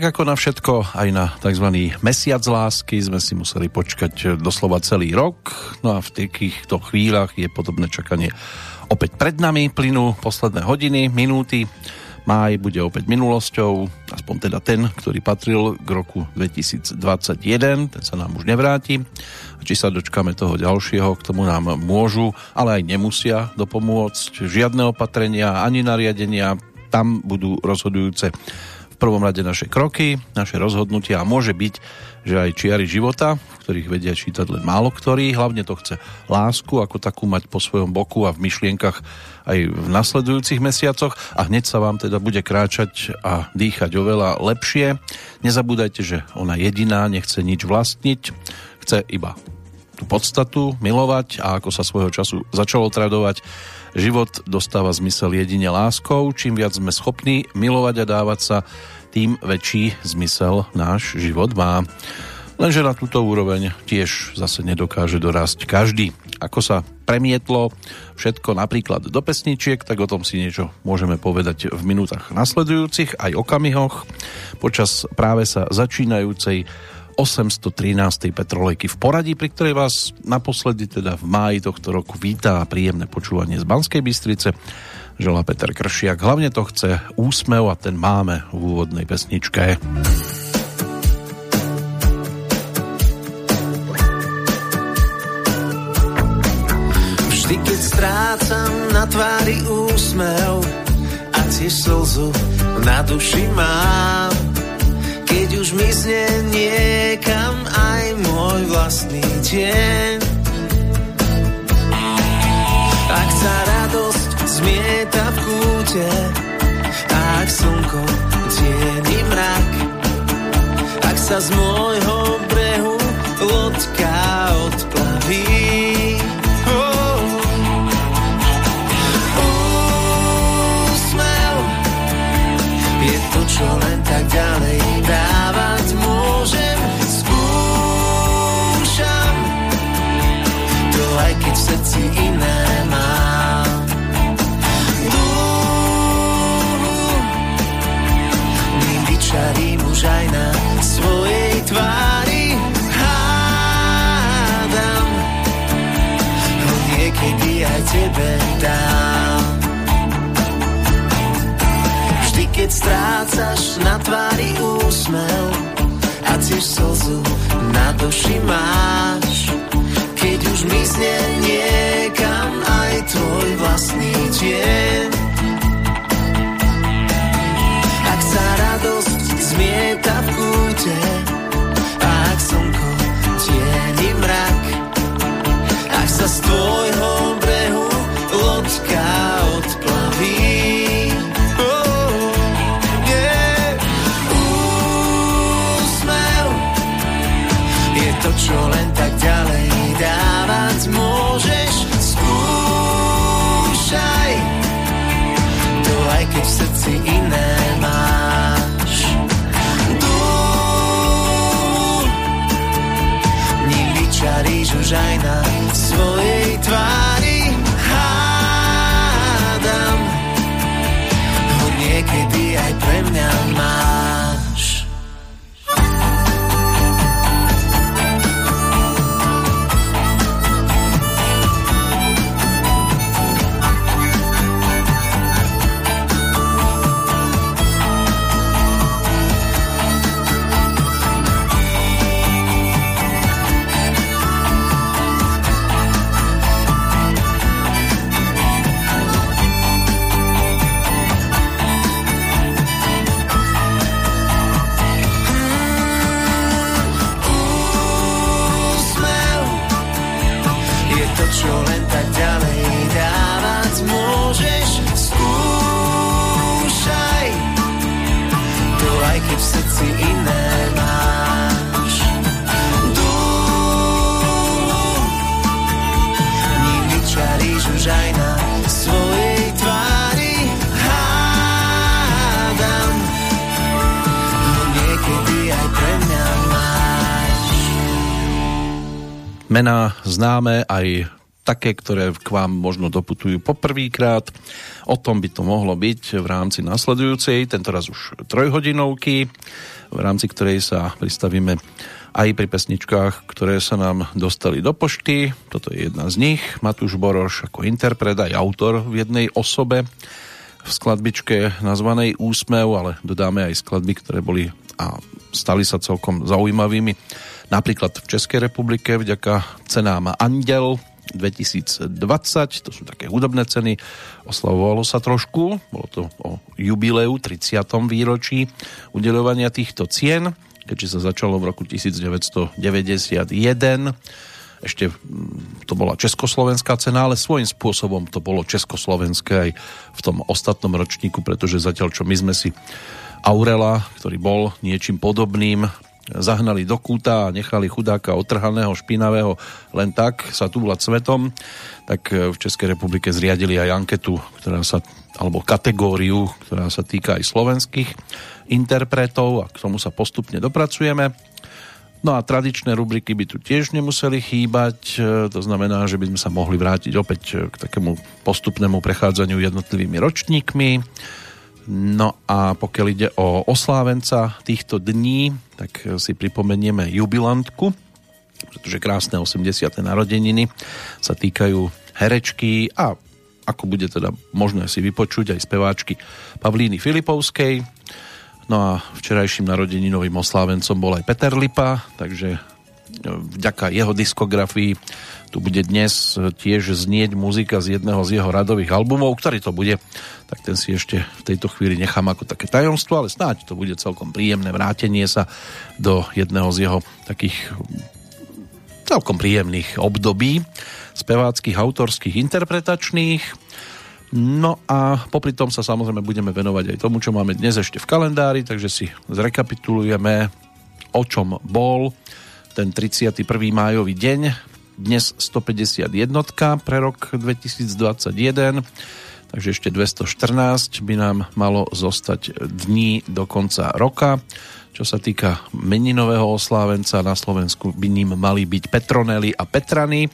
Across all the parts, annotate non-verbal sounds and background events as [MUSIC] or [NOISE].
tak ako na všetko, aj na tzv. mesiac lásky sme si museli počkať doslova celý rok. No a v takýchto chvíľach je podobné čakanie opäť pred nami. Plynú posledné hodiny, minúty. Máj bude opäť minulosťou, aspoň teda ten, ktorý patril k roku 2021, ten sa nám už nevráti. A či sa dočkame toho ďalšieho, k tomu nám môžu, ale aj nemusia dopomôcť. Žiadne opatrenia, ani nariadenia, tam budú rozhodujúce prvom rade naše kroky, naše rozhodnutia a môže byť, že aj čiary života, ktorých vedia čítať len málo ktorí, hlavne to chce lásku ako takú mať po svojom boku a v myšlienkach aj v nasledujúcich mesiacoch a hneď sa vám teda bude kráčať a dýchať oveľa lepšie. Nezabúdajte, že ona jediná nechce nič vlastniť, chce iba tú podstatu, milovať a ako sa svojho času začalo tradovať, Život dostáva zmysel jedine láskou. Čím viac sme schopní milovať a dávať sa, tým väčší zmysel náš život má. Lenže na túto úroveň tiež zase nedokáže dorásť každý. Ako sa premietlo všetko napríklad do pesničiek, tak o tom si niečo môžeme povedať v minútach nasledujúcich, aj okamihoch. Počas práve sa začínajúcej 813. Petrolejky v poradí, pri ktorej vás naposledy teda v máji tohto roku vítá príjemné počúvanie z Banskej Bystrice. Želá Peter Kršiak. Hlavne to chce úsmev a ten máme v úvodnej pesničke. Vždy, keď strácam na tvári úsmev a tiež slzu na duši mám, už mysne niekam aj môj vlastný deň. Ak sa radosť zmieta v kúte, ak slnko tieni mrak, ak sa z môjho brehu loďka odplaví. Srdci iné mám. Dúhu mi vyčarím už aj na svojej tvári. Hádam ho niekedy aj tebe dám. keď strácaš na tvári úsmev a tiež slzu na duši máš. Keď už mysne niekam aj tvoj vlastný tieň. Ak sa radosť zmieta v kúte a ak slnko tieni mrak, ak sa z tvojho mená známe aj také, ktoré k vám možno doputujú poprvýkrát. O tom by to mohlo byť v rámci nasledujúcej, tentoraz už trojhodinovky. v rámci ktorej sa pristavíme aj pri pesničkách, ktoré sa nám dostali do pošty. Toto je jedna z nich. Matúš Boroš ako interpret aj autor v jednej osobe v skladbičke nazvanej Úsmev, ale dodáme aj skladby, ktoré boli a stali sa celkom zaujímavými. Napríklad v Českej republike vďaka cenám Andel 2020, to sú také hudobné ceny, oslavovalo sa trošku, bolo to o jubileu 30. výročí udeľovania týchto cien keďže sa začalo v roku 1991. Ešte mm, to bola československá cena, ale svojím spôsobom to bolo československé aj v tom ostatnom ročníku, pretože zatiaľ, čo my sme si Aurela, ktorý bol niečím podobným, zahnali do kúta a nechali chudáka otrhaného, špinavého len tak sa túlať svetom, tak v Českej republike zriadili aj anketu, ktorá sa, alebo kategóriu, ktorá sa týka aj slovenských interpretov a k tomu sa postupne dopracujeme. No a tradičné rubriky by tu tiež nemuseli chýbať, e, to znamená, že by sme sa mohli vrátiť opäť e, k takému postupnému prechádzaniu jednotlivými ročníkmi. No a pokiaľ ide o oslávenca týchto dní, tak si pripomenieme jubilantku, pretože krásne 80. narodeniny sa týkajú herečky a ako bude teda možné si vypočuť aj speváčky Pavlíny Filipovskej, No a včerajším narodeninovým oslávencom bol aj Peter Lipa, takže e, vďaka jeho diskografii tu bude dnes tiež znieť muzika z jedného z jeho radových albumov, ktorý to bude, tak ten si ešte v tejto chvíli nechám ako také tajomstvo, ale snáď to bude celkom príjemné vrátenie sa do jedného z jeho takých celkom príjemných období speváckých, autorských, interpretačných. No a popri tom sa samozrejme budeme venovať aj tomu, čo máme dnes ešte v kalendári, takže si zrekapitulujeme, o čom bol ten 31. májový deň, dnes 151 pre rok 2021, takže ešte 214 by nám malo zostať dní do konca roka. Čo sa týka meninového oslávenca, na Slovensku by ním mali byť Petronely a Petrany.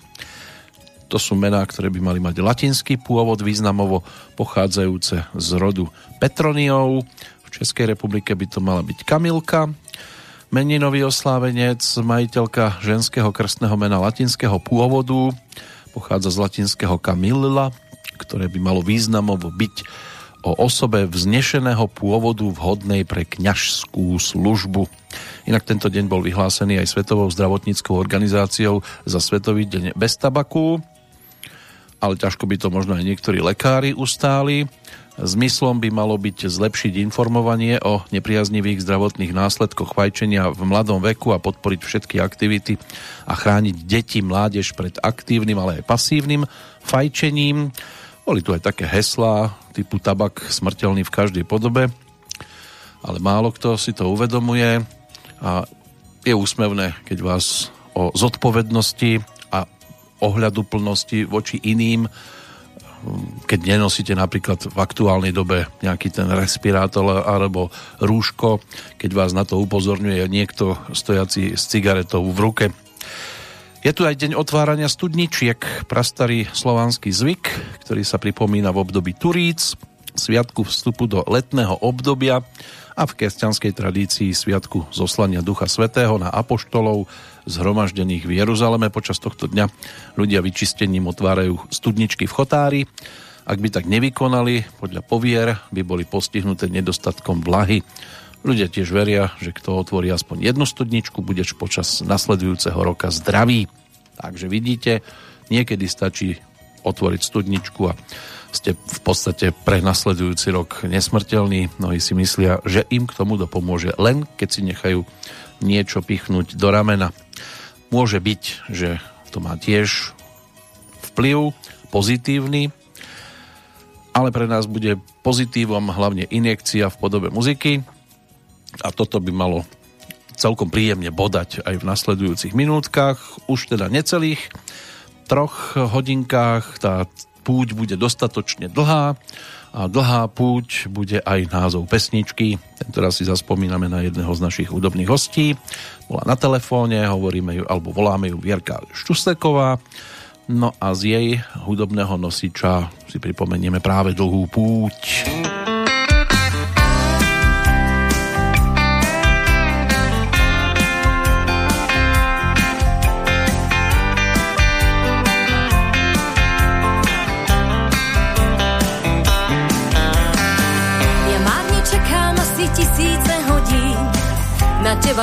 To sú mená, ktoré by mali mať latinský pôvod, významovo pochádzajúce z rodu Petroniov. V Českej republike by to mala byť Kamilka, meninový oslávenec, majiteľka ženského krstného mena latinského pôvodu, pochádza z latinského Camilla, ktoré by malo významovo byť o osobe vznešeného pôvodu vhodnej pre kňažskú službu. Inak tento deň bol vyhlásený aj Svetovou zdravotníckou organizáciou za Svetový deň bez tabaku ale ťažko by to možno aj niektorí lekári ustáli. Zmyslom by malo byť zlepšiť informovanie o nepriaznivých zdravotných následkoch fajčenia v mladom veku a podporiť všetky aktivity a chrániť deti, mládež pred aktívnym, ale aj pasívnym fajčením. Boli tu aj také heslá typu tabak smrteľný v každej podobe, ale málo kto si to uvedomuje a je úsmevné, keď vás o zodpovednosti ohľadu plnosti voči iným, keď nenosíte napríklad v aktuálnej dobe nejaký ten respirátor alebo rúško, keď vás na to upozorňuje niekto stojaci s cigaretou v ruke. Je tu aj deň otvárania studničiek, prastarý slovanský zvyk, ktorý sa pripomína v období Turíc, sviatku vstupu do letného obdobia a v kresťanskej tradícii sviatku zoslania Ducha Svetého na apoštolov zhromaždených v Jeruzaleme. Počas tohto dňa ľudia vyčistením otvárajú studničky v chotári. Ak by tak nevykonali, podľa povier by boli postihnuté nedostatkom vlahy. Ľudia tiež veria, že kto otvorí aspoň jednu studničku, bude počas nasledujúceho roka zdravý. Takže vidíte, niekedy stačí otvoriť studničku a ste v podstate pre nasledujúci rok nesmrteľní. Mnohí si myslia, že im k tomu dopomôže len keď si nechajú niečo pichnúť do ramena. Môže byť, že to má tiež vplyv pozitívny, ale pre nás bude pozitívom hlavne injekcia v podobe muziky a toto by malo celkom príjemne bodať aj v nasledujúcich minútkach, už teda necelých troch hodinkách. Tá púť bude dostatočne dlhá a dlhá púť bude aj názov pesničky. Teraz si zaspomíname na jedného z našich hudobných hostí. Bola na telefóne, hovoríme ju, alebo voláme ju Vierka Štusteková. No a z jej hudobného nosiča si pripomenieme práve dlhú púť.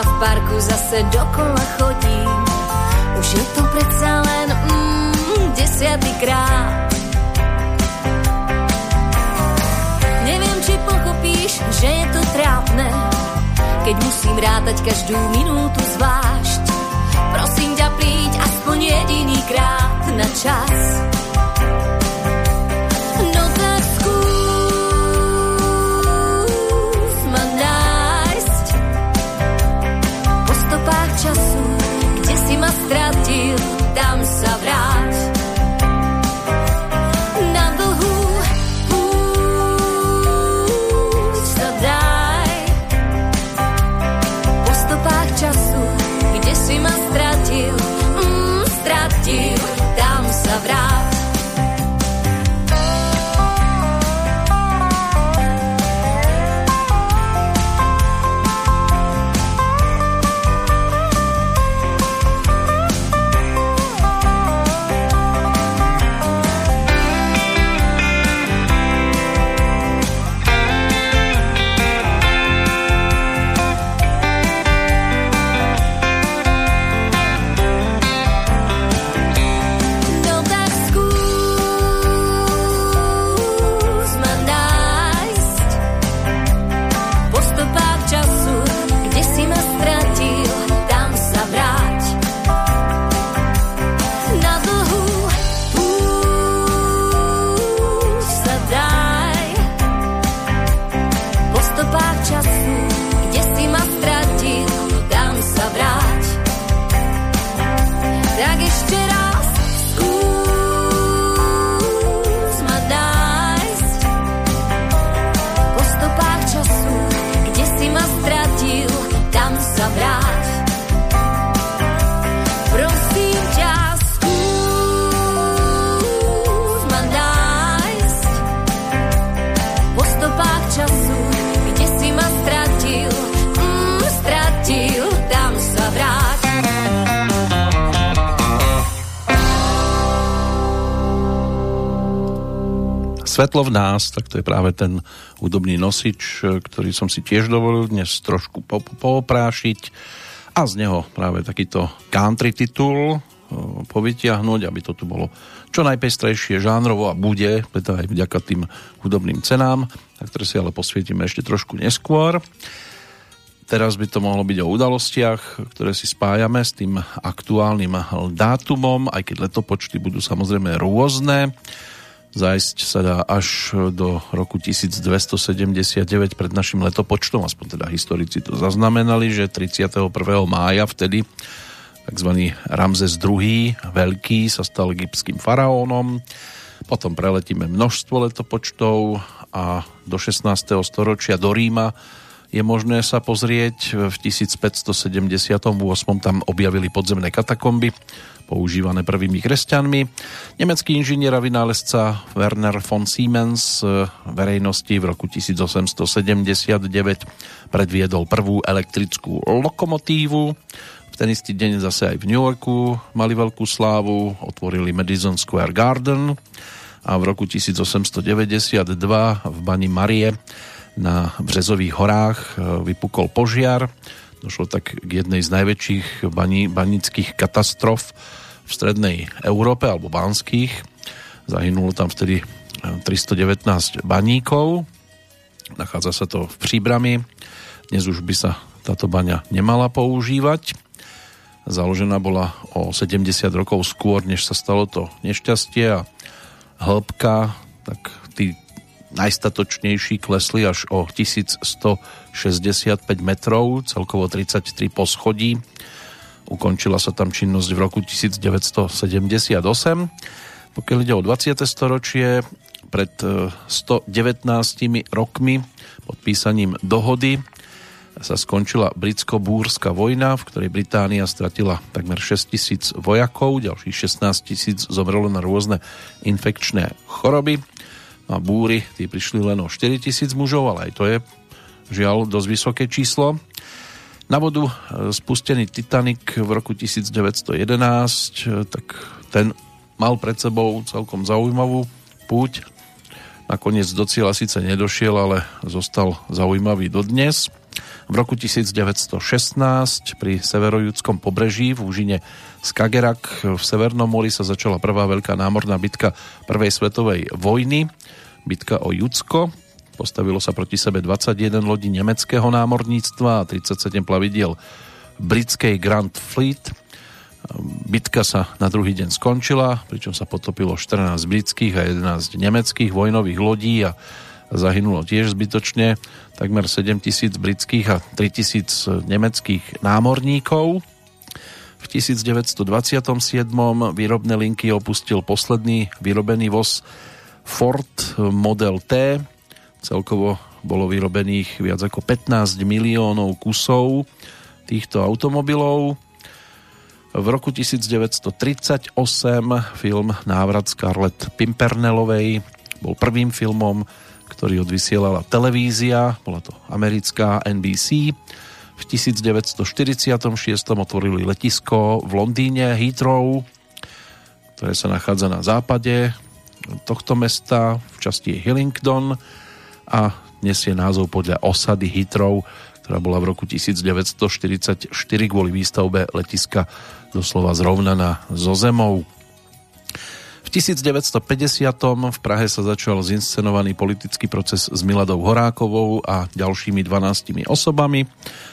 Parku zase dokola chodím. Už je to predsa len mm, desiatýkrát. Neviem, či pochopíš, že je to trápne, keď musím rátať každú minútu zvlášť. Prosím ťa, príď aspoň jediný krát na čas. Svetlo v nás, tak to je práve ten hudobný nosič, ktorý som si tiež dovolil dnes trošku pooprášiť a z neho práve takýto country titul povytiahnuť, aby to tu bolo čo najpestrejšie žánrovo a bude, teda aj vďaka tým hudobným cenám, na ktoré si ale posvietime ešte trošku neskôr. Teraz by to mohlo byť o udalostiach, ktoré si spájame s tým aktuálnym dátumom, aj keď letopočty budú samozrejme rôzne. Zajsť sa dá až do roku 1279 pred našim letopočtom, aspoň teda historici to zaznamenali, že 31. mája vtedy tzv. Ramzes II. Veľký sa stal egyptským faraónom. Potom preletíme množstvo letopočtov a do 16. storočia do Ríma je možné sa pozrieť. V 1578 tam objavili podzemné katakomby používané prvými kresťanmi. Nemecký inžinier a vynálezca Werner von Siemens e, verejnosti v roku 1879 predviedol prvú elektrickú lokomotívu. V ten istý deň zase aj v New Yorku mali veľkú slávu, otvorili Madison Square Garden a v roku 1892 v Bani Marie na Březových horách e, vypukol požiar. Došlo tak k jednej z najväčších bani, banických katastrof v strednej Európe alebo Banských. Zahynulo tam vtedy 319 eh, baníkov. Nachádza sa to v Příbrami. Dnes už by sa táto baňa nemala používať. Založená bola o 70 rokov skôr, než sa stalo to nešťastie a hĺbka, tak tí najstatočnejší klesli až o 1165 metrov, celkovo 33 poschodí Ukončila sa tam činnosť v roku 1978. Pokiaľ ide o 20. storočie, pred 119 e, rokmi podpísaním dohody sa skončila britsko-búrska vojna, v ktorej Británia stratila takmer 6 tisíc vojakov, ďalších 16 tisíc zomrelo na rôzne infekčné choroby. A búry, tí prišli len o 4 tisíc mužov, ale aj to je žiaľ dosť vysoké číslo. Na vodu e, spustený Titanic v roku 1911, e, tak ten mal pred sebou celkom zaujímavú púť. Nakoniec do cieľa síce nedošiel, ale zostal zaujímavý dodnes. V roku 1916 pri severojudskom pobreží v úžine Skagerak v Severnom mori sa začala prvá veľká námorná bitka prvej svetovej vojny. Bitka o Judsko. Postavilo sa proti sebe 21 lodí nemeckého námorníctva a 37 plavidiel britskej Grand Fleet. Bitka sa na druhý deň skončila, pričom sa potopilo 14 britských a 11 nemeckých vojnových lodí a zahynulo tiež zbytočne takmer 7 tisíc britských a 3 tisíc nemeckých námorníkov. V 1927. výrobné linky opustil posledný vyrobený voz Ford Model T. Celkovo bolo vyrobených viac ako 15 miliónov kusov týchto automobilov. V roku 1938 film Návrat Scarlett Pimpernelovej bol prvým filmom, ktorý odvysielala televízia, bola to americká NBC. V 1946 otvorili letisko v Londýne Heathrow, ktoré sa nachádza na západe tohto mesta v časti Hillingdon a nesie názov podľa osady Heathrow, ktorá bola v roku 1944 kvôli výstavbe letiska doslova zrovnaná so zemou. V 1950. v Prahe sa začal zinscenovaný politický proces s Miladou Horákovou a ďalšími 12 osobami.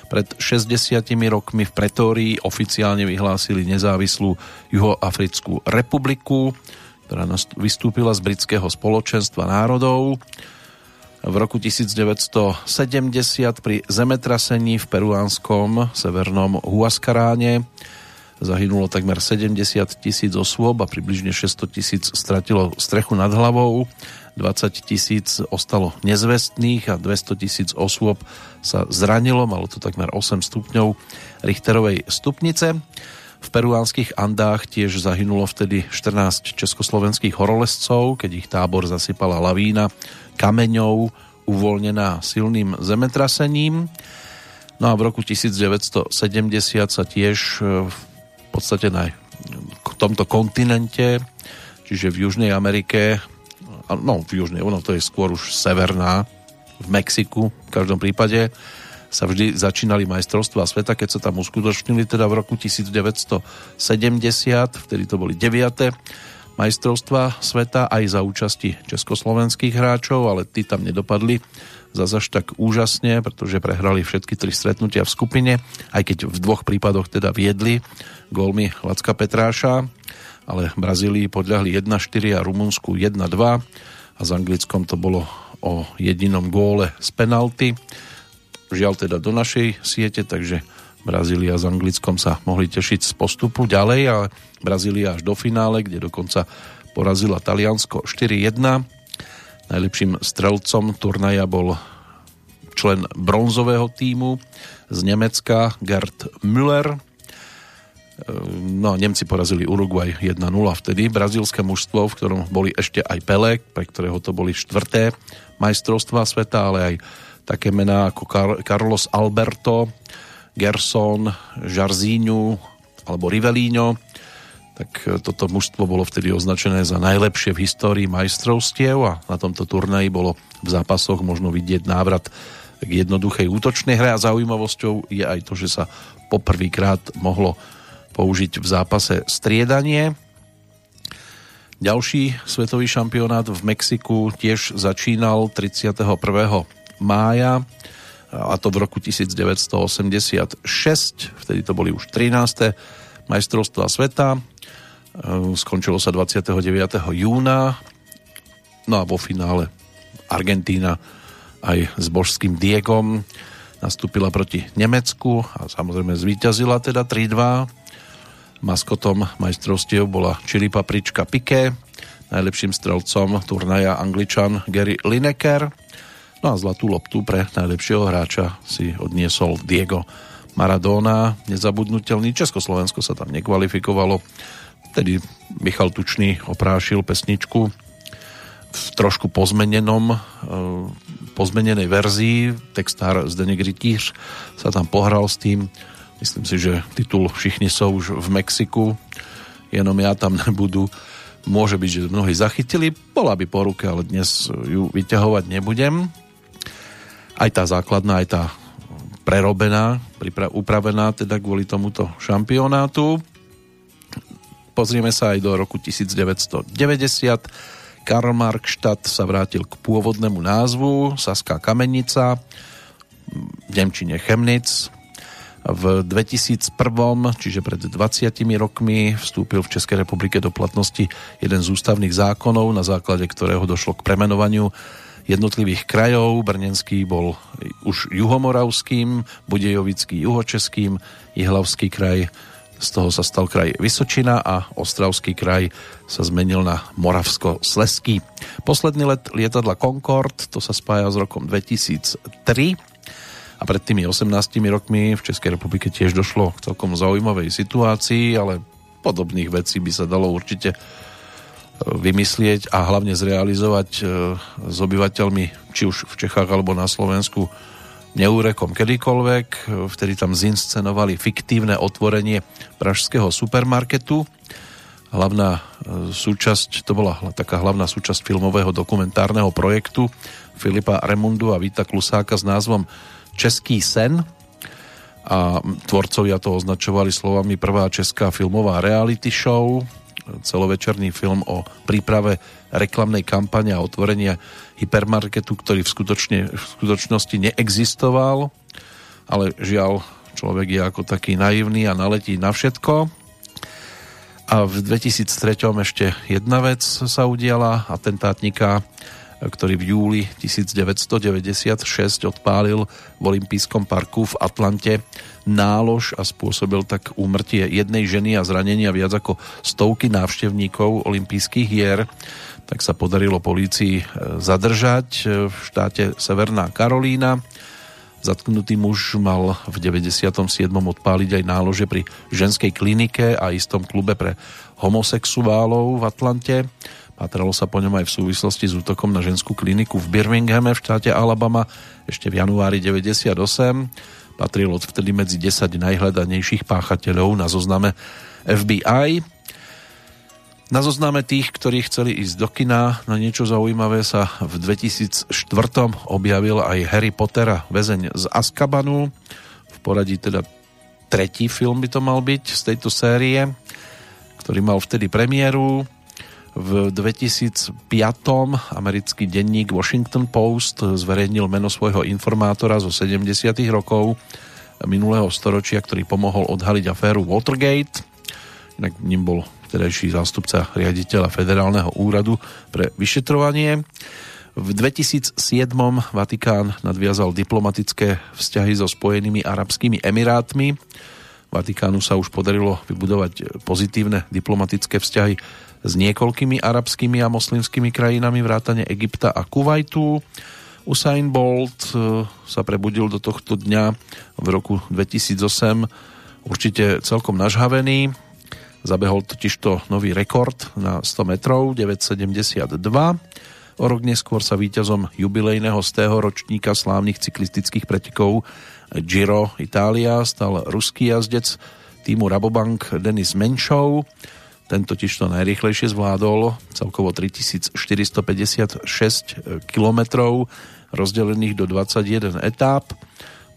Pred 60 rokmi v Pretórii oficiálne vyhlásili nezávislú Juhoafrickú republiku, ktorá vystúpila z britského spoločenstva národov. V roku 1970 pri zemetrasení v peruánskom severnom Huascaráne zahynulo takmer 70 tisíc osôb a približne 600 tisíc stratilo strechu nad hlavou. 20 tisíc ostalo nezvestných a 200 tisíc osôb sa zranilo, malo to takmer 8 stupňov Richterovej stupnice. V peruánskych Andách tiež zahynulo vtedy 14 československých horolescov, keď ich tábor zasypala lavína kameňov, uvoľnená silným zemetrasením. No a v roku 1970 sa tiež e, v podstate na tomto kontinente, čiže v Južnej Amerike, no v Južnej, ono to je skôr už severná, v Mexiku v každom prípade, sa vždy začínali majstrovstvá sveta, keď sa tam uskutočnili teda v roku 1970, vtedy to boli 9 majstrovstva sveta aj za účasti československých hráčov, ale tí tam nedopadli zase až tak úžasne, pretože prehrali všetky tri stretnutia v skupine, aj keď v dvoch prípadoch teda viedli gólmi Lacka Petráša, ale Brazílii podľahli 1-4 a Rumunsku 1-2 a s Anglickom to bolo o jedinom góle z penalty. Žiaľ teda do našej siete, takže Brazília s Anglickom sa mohli tešiť z postupu ďalej, ale Brazília až do finále, kde dokonca porazila Taliansko 4-1. Najlepším strelcom turnaja bol člen bronzového týmu z Nemecka Gerd Müller. No, Nemci porazili Uruguay 1-0 vtedy. Brazílske mužstvo, v ktorom boli ešte aj Pele, pre ktorého to boli štvrté majstrovstvá sveta, ale aj také mená ako Carlos Alberto, Gerson, Žarzíňu alebo Rivelíňo, tak e, toto mužstvo bolo vtedy označené za najlepšie v histórii majstrovstiev a na tomto turnaji bolo v zápasoch možno vidieť návrat k jednoduchej útočnej hre a zaujímavosťou je aj to, že sa poprvýkrát mohlo použiť v zápase striedanie. Ďalší svetový šampionát v Mexiku tiež začínal 31. mája a to v roku 1986, vtedy to boli už 13. majstrovstvá sveta. E, skončilo sa 29. júna, no a vo finále Argentína aj s božským Diegom nastúpila proti Nemecku a samozrejme zvíťazila teda 3-2. Maskotom majstrovstiev bola Čili Paprička Piqué, najlepším strelcom turnaja Angličan Gary Lineker No a zlatú loptu pre najlepšieho hráča si odniesol Diego Maradona, nezabudnutelný. Československo sa tam nekvalifikovalo. Vtedy Michal Tučný oprášil pesničku v trošku pozmenenom, e, pozmenenej verzii. Textár Zdeněk Rytíř sa tam pohral s tým. Myslím si, že titul Všichni sú už v Mexiku, jenom ja tam [LAUGHS] nebudu. Môže byť, že mnohí zachytili. Bola by po ruke, ale dnes ju vyťahovať nebudem aj tá základná, aj tá prerobená, upravená teda kvôli tomuto šampionátu. Pozrieme sa aj do roku 1990. Karl Markstadt sa vrátil k pôvodnému názvu Saská kamenica, v Nemčine Chemnitz. V 2001, čiže pred 20 rokmi, vstúpil v Českej republike do platnosti jeden z ústavných zákonov, na základe ktorého došlo k premenovaniu jednotlivých krajov. Brnenský bol už juhomoravským, Budejovický juhočeským, Jihlavský kraj z toho sa stal kraj Vysočina a Ostravský kraj sa zmenil na Moravsko-Sleský. Posledný let lietadla Concorde, to sa spája s rokom 2003 a pred tými 18 rokmi v Českej republike tiež došlo k celkom zaujímavej situácii, ale podobných vecí by sa dalo určite vymyslieť a hlavne zrealizovať e, s obyvateľmi, či už v Čechách alebo na Slovensku, neúrekom kedykoľvek. Vtedy tam zinscenovali fiktívne otvorenie pražského supermarketu. Hlavná e, súčasť, to bola taká hlavná súčasť filmového dokumentárneho projektu Filipa Remundu a Víta Klusáka s názvom Český sen a tvorcovia to označovali slovami prvá česká filmová reality show celovečerný film o príprave reklamnej kampane a otvorenia hypermarketu, ktorý v, skutočne, v skutočnosti neexistoval, ale žiaľ, človek je ako taký naivný a naletí na všetko. A v 2003 ešte jedna vec sa udiala, atentátnika ktorý v júli 1996 odpálil v Olympijskom parku v Atlante nálož a spôsobil tak úmrtie jednej ženy a zranenia viac ako stovky návštevníkov olympijských hier, tak sa podarilo polícii e, zadržať e, v štáte Severná Karolína. Zatknutý muž mal v 97. odpáliť aj nálože pri ženskej klinike a istom klube pre homosexuálov v Atlante. Patralo sa po ňom aj v súvislosti s útokom na ženskú kliniku v Birminghame v štáte Alabama ešte v januári 98. Patril odvtedy medzi 10 najhľadanejších páchateľov na zozname FBI. Na zozname tých, ktorí chceli ísť do kina na niečo zaujímavé sa v 2004 objavil aj Harry Potter väzeň z Azkabanu. V poradí teda tretí film by to mal byť z tejto série, ktorý mal vtedy premiéru. V 2005 americký denník Washington Post zverejnil meno svojho informátora zo 70. rokov minulého storočia, ktorý pomohol odhaliť aféru Watergate. Inak ním bol vtedajší zástupca riaditeľa Federálneho úradu pre vyšetrovanie. V 2007 Vatikán nadviazal diplomatické vzťahy so Spojenými arabskými emirátmi. Vatikánu sa už podarilo vybudovať pozitívne diplomatické vzťahy s niekoľkými arabskými a moslimskými krajinami vrátane Egypta a Kuwaitu. Usain Bolt e, sa prebudil do tohto dňa v roku 2008 určite celkom nažhavený. Zabehol totižto nový rekord na 100 metrov, 9,72. O rok neskôr sa víťazom jubilejného stého ročníka slávnych cyklistických pretekov Giro Italia stal ruský jazdec týmu Rabobank Denis Menšov. Ten totiž to najrýchlejšie zvládol, celkovo 3456 km rozdelených do 21 etáp,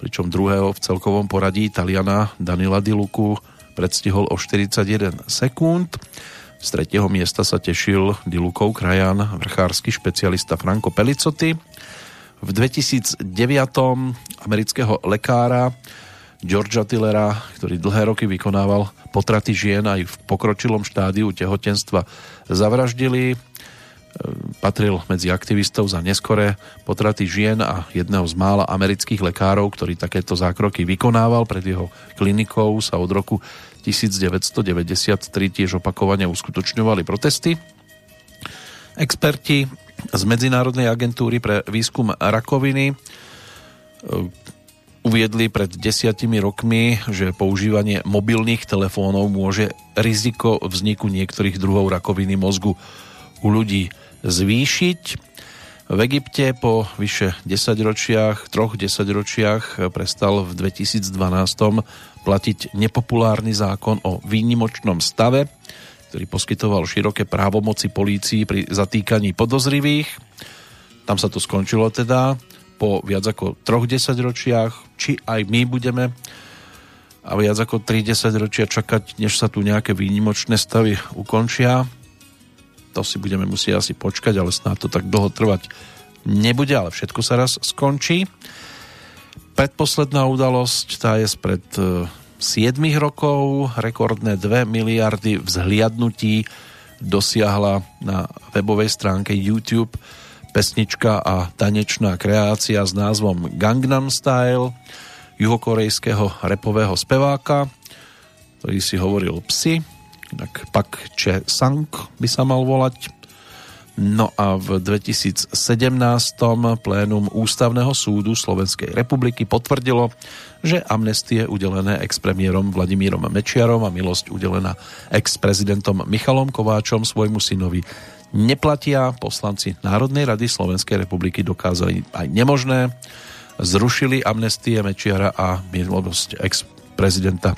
pričom druhého v celkovom poradí Italiana Danila Di Luku predstihol o 41 sekúnd. Z tretieho miesta sa tešil Dilukov krajan, vrchársky špecialista Franco Pelicotti. V 2009 amerického lekára Georgia Tillera, ktorý dlhé roky vykonával potraty žien aj v pokročilom štádiu tehotenstva, zavraždili. E, patril medzi aktivistov za neskoré potraty žien a jedného z mála amerických lekárov, ktorý takéto zákroky vykonával. Pred jeho klinikou sa od roku 1993 tiež opakovane uskutočňovali protesty. Experti z Medzinárodnej agentúry pre výskum rakoviny e, uviedli pred desiatimi rokmi, že používanie mobilných telefónov môže riziko vzniku niektorých druhov rakoviny mozgu u ľudí zvýšiť. V Egypte po vyše 10 ročiach, troch 10 ročiach prestal v 2012 platiť nepopulárny zákon o výnimočnom stave, ktorý poskytoval široké právomoci polícii pri zatýkaní podozrivých. Tam sa to skončilo teda po viac ako troch desaťročiach, či aj my budeme a viac ako 30 ročia čakať, než sa tu nejaké výnimočné stavy ukončia. To si budeme musieť asi počkať, ale snáď to tak dlho trvať nebude, ale všetko sa raz skončí. Predposledná udalosť, tá je spred 7 e, rokov, rekordné 2 miliardy vzhliadnutí dosiahla na webovej stránke YouTube pesnička a tanečná kreácia s názvom Gangnam Style juhokorejského repového speváka, ktorý si hovoril Psi, tak Pak Che Sang by sa mal volať. No a v 2017 plénum Ústavného súdu Slovenskej republiky potvrdilo, že amnestie udelené ex-premiérom Vladimírom Mečiarom a milosť udelená ex-prezidentom Michalom Kováčom svojmu synovi neplatia. Poslanci Národnej rady Slovenskej republiky dokázali aj nemožné zrušili amnestie Mečiara a milosť ex-prezidenta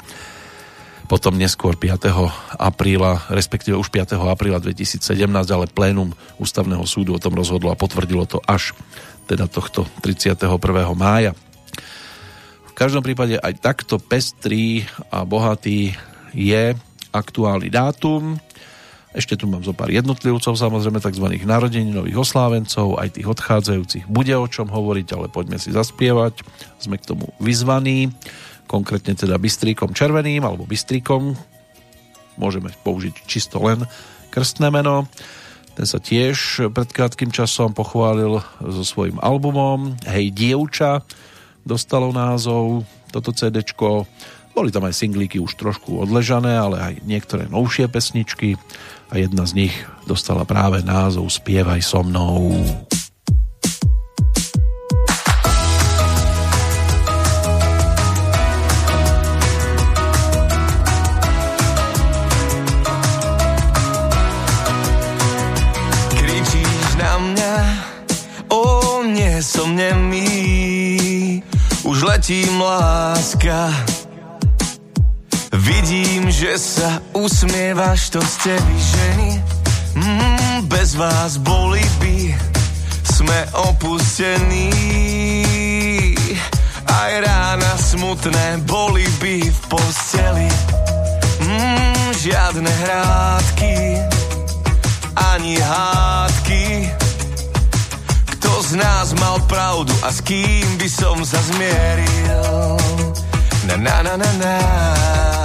potom neskôr 5. apríla, respektíve už 5. apríla 2017, ale plénum ústavného súdu o tom rozhodlo a potvrdilo to až teda tohto 31. mája. V každom prípade aj takto pestrý a bohatý je aktuálny dátum. Ešte tu mám zo pár jednotlivcov, samozrejme tzv. narodeninových oslávencov, aj tých odchádzajúcich bude o čom hovoriť, ale poďme si zaspievať. Sme k tomu vyzvaní, konkrétne teda Bystríkom Červeným alebo Bystríkom. Môžeme použiť čisto len krstné meno. Ten sa tiež pred krátkým časom pochválil so svojím albumom Hej dievča, dostalo názov toto CDčko. Boli tam aj singlíky už trošku odležané, ale aj niektoré novšie pesničky a jedna z nich dostala práve názov Spievaj so mnou. Kričíš na mňa, o nie som nemý, už letím láska Vidím, že sa usmievaš, to ste vy ženy. Mm, bez vás boli by sme opustení. Aj rána smutné boli by v posteli. Mm, žiadne hrádky, ani hádky. Kto z nás mal pravdu a s kým by som sa? Na na na na na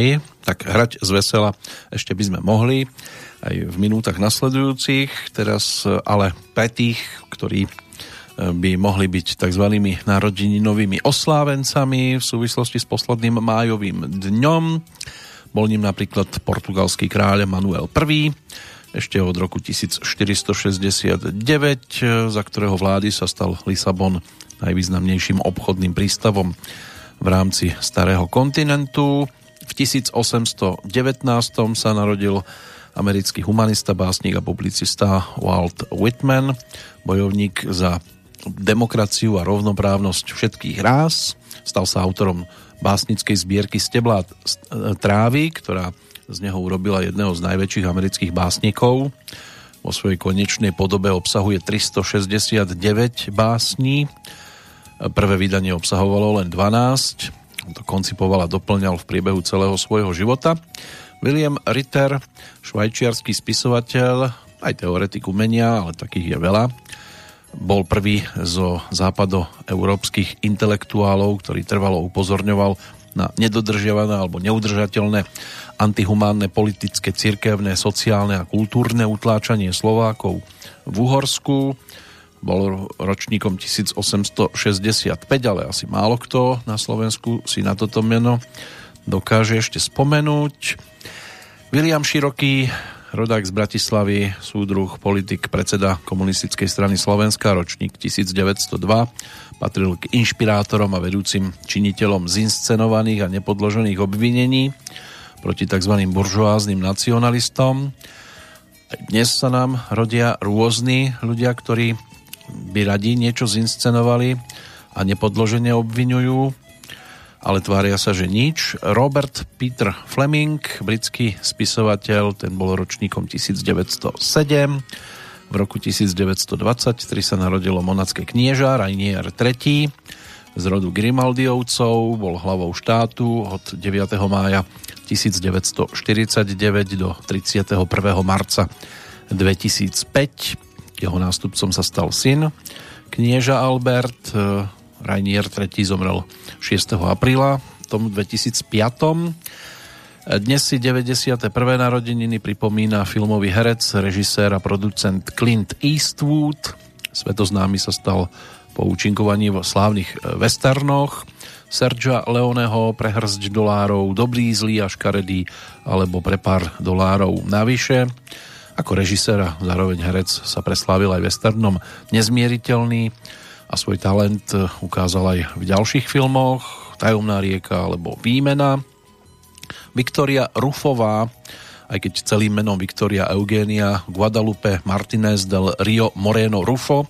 na tak hrať z vesela ešte by sme mohli aj v minútach nasledujúcich, teraz ale pre tých, ktorí by mohli byť tzv. narodeninovými oslávencami v súvislosti s posledným májovým dňom. Bol ním napríklad portugalský kráľ Manuel I, ešte od roku 1469, za ktorého vlády sa stal Lisabon najvýznamnejším obchodným prístavom v rámci starého kontinentu. V 1819 sa narodil americký humanista, básnik a publicista Walt Whitman, bojovník za demokraciu a rovnoprávnosť všetkých rás. Stal sa autorom básnickej zbierky Stebla trávy, ktorá z neho urobila jedného z najväčších amerických básnikov. Vo svojej konečnej podobe obsahuje 369 básní. Prvé vydanie obsahovalo len 12. To koncipoval a doplňal v priebehu celého svojho života. William Ritter, švajčiarsky spisovateľ, aj teoretik umenia, ale takých je veľa, bol prvý zo západoeurópskych intelektuálov, ktorý trvalo upozorňoval na nedodržiavané alebo neudržateľné antihumánne politické, cirkevné, sociálne a kultúrne utláčanie Slovákov v Uhorsku. Bol ročníkom 1865, ale asi málo kto na Slovensku si na toto meno dokáže ešte spomenúť. William Široký rodák z Bratislavy, súdruh, politik, predseda komunistickej strany Slovenska, ročník 1902, patril k inšpirátorom a vedúcim činiteľom zinscenovaných a nepodložených obvinení proti tzv. buržoáznym nacionalistom. Dnes sa nám rodia rôzni ľudia, ktorí by radi niečo zinscenovali a nepodložene obvinujú ale tvária sa, že nič. Robert Peter Fleming, britský spisovateľ, ten bol ročníkom 1907. V roku 1923 sa narodilo monacké knieža Rainier III z rodu Grimaldiovcov, bol hlavou štátu od 9. mája 1949 do 31. marca 2005. Jeho nástupcom sa stal syn knieža Albert, Rainier III zomrel 6. apríla v tom 2005. Dnes si 91. narodeniny pripomína filmový herec, režisér a producent Clint Eastwood. Svetoznámy sa stal po účinkovaní v slávnych e, westernoch. Sergia Leoneho pre hrzť dolárov, dobrý, zlý a škaredý, alebo pre pár dolárov navyše. Ako režisér a zároveň herec sa preslávil aj westernom Nezmieriteľný, a svoj talent eh, ukázal aj v ďalších filmoch Tajomná rieka alebo Výmena. Viktoria Rufová, aj keď celým menom Viktoria Eugenia Guadalupe Martinez del Rio Moreno Rufo,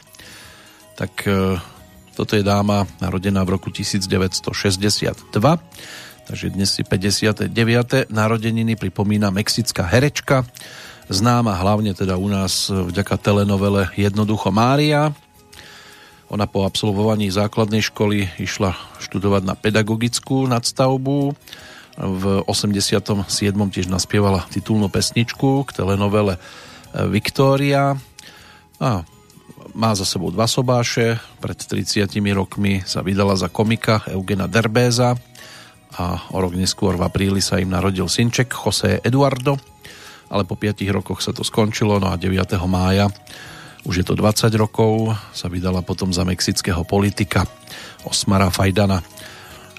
tak eh, toto je dáma narodená v roku 1962, takže dnes si 59. narodeniny pripomína mexická herečka, známa hlavne teda u nás vďaka telenovele Jednoducho Mária, ona po absolvovaní základnej školy išla študovať na pedagogickú nadstavbu. V 87. tiež naspievala titulnú pesničku k telenovele Viktória. A má za sebou dva sobáše. Pred 30 rokmi sa vydala za komika Eugena Derbéza a o rok neskôr v apríli sa im narodil synček José Eduardo, ale po 5 rokoch sa to skončilo, no a 9. mája už je to 20 rokov, sa vydala potom za mexického politika Osmara Fajdana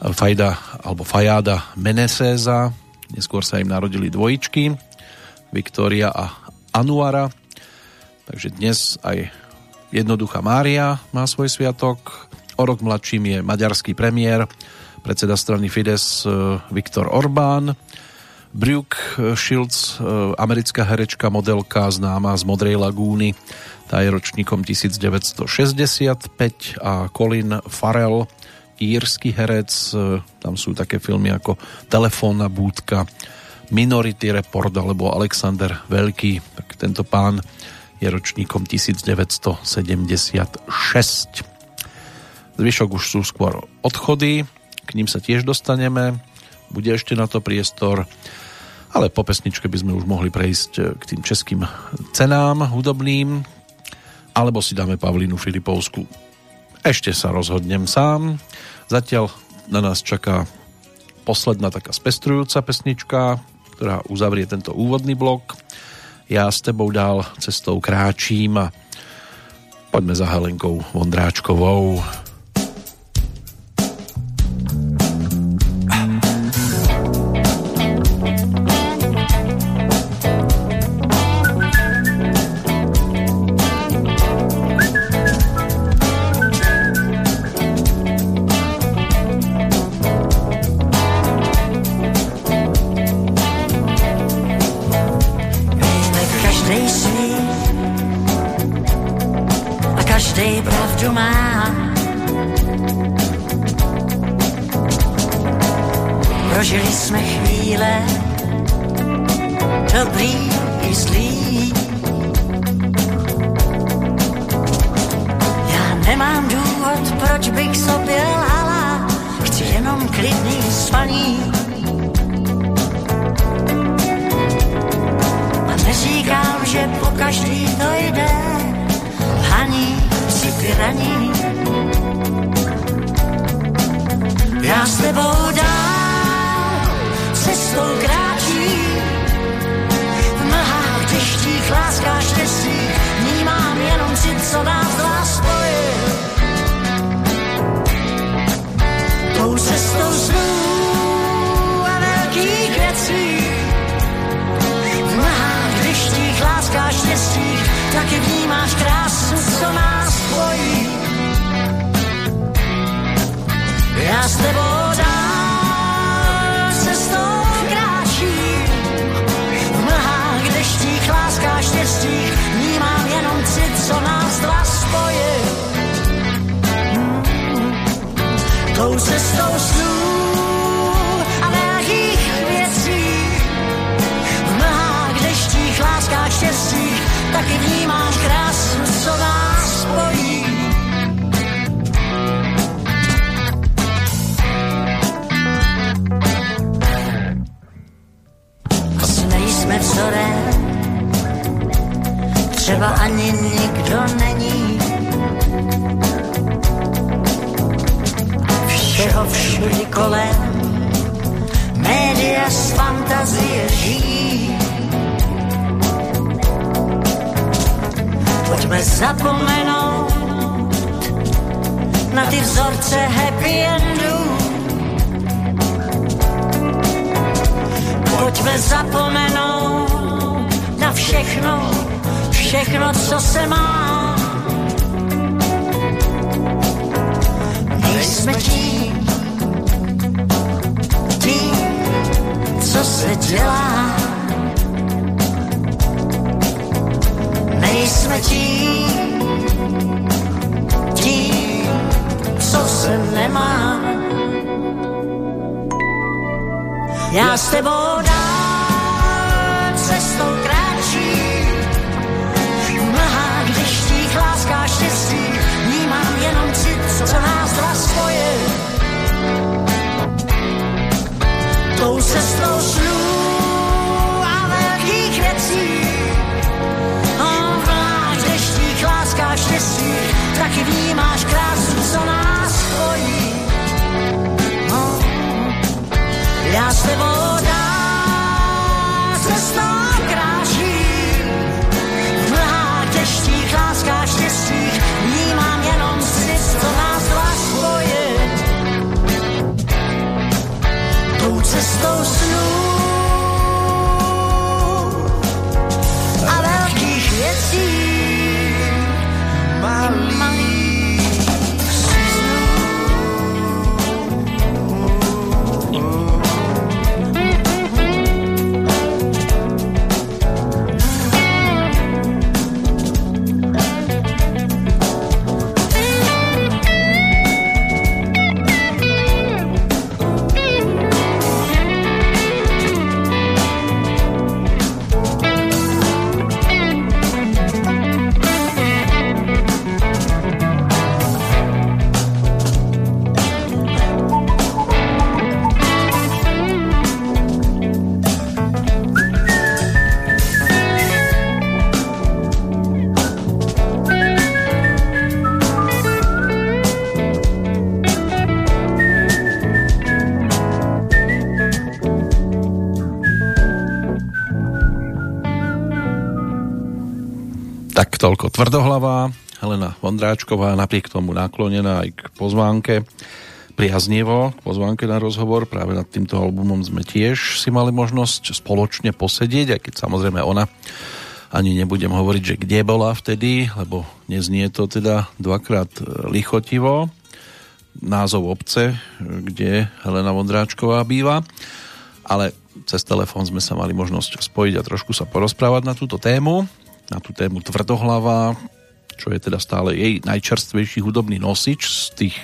Fajda alebo Fajáda Meneséza. Neskôr sa im narodili dvojičky, Viktória a Anuara. Takže dnes aj jednoduchá Mária má svoj sviatok. O rok mladším je maďarský premiér, predseda strany Fides eh, Viktor Orbán. Brooke Shields, eh, americká herečka, modelka známa z Modrej lagúny, tá je ročníkom 1965 a Colin Farrell, írsky herec, e, tam sú také filmy ako Telefónna búdka, Minority Report alebo Alexander Veľký, tak tento pán je ročníkom 1976. Zvyšok už sú skôr odchody, k ním sa tiež dostaneme, bude ešte na to priestor Ale po pesničke by sme už mohli prejsť e, k tým českým cenám hudobným, alebo si dáme Pavlínu Filipovsku. Ešte sa rozhodnem sám. Zatiaľ na nás čaká posledná taká spestrujúca pesnička, ktorá uzavrie tento úvodný blok. Ja s tebou dál cestou kráčím a poďme za Helenkou Vondráčkovou. Tvrdohlavá Helena Vondráčková, napriek tomu naklonená aj k pozvánke priaznivo k pozvánke na rozhovor. Práve nad týmto albumom sme tiež si mali možnosť spoločne posedieť, aj keď samozrejme ona ani nebudem hovoriť, že kde bola vtedy, lebo neznie to teda dvakrát lichotivo. Názov obce, kde Helena Vondráčková býva. Ale cez telefón sme sa mali možnosť spojiť a trošku sa porozprávať na túto tému, na tú tému Tvrdohlava, čo je teda stále jej najčerstvejší hudobný nosič z tých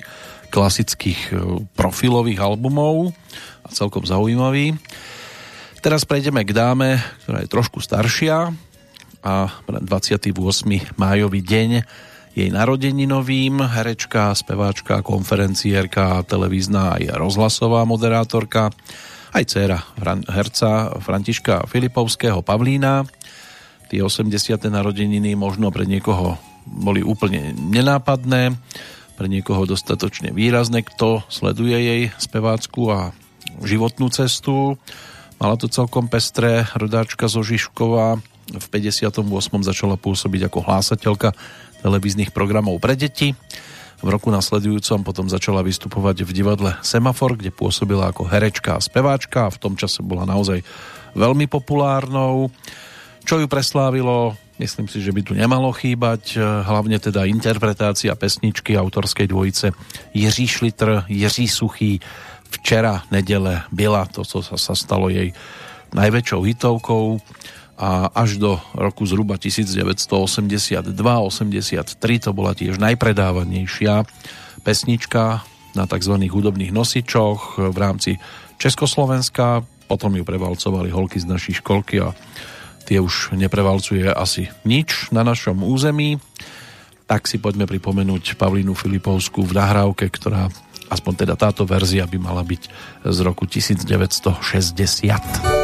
klasických e, profilových albumov a celkom zaujímavý. Teraz prejdeme k dáme, ktorá je trošku staršia a 28. májový deň jej narodeninovým, herečka, speváčka, konferenciérka, televízna aj rozhlasová moderátorka, aj dcera herca Františka Filipovského Pavlína. Tie 80. narodeniny možno pre niekoho boli úplne nenápadné, pre niekoho dostatočne výrazné, kto sleduje jej spevácku a životnú cestu. Mala to celkom pestré, rodáčka zo Žižkova v 58. začala pôsobiť ako hlásateľka televíznych programov pre deti. V roku nasledujúcom potom začala vystupovať v divadle Semafor, kde pôsobila ako herečka a speváčka a v tom čase bola naozaj veľmi populárnou. Čo ju preslávilo, Myslím si, že by tu nemalo chýbať, eh, hlavne teda interpretácia pesničky autorskej dvojice Jiří Šlitr, Jiří Suchý, Včera, nedele, byla, to, co sa stalo jej najväčšou hitovkou a až do roku zhruba 1982-83 to bola tiež najpredávanejšia pesnička na tzv. hudobných nosičoch v rámci Československa, potom ju prevalcovali holky z našej školky a tie už neprevalcuje asi nič na našom území, tak si poďme pripomenúť Pavlínu Filipovskú v nahrávke, ktorá aspoň teda táto verzia by mala byť z roku 1960.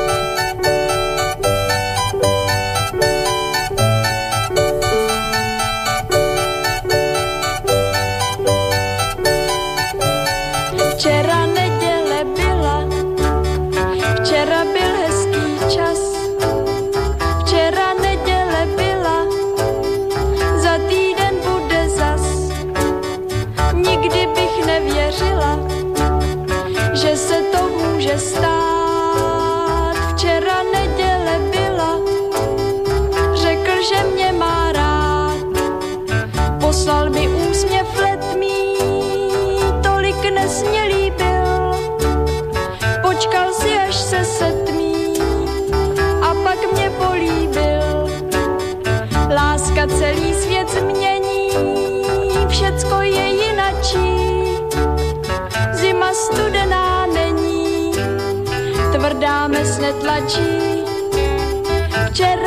tlačí. Včera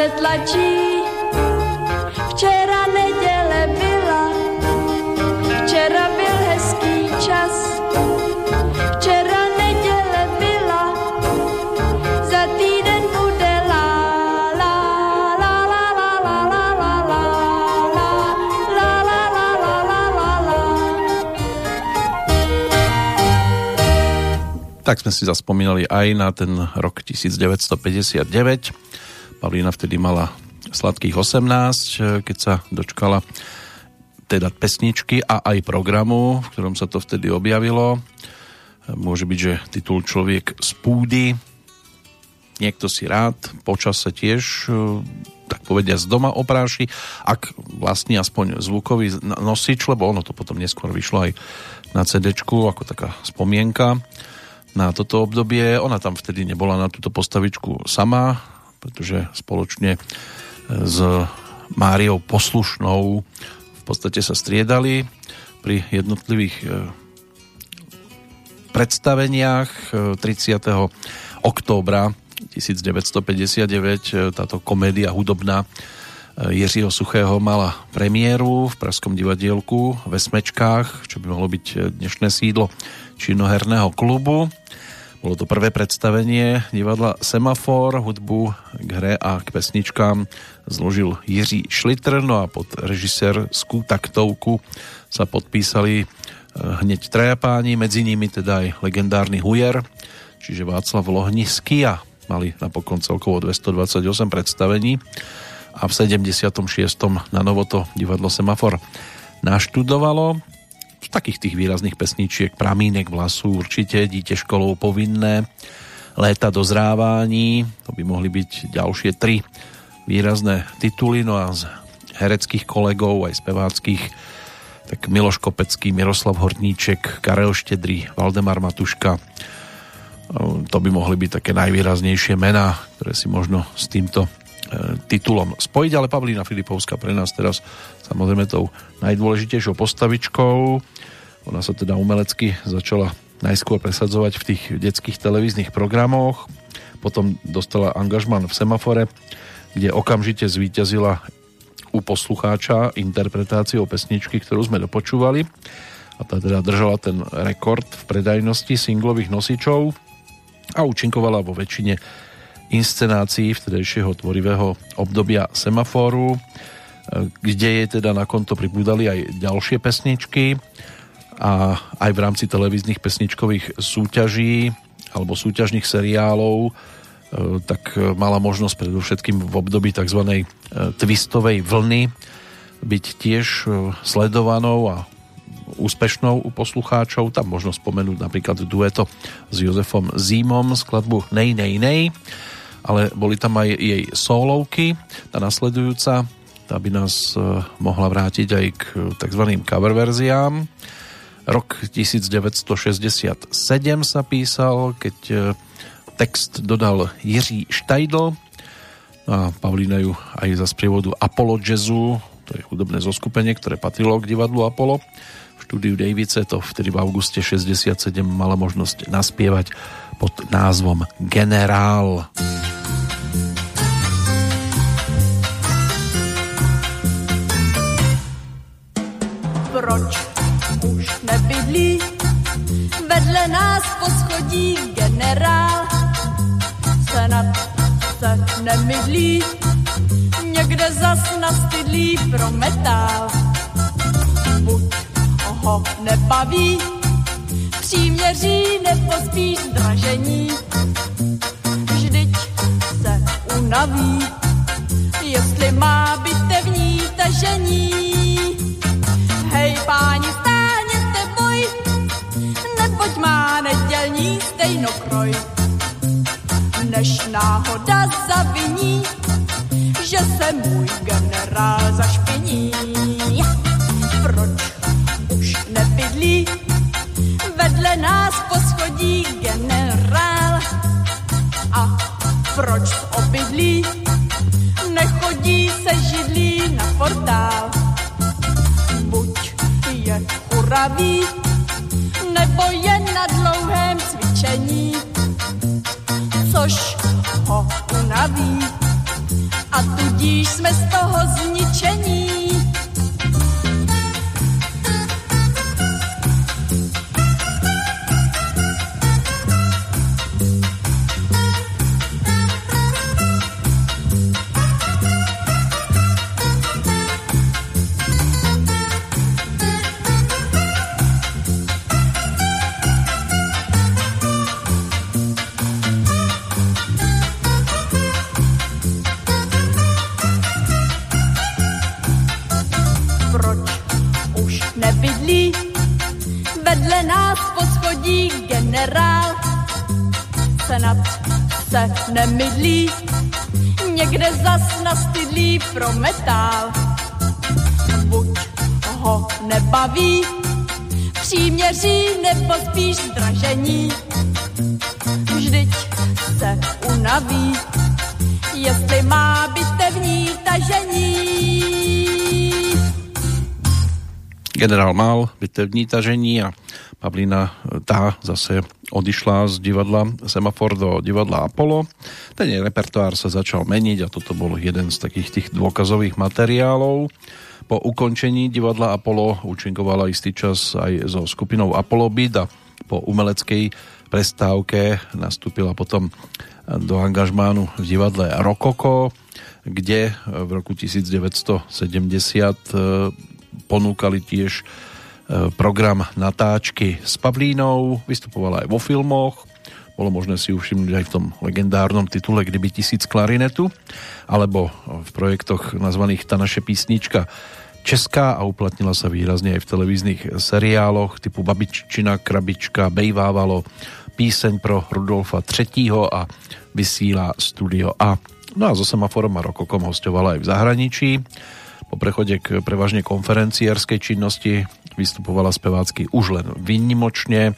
netlačí. Včera neděle byla, Včera byl hezký čas, včera neděle byla, za týden bude la la la la la la la la la la la la la la la la Tak sme si zaspomínali aj na ten rok 1959. Pavlína vtedy mala sladkých 18, keď sa dočkala teda pesničky a aj programu, v ktorom sa to vtedy objavilo. Môže byť, že titul Človek z púdy. Niekto si rád, počas sa tiež tak povedia z doma opráši, ak vlastní aspoň zvukový nosič, lebo ono to potom neskôr vyšlo aj na CD ako taká spomienka na toto obdobie. Ona tam vtedy nebola na túto postavičku sama, pretože spoločne s Máriou Poslušnou v podstate sa striedali pri jednotlivých e, predstaveniach 30. E, októbra 1959 e, táto komédia hudobná Jiřího Suchého mala premiéru v Pražskom divadielku ve Smečkách, čo by mohlo byť dnešné sídlo činoherného klubu. Bolo to prvé predstavenie divadla Semafor, hudbu k hre a k pesničkám zložil Jiří Šlitr, no a pod režisérskou taktovku sa podpísali eh, hneď traja páni, medzi nimi teda aj legendárny Hujer, čiže Václav Lohnisky a mali napokon celkovo 228 predstavení a v 76. na novo to divadlo Semafor naštudovalo takých tých výrazných pesničiek Pramínek vlasu určite, Dítě školou povinné, Léta dozrávání, to by mohli byť ďalšie tri výrazné tituly, no a z hereckých kolegov, aj speváckých, tak Miloš Kopecký, Miroslav Horníček, Karel Štedrý, Valdemar Matuška, to by mohli byť také najvýraznejšie mená, ktoré si možno s týmto titulom spojiť, ale Pavlína Filipovská pre nás teraz samozrejme tou najdôležitejšou postavičkou. Ona sa teda umelecky začala najskôr presadzovať v tých detských televíznych programoch, potom dostala angažman v Semafore, kde okamžite zvíťazila u poslucháča interpretáciou pesničky, ktorú sme dopočúvali a tá teda držala ten rekord v predajnosti singlových nosičov a účinkovala vo väčšine inscenácií vtedejšieho tvorivého obdobia Semaforu, kde je teda na konto pribúdali aj ďalšie pesničky a aj v rámci televíznych pesničkových súťaží alebo súťažných seriálov e, tak mala možnosť predovšetkým v období tzv. E, twistovej vlny byť tiež e, sledovanou a úspešnou u poslucháčov. Tam možno spomenúť napríklad dueto s Jozefom Zímom skladbu Nej, nej, nej, ale boli tam aj jej solovky. Tá nasledujúca tá by nás mohla vrátiť aj k tzv. cover verziám Rok 1967 sa písal, keď e, text dodal Jiří Štajdl a Pavlína ju aj za sprievodu Apollo Jazzu, to je hudobné zoskupenie, ktoré patrilo k divadlu Apollo. V štúdiu Davice to vtedy v auguste 67 mala možnosť naspievať pod názvom Generál. Proč nebydlí. Vedle nás poschodí generál, senat se nemydlí, někde zas nastydlí pro metál. Buď ho nebaví, příměří nepospíš dražení, vždyť se unaví, jestli má bitevní tažení. Hej páni, neboť má nedělní stejnokroj. Než náhoda zaviní, že se můj generál zašpiní. Proč už nebydlí vedle nás poschodí generál? A proč z obydlí nechodí se židlí na portál? Je uravý, nebo je na dlouhém cvičení, což ho unaví. A tudíž jsme z toho zničení. Poschodí generál, senat se nemydlí, někde zas nastydlí pro metál. Buď ho nebaví, příměří nebo spíš zdražení. Vždyť se unaví, jestli má bitevní tažení. Generál mal bitevní tažení a Pavlína tá zase odišla z divadla Semafor do divadla Apollo. Ten repertoár sa začal meniť a toto bol jeden z takých tých dôkazových materiálov. Po ukončení divadla Apollo účinkovala istý čas aj so skupinou Apollo Beat a po umeleckej prestávke nastúpila potom do angažmánu v divadle Rokoko, kde v roku 1970 ponúkali tiež E, program natáčky s Pavlínou, vystupovala aj vo filmoch, bolo možné si ju všimnúť aj v tom legendárnom titule Kdyby tisíc klarinetu, alebo v projektoch nazvaných Ta naše písnička Česká a uplatnila sa výrazne aj v televíznych seriáloch typu Babiččina, Krabička, Bejvávalo, Píseň pro Rudolfa III. a Vysílá Studio A. No a so Semaforom a Rokokom hostovala aj v zahraničí. Po prechode k prevažne konferenciárskej činnosti vystupovala spevácky už len výnimočne e,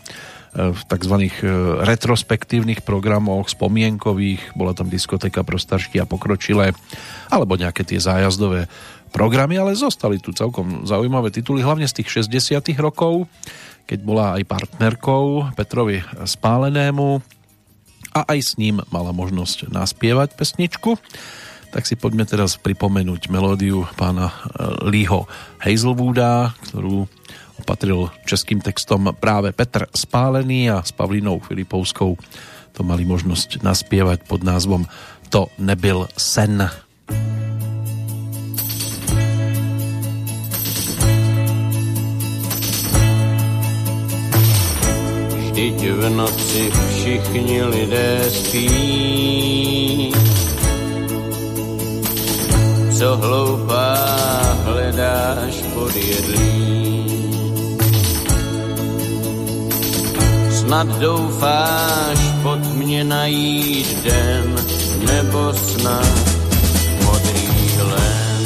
v tzv. E, retrospektívnych programoch, spomienkových, bola tam diskotéka pro staršky a pokročilé, alebo nejaké tie zájazdové programy, ale zostali tu celkom zaujímavé tituly, hlavne z tých 60 rokov, keď bola aj partnerkou Petrovi Spálenému a aj s ním mala možnosť naspievať pesničku. Tak si poďme teraz pripomenúť melódiu pána e, Leeho Hazelwooda, ktorú patril českým textom práve Petr Spálený a s Pavlínou Filipovskou to mali možnosť naspievať pod názvom To nebyl sen. Vždyť v noci všichni lidé spí. Co hloupá hledáš pod jedlí? Snad doufáš pod mě najít den, nebo snad modrý len.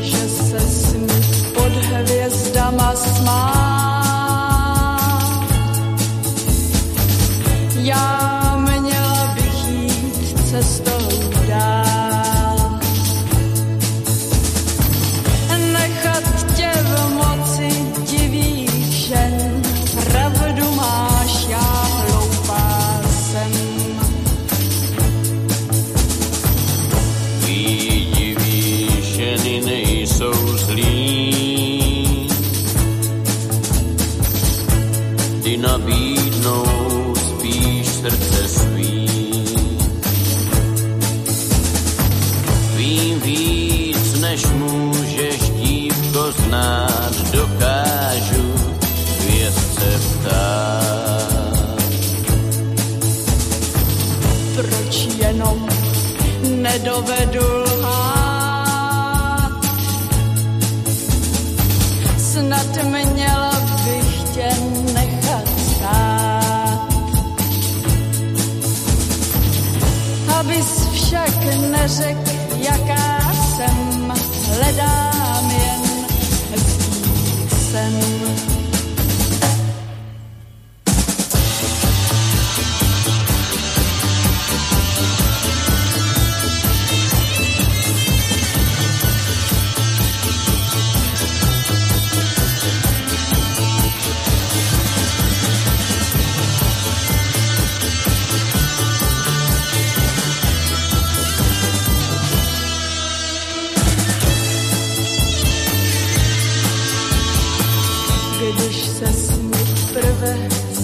Že se smí pod hvězdama smá. Já jít nedovedu lhát. Snad měla bych tě nechat stát. Abys však neřekl, jaká jsem, hledám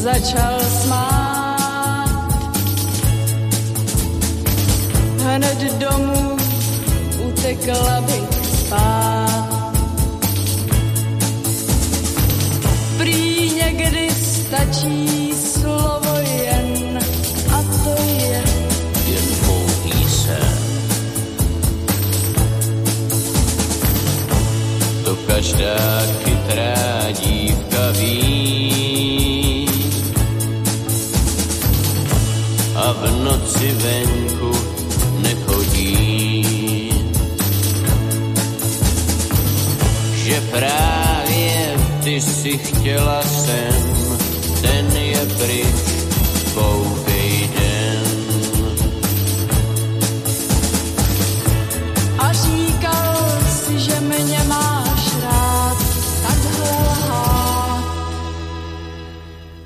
začal smát. Hned domů utekla bych spát. Prý někdy stačí slovo jen a to je Jen pouhý sen. každá chytrá dívka ví. Noci venku nechodí. Že právě ty si chtěla sem, ten je pryč, koukej den. A říkal si, že mě máš rád, takhle lhát.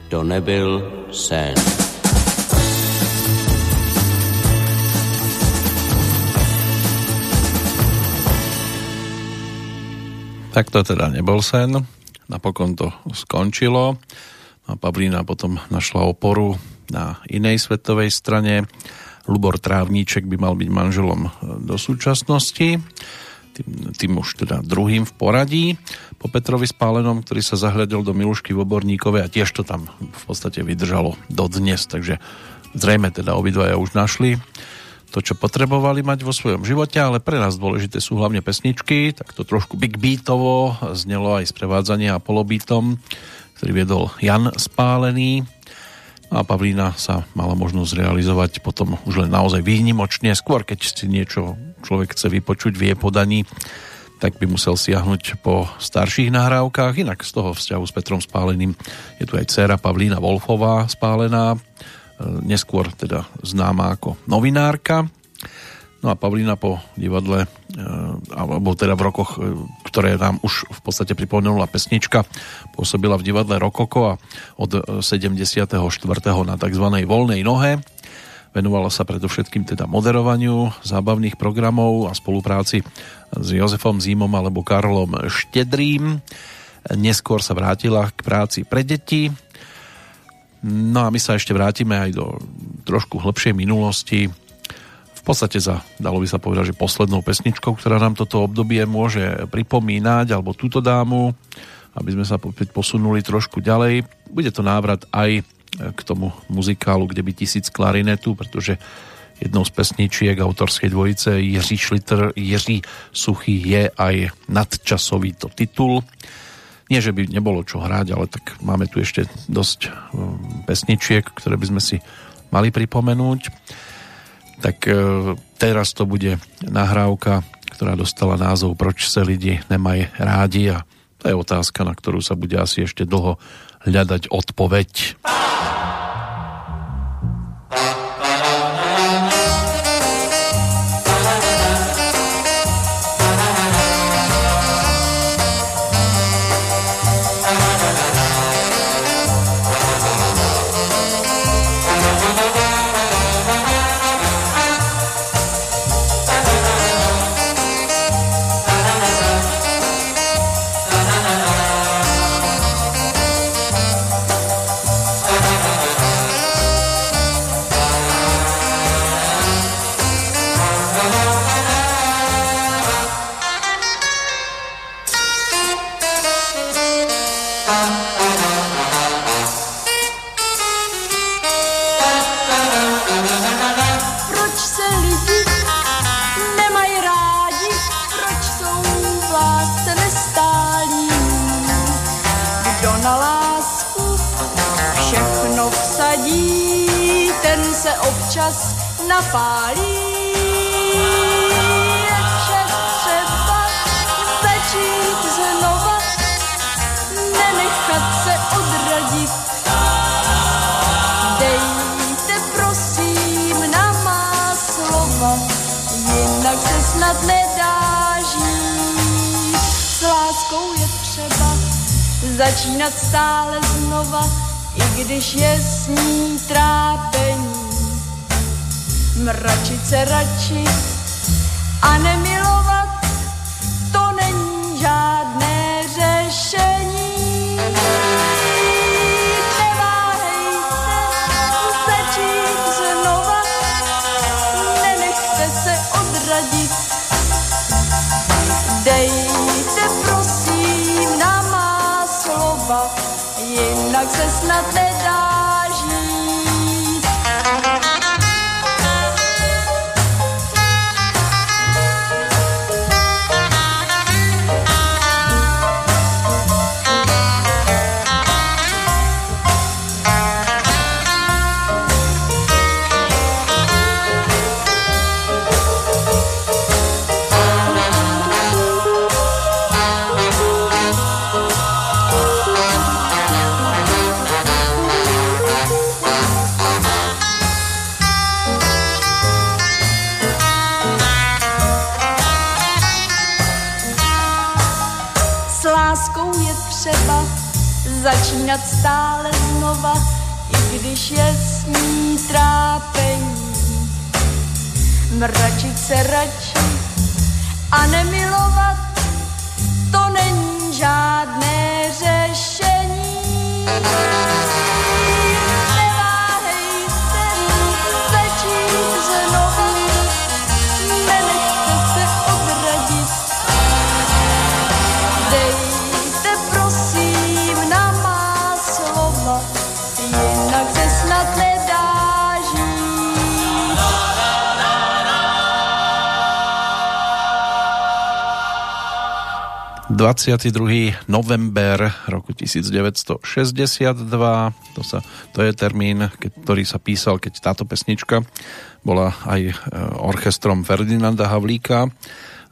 To nebyl sen. Tak to teda nebol sen. Napokon to skončilo. A Pavlína potom našla oporu na inej svetovej strane. Lubor Trávníček by mal byť manželom do súčasnosti. Tým, tým už teda druhým v poradí. Po Petrovi Spálenom, ktorý sa zahľadil do Milušky v Oborníkove a tiež to tam v podstate vydržalo do dnes. Takže zrejme teda obidvaja už našli to, čo potrebovali mať vo svojom živote, ale pre nás dôležité sú hlavne pesničky, tak to trošku big beatovo znelo aj sprevádzanie a polobítom, ktorý viedol Jan Spálený. A Pavlína sa mala možnosť realizovať potom už len naozaj výnimočne, skôr keď si niečo človek chce vypočuť v jej podaní, tak by musel siahnuť po starších nahrávkach. Inak z toho vzťahu s Petrom Spáleným je tu aj dcera Pavlína Wolfová Spálená, neskôr teda známa ako novinárka. No a Pavlína po divadle, e, alebo teda v rokoch, e, ktoré nám už v podstate pripomenula pesnička, pôsobila v divadle Rokoko a od 74. na tzv. voľnej nohe. Venovala sa predovšetkým teda moderovaniu zábavných programov a spolupráci s Jozefom Zímom alebo Karlom Štedrým. Neskôr sa vrátila k práci pre deti, No a my sa ešte vrátime aj do trošku hlbšej minulosti. V podstate za, dalo by sa povedať, že poslednou pesničkou, ktorá nám toto obdobie môže pripomínať, alebo túto dámu, aby sme sa posunuli trošku ďalej. Bude to návrat aj k tomu muzikálu, kde by tisíc klarinetu, pretože jednou z pesničiek autorskej dvojice Jiří Šliter, Jiří Suchý je aj nadčasový to titul. Nie, že by nebolo čo hrať, ale tak máme tu ešte dosť um, pesničiek, ktoré by sme si mali pripomenúť. Tak e, teraz to bude nahrávka, ktorá dostala názov Proč sa lidi nemajú rádi a to je otázka, na ktorú sa bude asi ešte dlho hľadať odpoveď. Je vše třeba začít znova, nenechat se odradit Dejte prosím na má slova, jinak se snad nedá. S láskou je třeba začínat stále znova, i když je s ní trápení. Mračit se radši a nemilovat, to není žádné řešení. Neváhejte začít znova, nenechte se odradit. Dejte prosím na slova, jinak se snad nedá Mračit se 22. november roku 1962, to, sa, to je termín, ktorý sa písal, keď táto pesnička bola aj e, orchestrom Ferdinanda Havlíka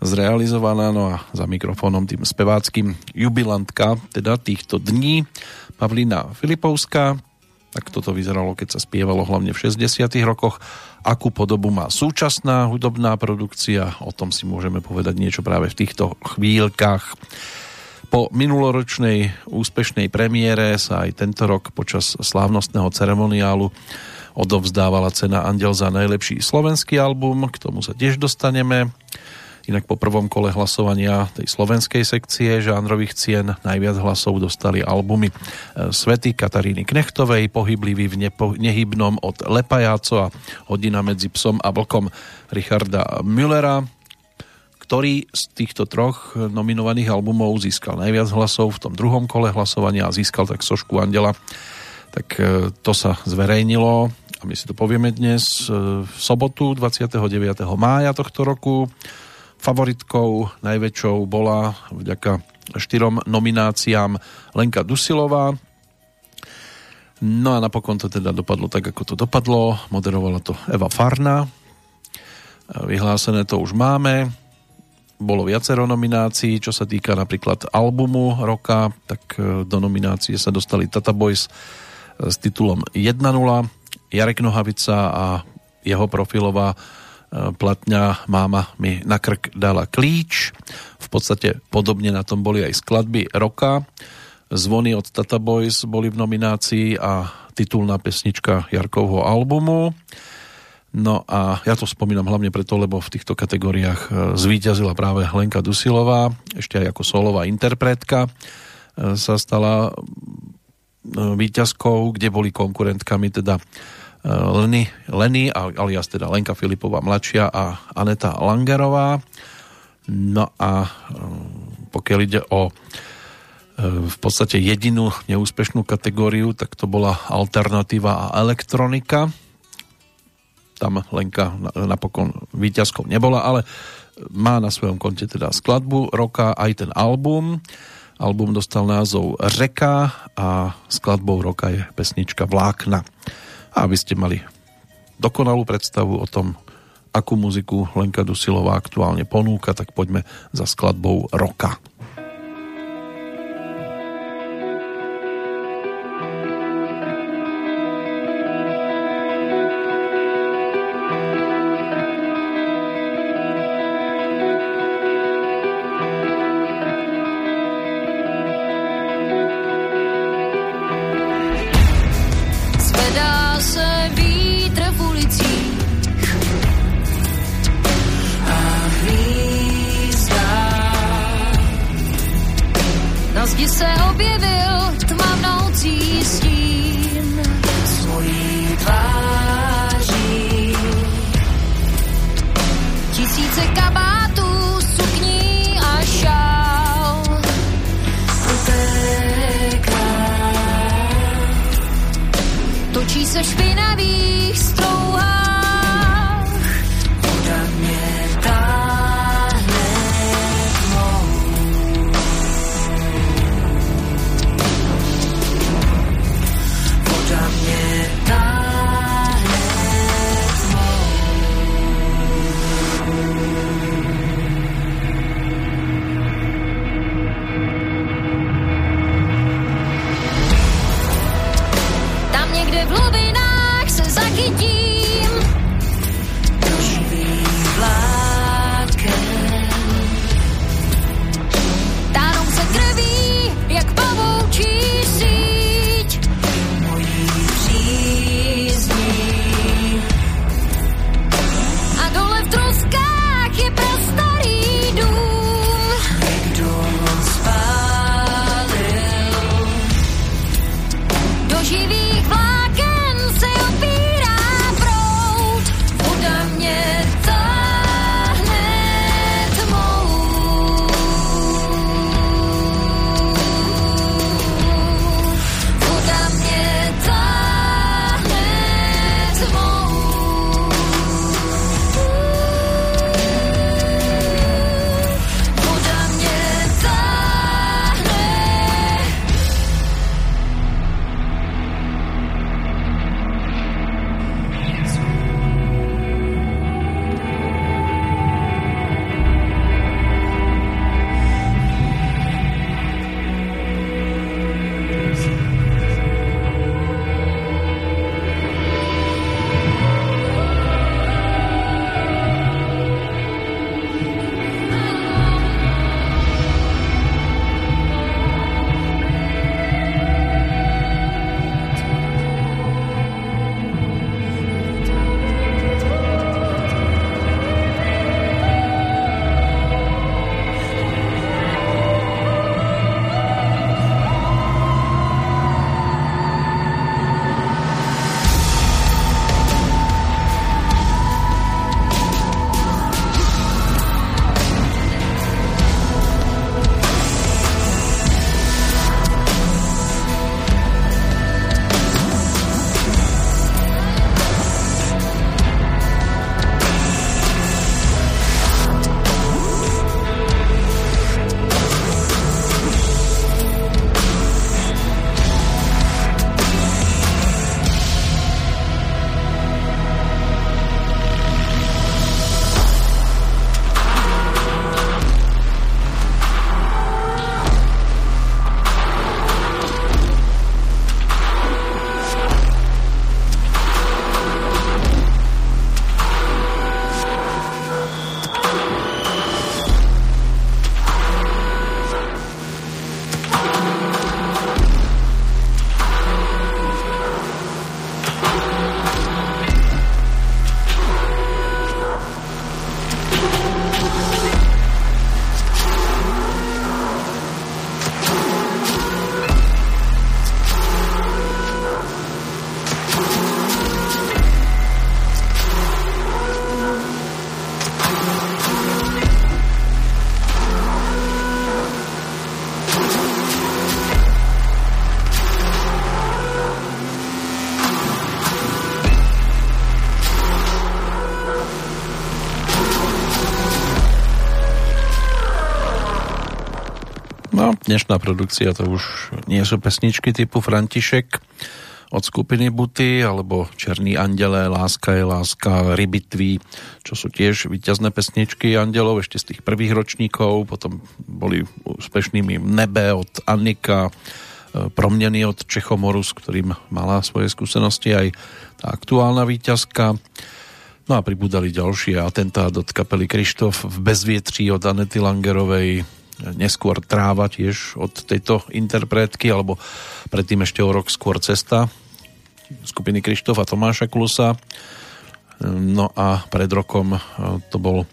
zrealizovaná, no a za mikrofónom tým speváckým jubilantka, teda týchto dní, Pavlína Filipovská, tak toto vyzeralo, keď sa spievalo hlavne v 60 rokoch. Akú podobu má súčasná hudobná produkcia, o tom si môžeme povedať niečo práve v týchto chvíľkach. Po minuloročnej úspešnej premiére sa aj tento rok počas slávnostného ceremoniálu odovzdávala cena Andel za najlepší slovenský album, k tomu sa tiež dostaneme. Inak po prvom kole hlasovania tej slovenskej sekcie žánrových cien najviac hlasov dostali albumy e, Svety Kataríny Knechtovej, Pohyblivý v nepo, nehybnom od Lepajáco a Hodina medzi psom a vlkom Richarda Müllera, ktorý z týchto troch nominovaných albumov získal najviac hlasov v tom druhom kole hlasovania a získal tak sošku Andela. Tak e, to sa zverejnilo a my si to povieme dnes e, v sobotu 29. mája tohto roku Favoritkou najväčšou bola vďaka štyrom nomináciám Lenka Dusilová. No a napokon to teda dopadlo tak, ako to dopadlo. Moderovala to Eva Farna. Vyhlásené to už máme. Bolo viacero nominácií, čo sa týka napríklad albumu roka, tak e, do nominácie sa dostali Tata Boys s titulom 1.0, Jarek Nohavica a jeho profilová platňa Máma mi na krk dala klíč. V podstate podobne na tom boli aj skladby roka. Zvony od Tata Boys boli v nominácii a titulná pesnička Jarkovho albumu. No a ja to spomínam hlavne preto, lebo v týchto kategóriách e, zvíťazila práve Hlenka Dusilová, ešte aj ako solová interpretka e, sa stala e, víťazkou, kde boli konkurentkami teda Leny, Leny alias teda Lenka Filipová mladšia a Aneta Langerová. No a e, pokiaľ ide o e, v podstate jedinú neúspešnú kategóriu, tak to bola alternatíva a elektronika. Tam Lenka napokon výťazkou nebola, ale má na svojom konte teda skladbu roka aj ten album. Album dostal názov Reka a skladbou roka je pesnička Vlákna. A aby ste mali dokonalú predstavu o tom, akú muziku Lenka Dusilová aktuálne ponúka, tak poďme za skladbou Roka. Dnešná produkcia to už nie sú pesničky typu František od skupiny Buty, alebo Černý andele, Láska je láska, Rybitví, čo sú tiež víťazné pesničky Andelov ešte z tých prvých ročníkov, potom boli úspešnými Nebe od Annika, e, Promnený od Čechomoru, s ktorým mala svoje skúsenosti aj tá aktuálna víťazka. No a pribúdali ďalšie atentát od kapely Krištof v Bezvietří od Anety Langerovej, neskôr Tráva tiež od tejto interpretky, alebo predtým ešte o rok skôr Cesta skupiny Krištofa Tomáša Klusa. No a pred rokom e, to bol e,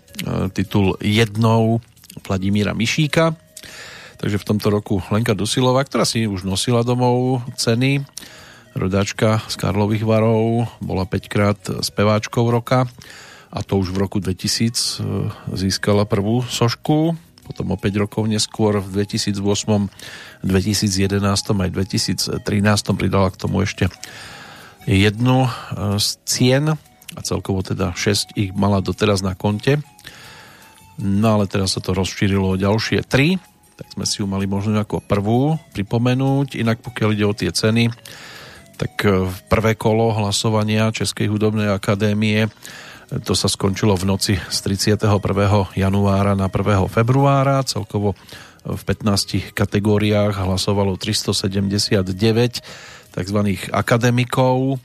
titul Jednou Vladimíra Mišíka. Takže v tomto roku Lenka Dusilová, ktorá si už nosila domov ceny, rodáčka z Karlových varov, bola 5 krát speváčkou roka a to už v roku 2000 e, získala prvú sošku potom o 5 rokov neskôr v 2008, 2011 aj 2013 pridala k tomu ešte jednu e, z cien a celkovo teda 6 ich mala doteraz na konte. No ale teraz sa to rozšírilo o ďalšie 3, tak sme si ju mali možno ako prvú pripomenúť. Inak pokiaľ ide o tie ceny, tak e, prvé kolo hlasovania Českej hudobnej akadémie to sa skončilo v noci z 31. januára na 1. februára. Celkovo v 15 kategóriách hlasovalo 379 tzv. akademikov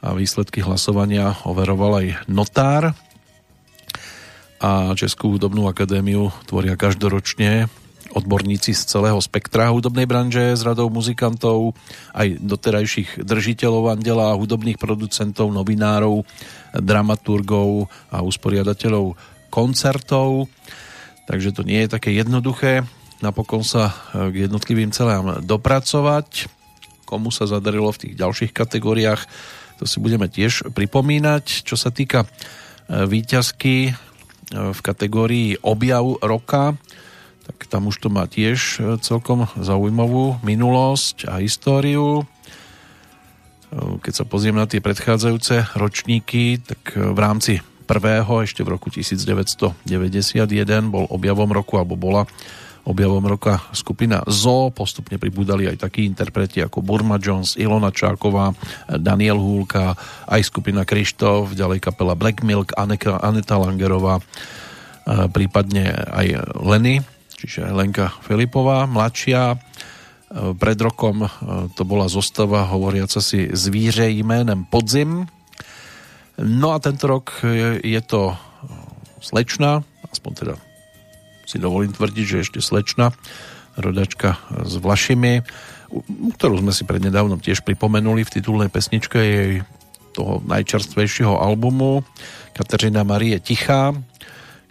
a výsledky hlasovania overoval aj notár. A Českú hudobnú akadémiu tvoria každoročne odborníci z celého spektra hudobnej branže s radou muzikantov, aj doterajších držiteľov Andela, hudobných producentov, novinárov, dramaturgov a usporiadateľov koncertov. Takže to nie je také jednoduché napokon sa k jednotlivým celám dopracovať. Komu sa zadarilo v tých ďalších kategóriách, to si budeme tiež pripomínať. Čo sa týka e, výťazky e, v kategórii objav roka, tak tam už to má tiež e, celkom zaujímavú minulosť a históriu. E, keď sa pozriem na tie predchádzajúce ročníky, tak e, v rámci prvého ešte v roku 1991 bol objavom roku, alebo bola objavom roka skupina ZO. Postupne pribúdali aj takí interpreti ako Burma Jones, Ilona Čáková, Daniel Húlka, aj skupina Krištof, ďalej kapela Black Milk, Aneta Langerová, prípadne aj Lenny čiže Lenka Filipová, mladšia. Pred rokom e, to bola zostava hovoriaca si zvíře jménem Podzim. No a tento rok je, je to e, slečna, aspoň teda si dovolím tvrdiť, že ešte slečna, rodačka s Vlašimi, ktorú sme si prednedávnom tiež pripomenuli v titulnej pesničke jej toho najčerstvejšieho albumu Kateřina Marie Tichá,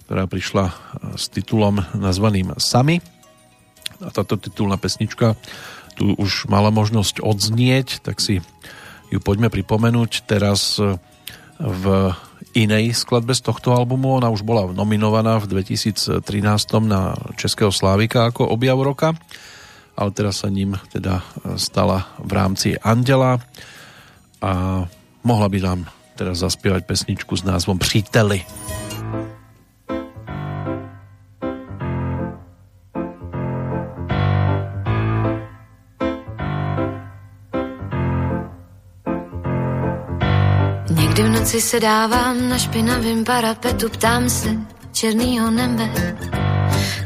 ktorá prišla e, s titulom nazvaným Sami. A táto titulná pesnička tu už mala možnosť odznieť, tak si ju poďme pripomenúť teraz e, v inej skladbe z tohto albumu. Ona už bola nominovaná v 2013 na Českého Slávika ako objav roka, ale teraz sa ním teda e, stala v rámci Andela a mohla by nám teraz zaspievať pesničku s názvom Příteli. Příteli. Noci se dávám na špinavým parapetu, ptám se černýho nebe.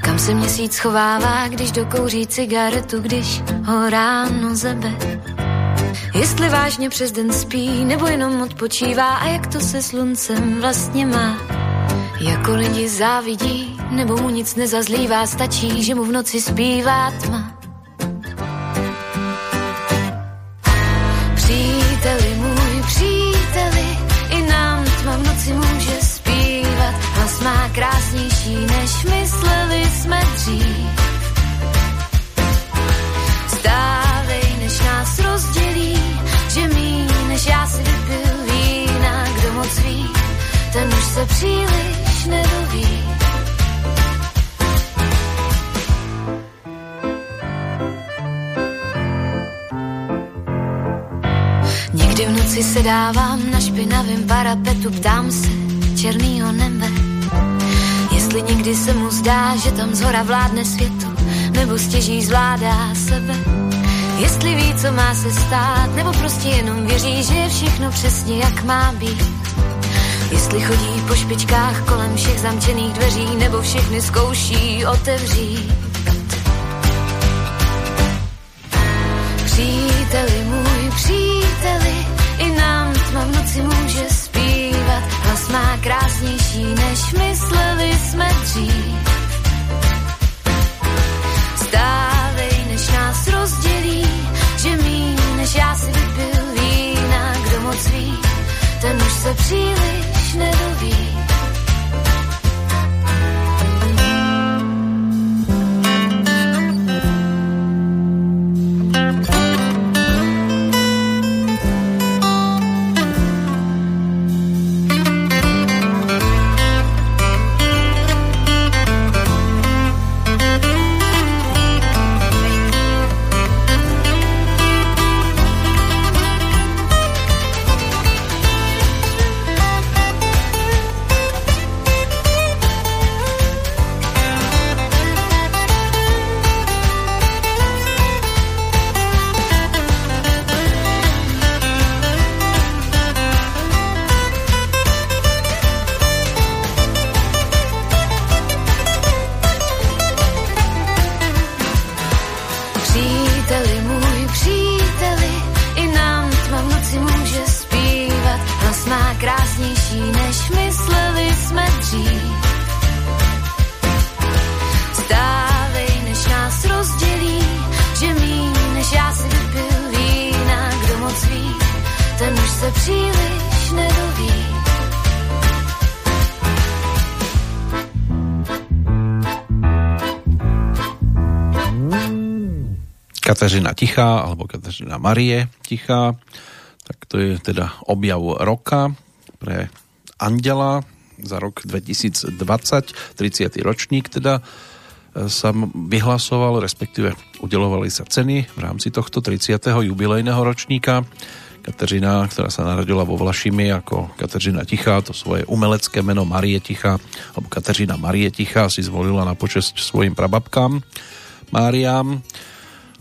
Kam se měsíc schovává, když dokouří cigaretu, když ho ráno zebe. Jestli vážně přes den spí, nebo jenom odpočívá a jak to se sluncem vlastně má. Jako lidi závidí, nebo mu nic nezazlívá, stačí, že mu v noci zpívá tma. Hlas má krásnější, než mysleli jsme dřív. Stávej, než nás rozdělí, že mý, než já si vypil vína, kdo moc ví, ten už se příliš nedoví. Někdy v noci se dávám na špinavém parapetu, ptám se černýho nebe. Jestli někdy se mu zdá, že tam zhora vládne světu, nebo stěží zvládá sebe. Jestli ví, co má se stát, nebo prostě jenom věří, že je všechno přesně jak má být. Jestli chodí po špičkách kolem všech zamčených dveří, nebo všechny zkouší otevřít. Příteli můj, příteli, i nám tma v noci může zpívat. Hlas má krásnější, než mysleli jsme dřív. Stávej, než nás rozdělí, že míň, než já si vypil vína, kdo moc ví, ten už se příliš nedoví. Tichá alebo Kateřina Marie Tichá. Tak to je teda objav roka pre Andela za rok 2020, 30. ročník teda e, sa vyhlasoval, respektíve udelovali sa ceny v rámci tohto 30. jubilejného ročníka. Kateřina, ktorá sa narodila vo Vlašimi ako Kateřina Tichá, to svoje umelecké meno Marie Tichá, alebo Kateřina Marie Tichá si zvolila na počesť svojim prababkám Máriám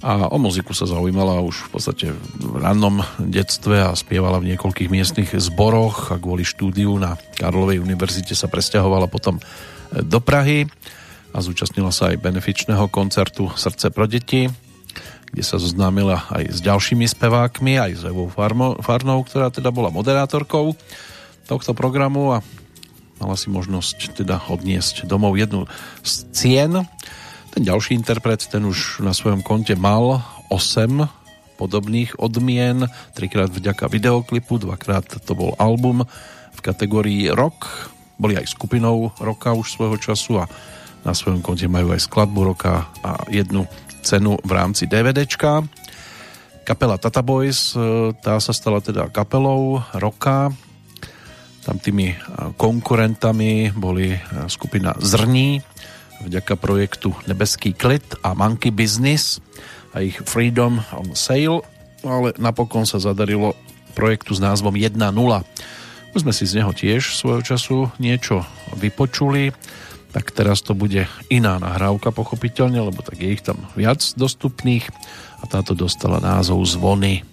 a o muziku sa zaujímala už v podstate v rannom detstve a spievala v niekoľkých miestnych zboroch a kvôli štúdiu na Karlovej univerzite sa presťahovala potom do Prahy a zúčastnila sa aj benefičného koncertu Srdce pro deti, kde sa zoznámila aj s ďalšími spevákmi, aj s Evou Farnou, ktorá teda bola moderátorkou tohto programu a mala si možnosť teda odniesť domov jednu z cien ten ďalší interpret, ten už na svojom konte mal 8 podobných odmien, trikrát vďaka videoklipu, dvakrát to bol album v kategórii rock, boli aj skupinou roka už svojho času a na svojom konte majú aj skladbu roka a jednu cenu v rámci DVDčka. Kapela Tata Boys, e, tá sa stala teda kapelou roka. Tam tými konkurentami boli e, skupina Zrní, vďaka projektu Nebeský klid a Monkey Business a ich Freedom on Sale, ale napokon sa zadarilo projektu s názvom 1.0. Už sme si z neho tiež svojho času niečo vypočuli, tak teraz to bude iná nahrávka pochopiteľne, lebo tak je ich tam viac dostupných a táto dostala názov Zvony.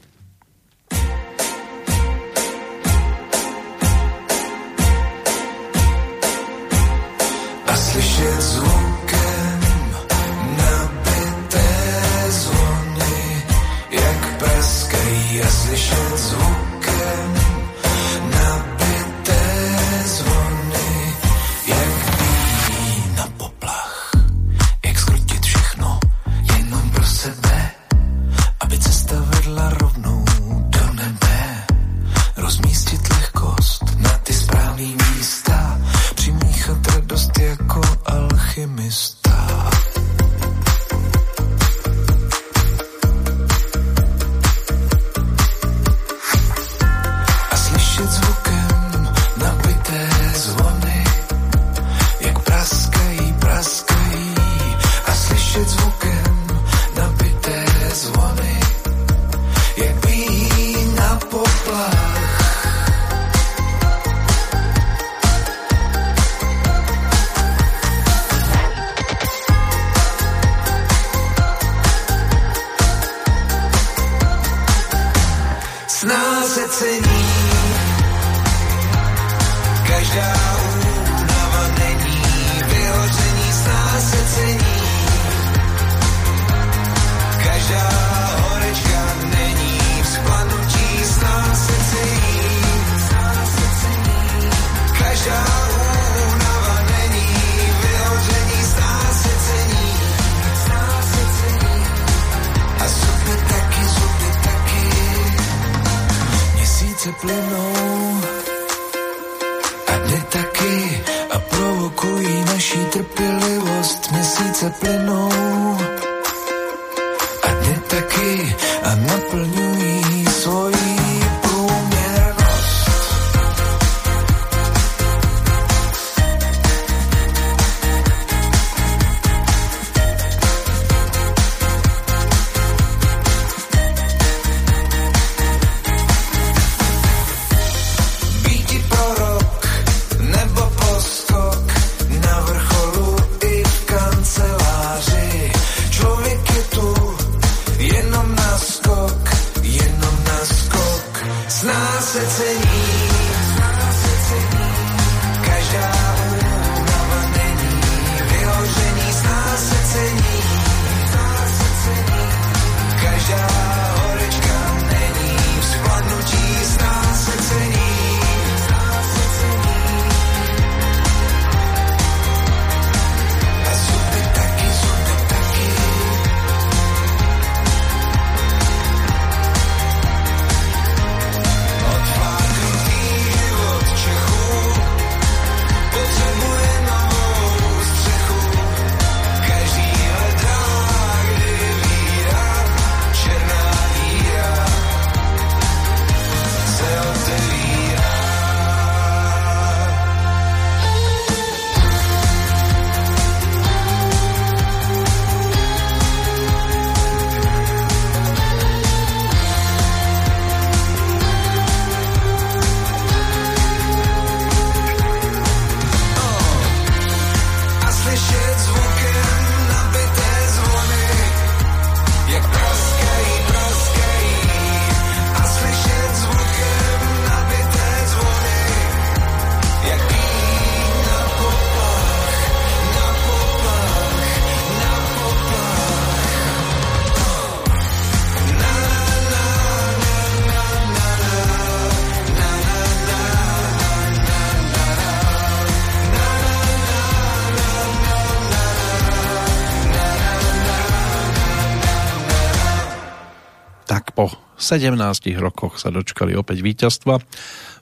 17 rokoch sa dočkali opäť víťazstva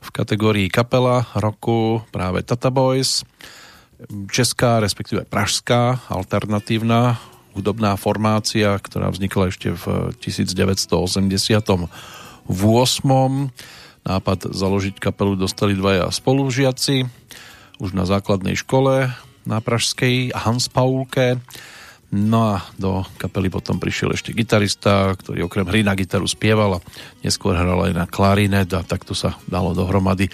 v kategórii kapela roku práve Tata Boys. Česká, respektíve pražská alternatívna hudobná formácia, ktorá vznikla ešte v 1988. Nápad založiť kapelu dostali dvaja spolužiaci už na základnej škole na Pražskej Hans Paulke. No a do kapely potom prišiel ešte gitarista, ktorý okrem hry na gitaru spieval a neskôr hral aj na klarinet a takto sa dalo dohromady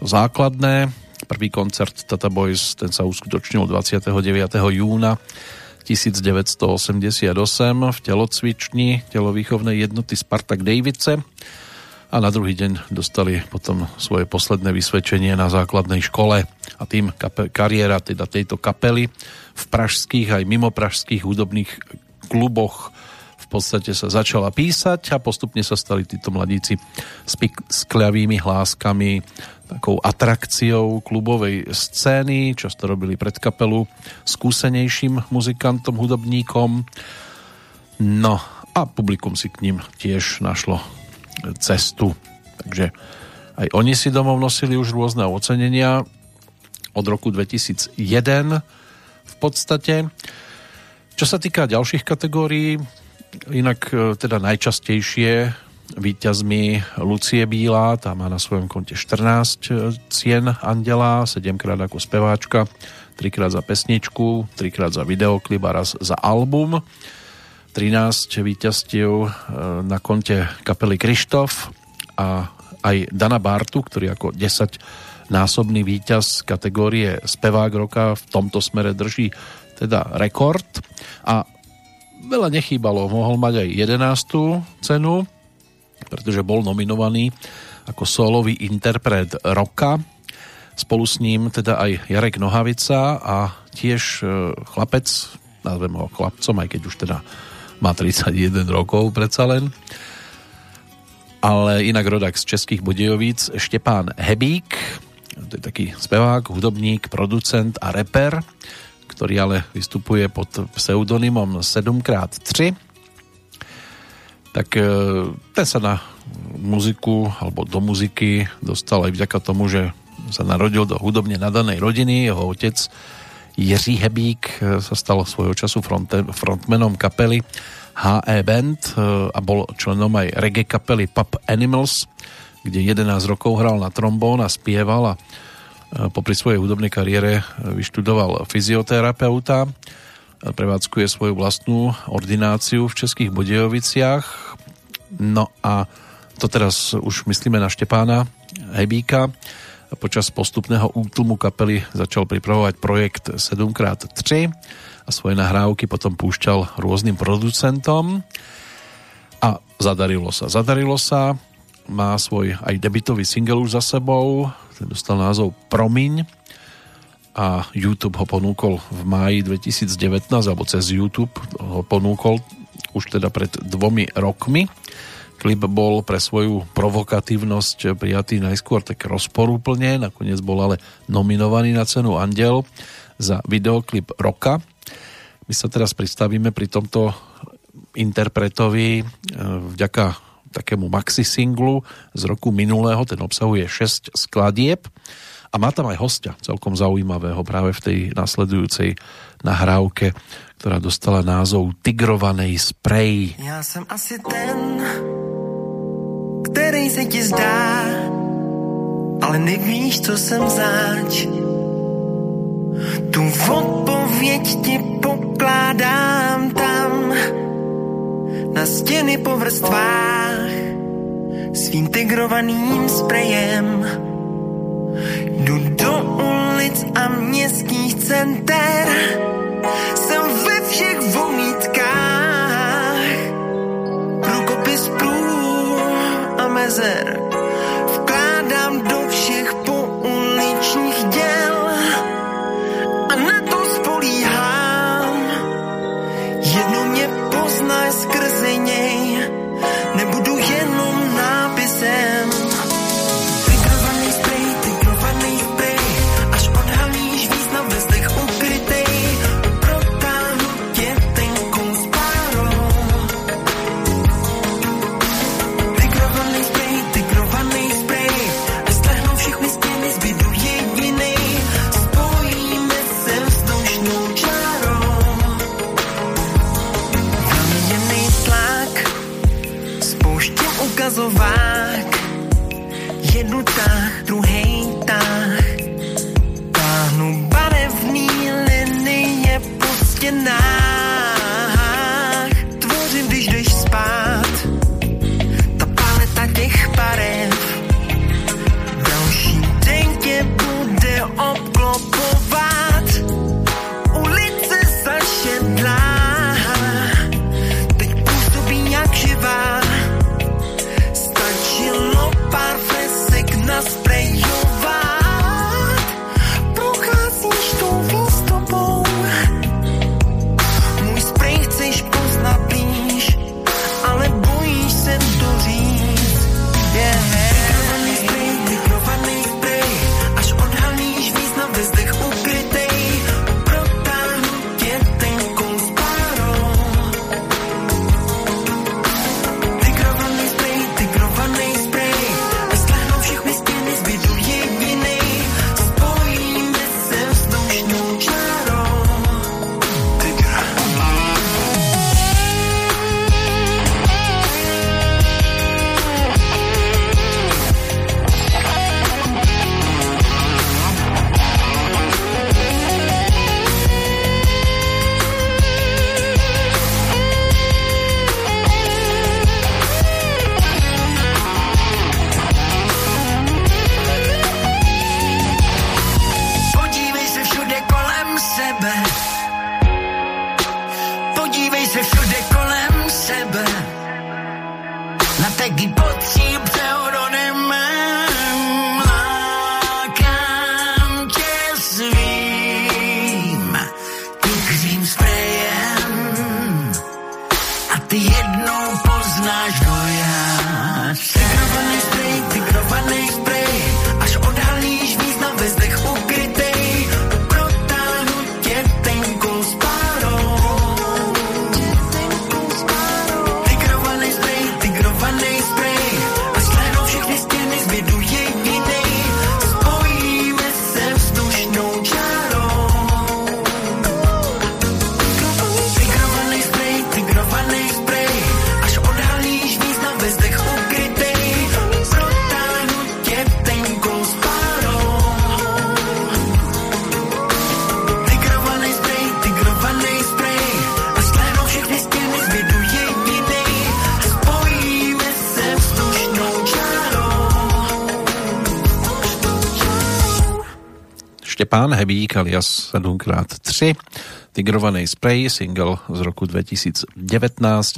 to základné. Prvý koncert Tata Boys, ten sa uskutočnil 29. júna 1988 v telocvični telovýchovnej jednoty Spartak Davice a na druhý deň dostali potom svoje posledné vysvedčenie na základnej škole a tým kape- kariéra teda tejto kapely v pražských aj mimo pražských hudobných kluboch v podstate sa začala písať a postupne sa stali títo mladíci s pik- hláskami takou atrakciou klubovej scény, často robili pred kapelu skúsenejším muzikantom, hudobníkom. No a publikum si k ním tiež našlo cestu. Takže aj oni si domov nosili už rôzne ocenenia od roku 2001 v podstate. Čo sa týka ďalších kategórií, inak e, teda najčastejšie víťazmi Lucie Bílá, tá má na svojom konte 14 cien Andela, 7 krát ako speváčka, 3 krát za pesničku, 3 krát za videoklip a raz za album. 13 víťazstiev e, na konte kapely Krištof a aj Dana Bartu, ktorý ako 10 násobný víťaz kategórie spevák roka v tomto smere drží teda rekord a veľa nechýbalo, mohol mať aj 11. cenu, pretože bol nominovaný ako solový interpret roka. Spolu s ním teda aj Jarek Nohavica a tiež e, chlapec, nazvem ho chlapcom, aj keď už teda má 31 rokov predsa len. Ale inak rodak z Českých Budějovíc Štepán Hebík, to je taký spevák, hudobník, producent a reper, ktorý ale vystupuje pod pseudonymom 7x3. Tak e, ten sa na muziku alebo do muziky dostal aj vďaka tomu, že sa narodil do hudobne nadanej rodiny. Jeho otec Jiří Hebík e, sa stal svojho času fronte, frontmanom kapely HE Band e, a bol členom aj reggae kapely Pub Animals, kde 11 rokov hral na trombón a spieval a popri svojej hudobnej kariére vyštudoval fyzioterapeuta, prevádzkuje svoju vlastnú ordináciu v Českých Budejoviciach. No a to teraz už myslíme na Štepána Hebíka. Počas postupného útlumu kapely začal pripravovať projekt 7x3 a svoje nahrávky potom púšťal rôznym producentom a zadarilo sa. Zadarilo sa, má svoj aj debitový single už za sebou, ten dostal názov Promiň a YouTube ho ponúkol v máji 2019 alebo cez YouTube ho ponúkol už teda pred dvomi rokmi. Klip bol pre svoju provokatívnosť prijatý najskôr tak rozporúplne, nakoniec bol ale nominovaný na cenu Andel za videoklip roka. My sa teraz pristavíme pri tomto interpretovi e, vďaka takému maxi singlu z roku minulého, ten obsahuje 6 skladieb a má tam aj hostia celkom zaujímavého práve v tej nasledujúcej nahrávke, ktorá dostala názov Tigrovanej sprej. Já jsem asi ten, který se ti zdá, ale nevíš, co jsem zač. Tu odpověď ti pokládám tam, na stěny po vrstvách svým tigrovaným sprejem. Jdu do ulic a městských center, jsem ve všech vomítkách, průkopy prů a mezer vkládám do všech pouličních děl a na poznáš skrze něj, Štepán Hebík alias 7x3 Tigrovaný spray, single z roku 2019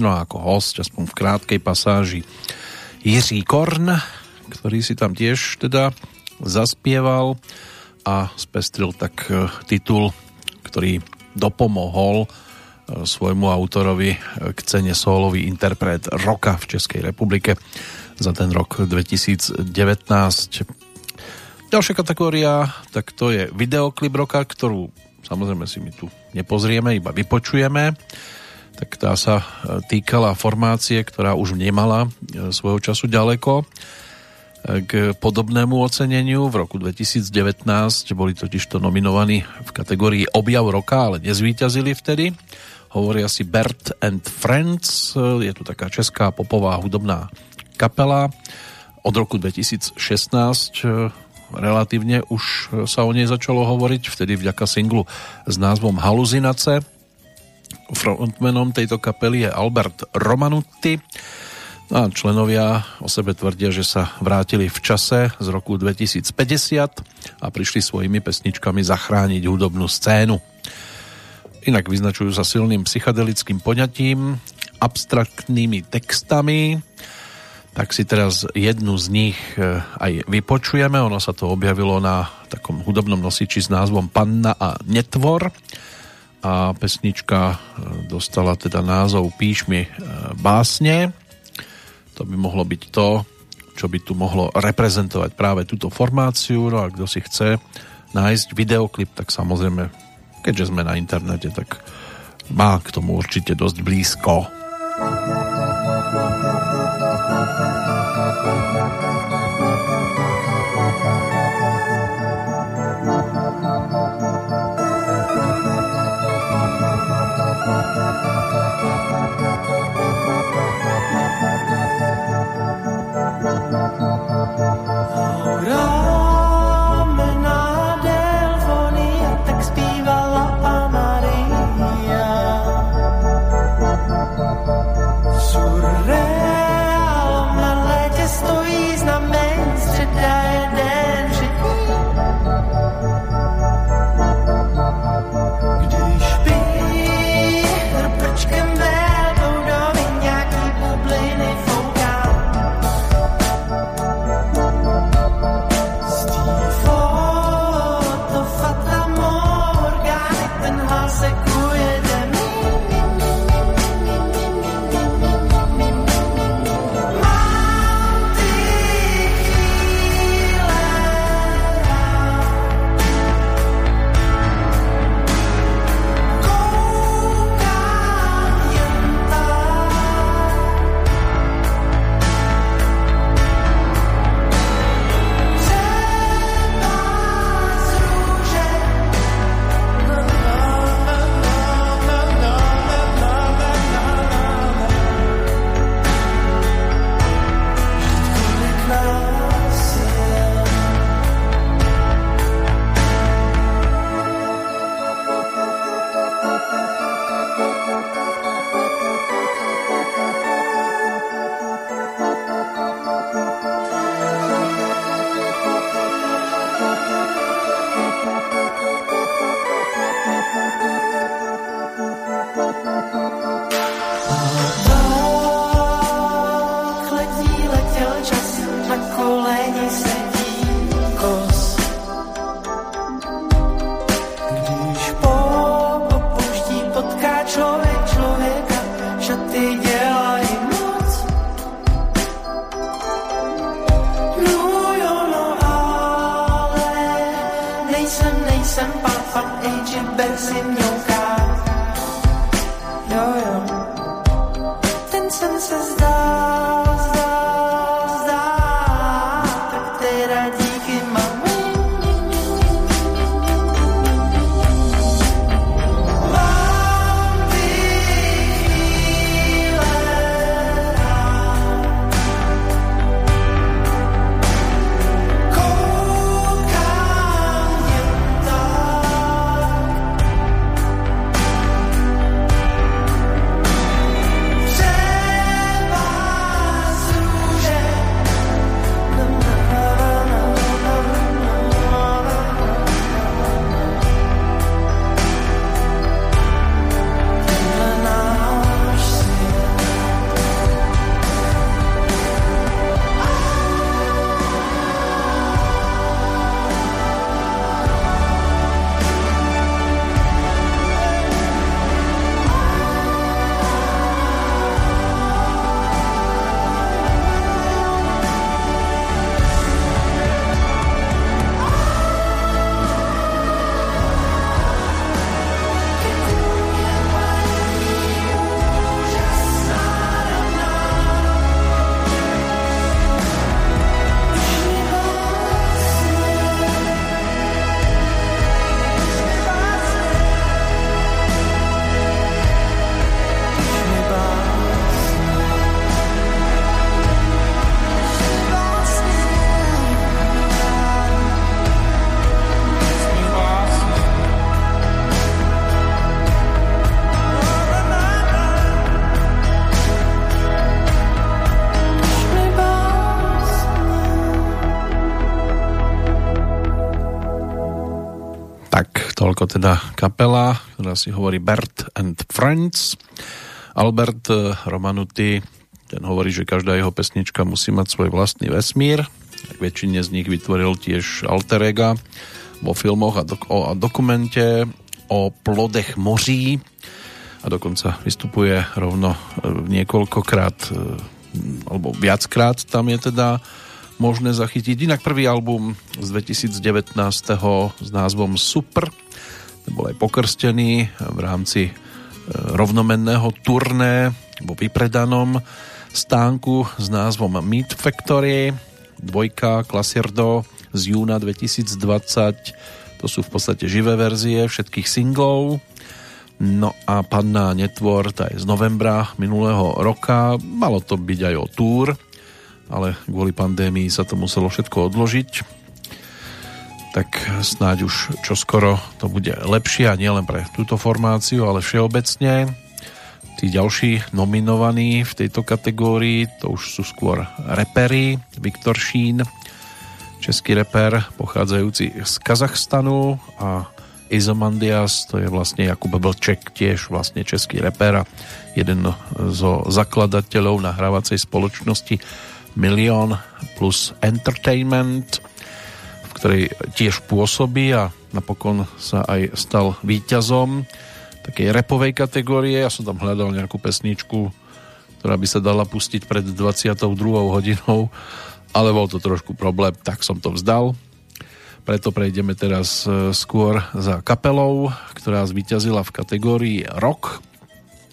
no a ako host, aspoň v krátkej pasáži Jiří Korn, ktorý si tam tiež teda zaspieval a spestril tak e, titul, ktorý dopomohol e, svojmu autorovi e, k cene solový interpret roka v Českej republike za ten rok 2019 Ďalšia kategória, tak to je videoklip roka, ktorú samozrejme si my tu nepozrieme, iba vypočujeme. Tak tá sa e, týkala formácie, ktorá už nemala e, svojho času ďaleko e, k podobnému oceneniu. V roku 2019 boli totiž to nominovaní v kategórii objav roka, ale nezvíťazili vtedy. Hovoria si Bert and Friends, je to taká česká popová hudobná kapela. Od roku 2016 relatívne už sa o nej začalo hovoriť, vtedy vďaka singlu s názvom Haluzinace. Frontmanom tejto kapely je Albert Romanutti. No a členovia o sebe tvrdia, že sa vrátili v čase z roku 2050 a prišli svojimi pesničkami zachrániť hudobnú scénu. Inak vyznačujú sa silným psychedelickým poňatím, abstraktnými textami, tak si teraz jednu z nich e, aj vypočujeme. Ono sa to objavilo na takom hudobnom nosiči s názvom Panna a Netvor a pesnička e, dostala teda názov Píš mi e, básne. To by mohlo byť to, čo by tu mohlo reprezentovať práve túto formáciu. No a kto si chce nájsť videoklip, tak samozrejme, keďže sme na internete, tak má k tomu určite dosť blízko. Ramena 我我我。sin ako teda kapela, ktorá si hovorí Bert and Friends. Albert eh, Romanuty, ten hovorí, že každá jeho pesnička musí mať svoj vlastný vesmír. Väčšine z nich vytvoril tiež alter ega vo filmoch a, dok- a dokumente o plodech moří a dokonca vystupuje rovno eh, niekoľkokrát eh, alebo viackrát tam je teda možné zachytiť. Inak prvý album z 2019. s názvom Super bol aj pokrstený v rámci e, rovnomenného turné vo vypredanom stánku s názvom Meat Factory, dvojka Klasierdo z júna 2020. To sú v podstate živé verzie všetkých singlov. No a Panna Netvor, tá je z novembra minulého roka. Malo to byť aj o túr, ale kvôli pandémii sa to muselo všetko odložiť tak snáď už čoskoro to bude lepšie a nielen pre túto formáciu, ale všeobecne. Tí ďalší nominovaní v tejto kategórii to už sú skôr repery. Viktor Šín, český reper pochádzajúci z Kazachstanu a Izomandias, to je vlastne Jakub Blček, tiež vlastne český reper a jeden zo zakladateľov nahrávacej spoločnosti Milion plus Entertainment ktorej tiež pôsobí a napokon sa aj stal víťazom takej repovej kategórie. Ja som tam hľadal nejakú pesničku, ktorá by sa dala pustiť pred 22. hodinou, ale bol to trošku problém, tak som to vzdal. Preto prejdeme teraz e, skôr za kapelou, ktorá zvíťazila v kategórii rock,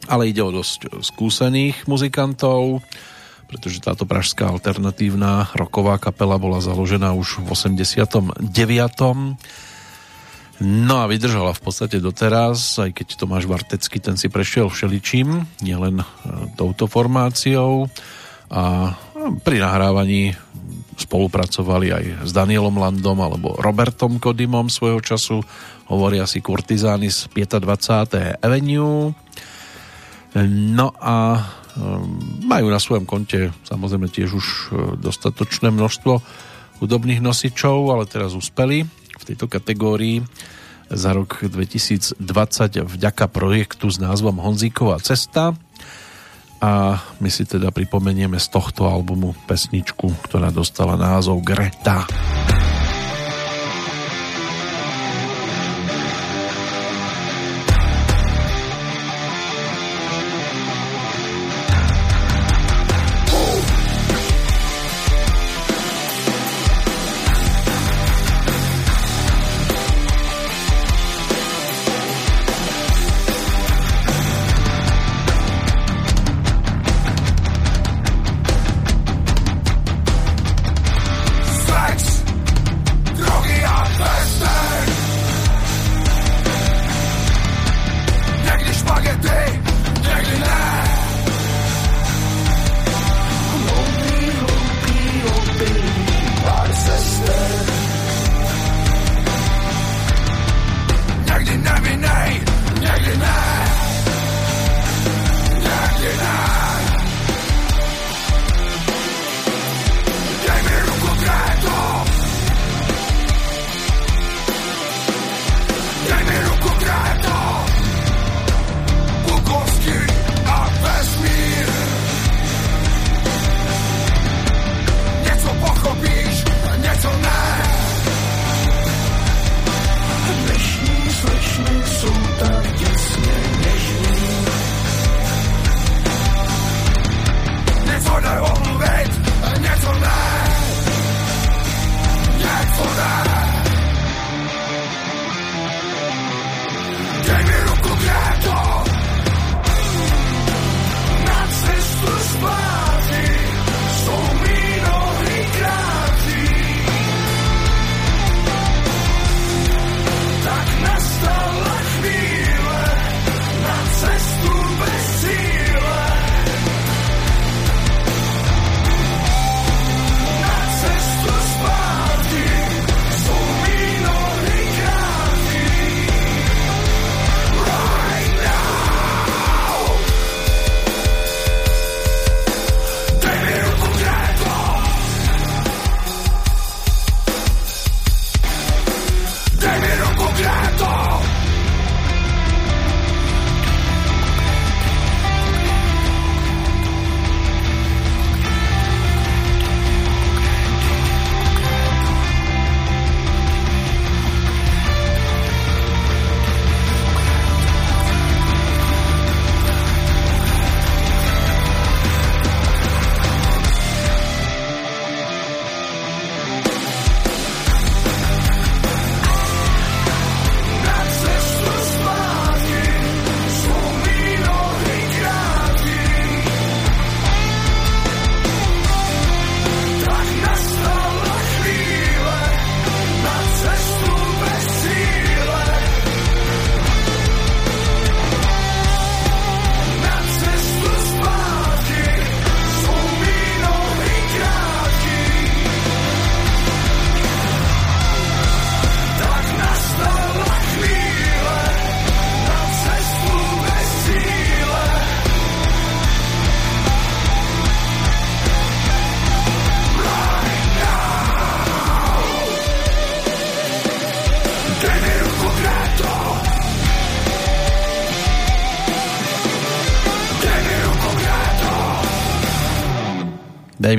ale ide o dosť skúsených muzikantov pretože táto pražská alternatívna roková kapela bola založená už v 89. No a vydržala v podstate doteraz, aj keď Tomáš Vartecký ten si prešiel všeličím, nielen e, touto formáciou a pri nahrávaní spolupracovali aj s Danielom Landom alebo Robertom Kodimom svojho času, hovoria si kurtizány z 25. Avenue. No a majú na svojom konte samozrejme tiež už e, dostatočné množstvo hudobných nosičov, ale teraz uspeli v tejto kategórii za rok 2020 vďaka projektu s názvom Honzíková cesta a my si teda pripomenieme z tohto albumu pesničku, ktorá dostala názov Greta. Greta.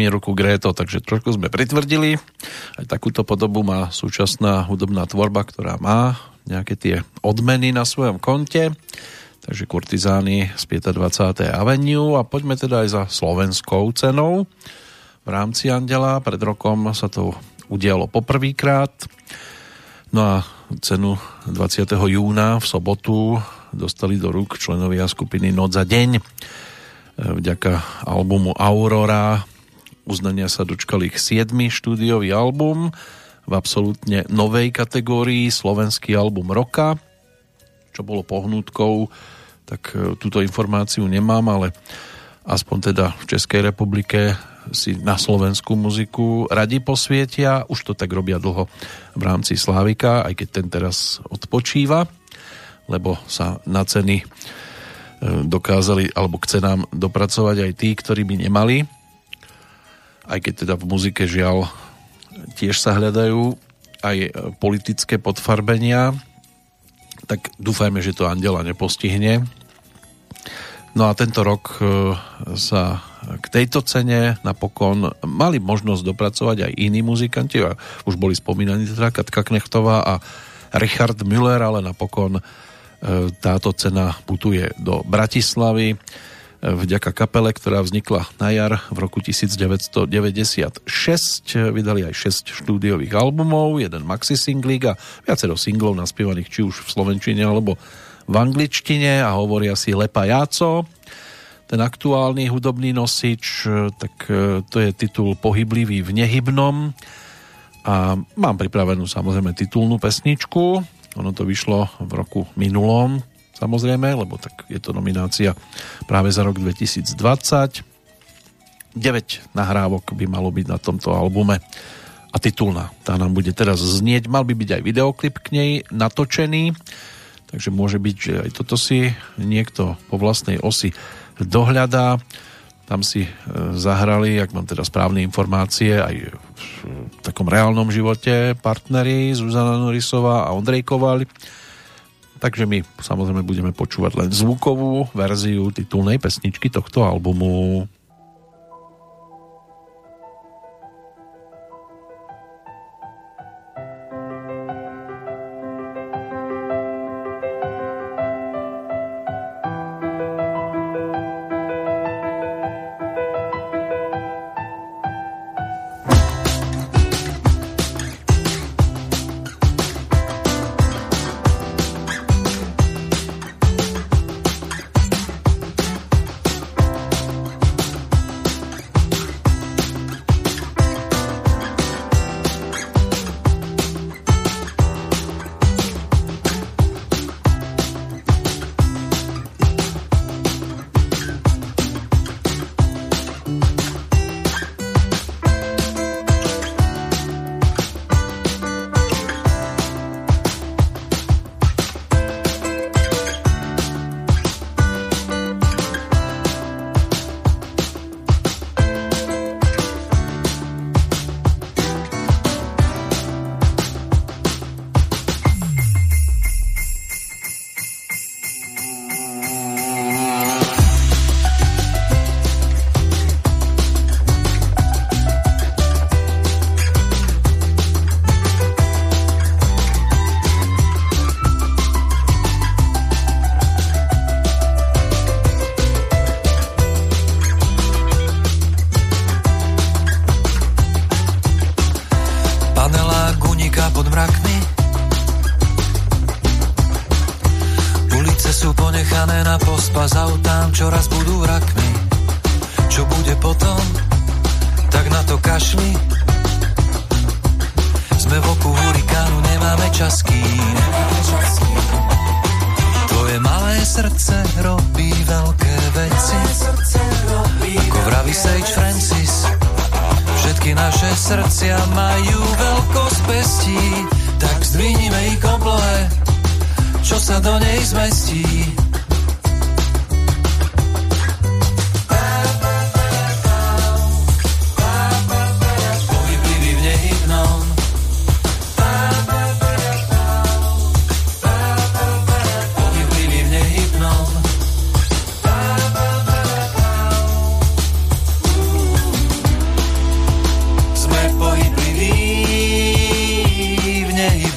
Ruku Gréto, takže trošku sme pritvrdili. Aj takúto podobu má súčasná hudobná tvorba, ktorá má nejaké tie odmeny na svojom konte. Takže kurtizány z 25. Avenue a poďme teda aj za slovenskou cenou. V rámci Andela pred rokom sa to udialo poprvýkrát. No a cenu 20. júna v sobotu dostali do rúk členovia skupiny Noc za deň. Vďaka albumu Aurora uznania sa dočkali ich 7. štúdiový album v absolútne novej kategórii Slovenský album roka, čo bolo pohnútkou, tak e, túto informáciu nemám, ale aspoň teda v Českej republike si na slovenskú muziku radi posvietia. Už to tak robia dlho v rámci Slávika, aj keď ten teraz odpočíva, lebo sa na ceny e, dokázali, alebo k cenám dopracovať aj tí, ktorí by nemali. Aj keď teda v muzike žiaľ tiež sa hľadajú aj politické podfarbenia, tak dúfajme, že to Andela nepostihne. No a tento rok e, sa k tejto cene napokon mali možnosť dopracovať aj iní muzikanti, už boli spomínaní teda Katka Knechtová a Richard Müller, ale napokon e, táto cena putuje do Bratislavy e, vďaka kapele, ktorá vznikla na jar v roku 1996. Vydali aj 6 štúdiových albumov, jeden maxi singlík a viacero singlov naspievaných či už v slovenčine alebo v angličtine a hovoria si Lepa Jáco ten aktuálny hudobný nosič, tak e, to je titul Pohyblivý v nehybnom a mám pripravenú samozrejme titulnú pesničku. Ono to vyšlo v roku minulom, samozrejme, lebo tak je to nominácia práve za rok 2020. 9 nahrávok by malo byť na tomto albume a titulná. Tá nám bude teraz znieť. Mal by byť aj videoklip k nej natočený, takže môže byť, že aj toto si niekto po vlastnej osi dohľadá. Tam si e, zahrali, ak mám teda správne informácie, aj v takom reálnom živote partneri Zuzana Norisová a Ondrej Koval. Takže my samozrejme budeme počúvať len zvukovú verziu titulnej pesničky tohto albumu.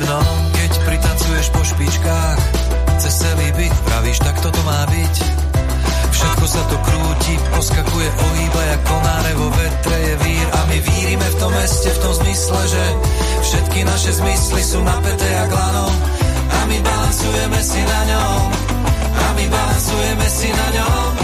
dno, keď pritacuješ po špičkách, cez celý byt pravíš, tak toto má byť. Všetko sa to krúti, poskakuje, ohýba, jak konáre vo vetre je vír a my vírime v tom meste v tom zmysle, že všetky naše zmysly sú napäté jak lano a my balancujeme si na ňom, a my balancujeme si na ňom.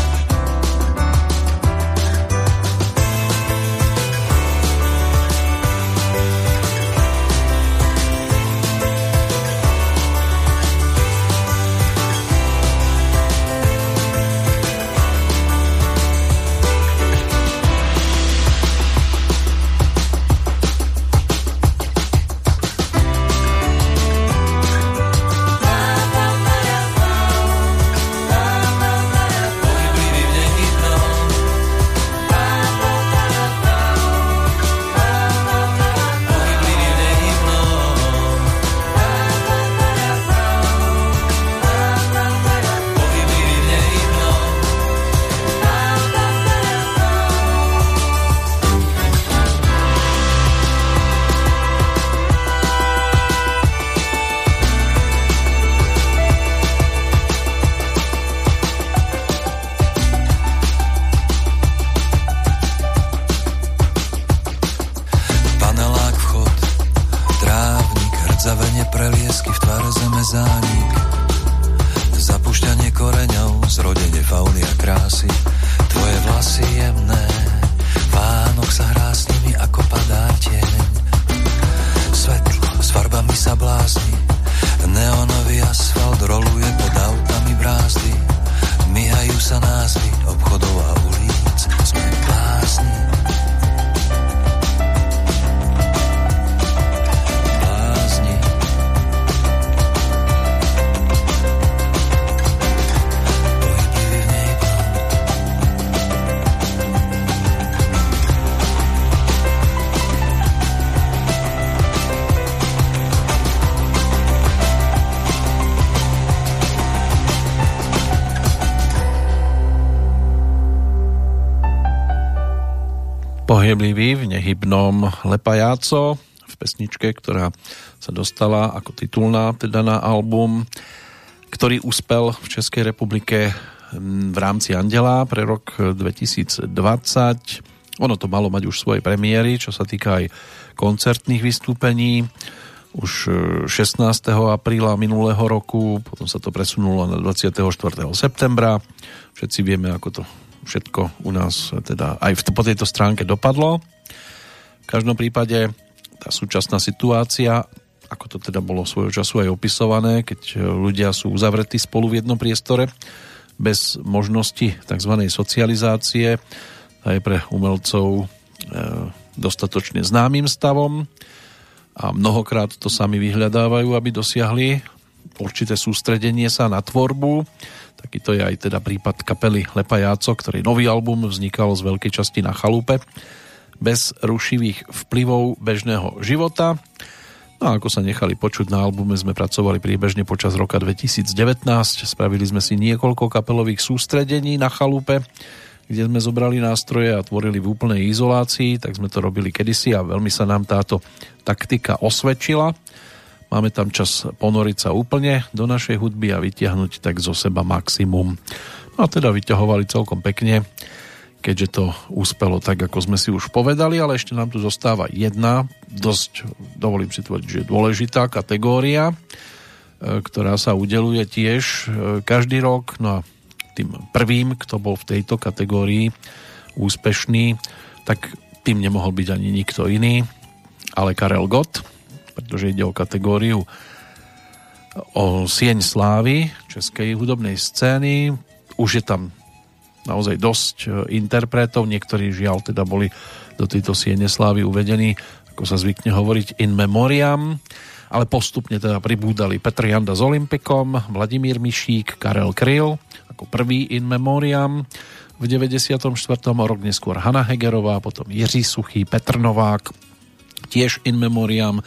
Pohyblivý v nehybnom Lepajáco v pesničke, ktorá sa dostala ako titulná teda na album, ktorý uspel v Českej republike v rámci Andela pre rok 2020. Ono to malo mať už svoje premiéry, čo sa týka aj koncertných vystúpení. Už 16. apríla minulého roku, potom sa to presunulo na 24. septembra. Všetci vieme, ako to všetko u nás teda aj v, po tejto stránke dopadlo. V každom prípade tá súčasná situácia, ako to teda bolo svojho času aj opisované, keď ľudia sú uzavretí spolu v jednom priestore bez možnosti tzv. socializácie, aj pre umelcov e, dostatočne známym stavom a mnohokrát to sami vyhľadávajú, aby dosiahli určité sústredenie sa na tvorbu Takýto je aj teda prípad kapely Lepajáco, ktorý nový album vznikal z veľkej časti na chalupe bez rušivých vplyvov bežného života. No a ako sa nechali počuť na albume, sme pracovali priebežne počas roka 2019. Spravili sme si niekoľko kapelových sústredení na chalupe, kde sme zobrali nástroje a tvorili v úplnej izolácii, tak sme to robili kedysi a veľmi sa nám táto taktika osvedčila. Máme tam čas ponoriť sa úplne do našej hudby a vytiahnuť tak zo seba maximum. No a teda vyťahovali celkom pekne, keďže to úspelo tak, ako sme si už povedali, ale ešte nám tu zostáva jedna, dosť, dovolím si tvrdiť, že dôležitá kategória, e, ktorá sa udeluje tiež e, každý rok. No a tým prvým, kto bol v tejto kategórii úspešný, tak tým nemohol byť ani nikto iný, ale Karel Gott, pretože ide o kategóriu o sieň slávy českej hudobnej scény. Už je tam naozaj dosť e, interpretov, niektorí žiaľ teda boli do tejto siene slávy uvedení, ako sa zvykne hovoriť in memoriam, ale postupne teda pribúdali Petr Janda s Olympikom, Vladimír Mišík, Karel Kryl ako prvý in memoriam v 94. rok neskôr Hanna Hegerová, potom Jiří Suchý, Petr Novák, tiež in memoriam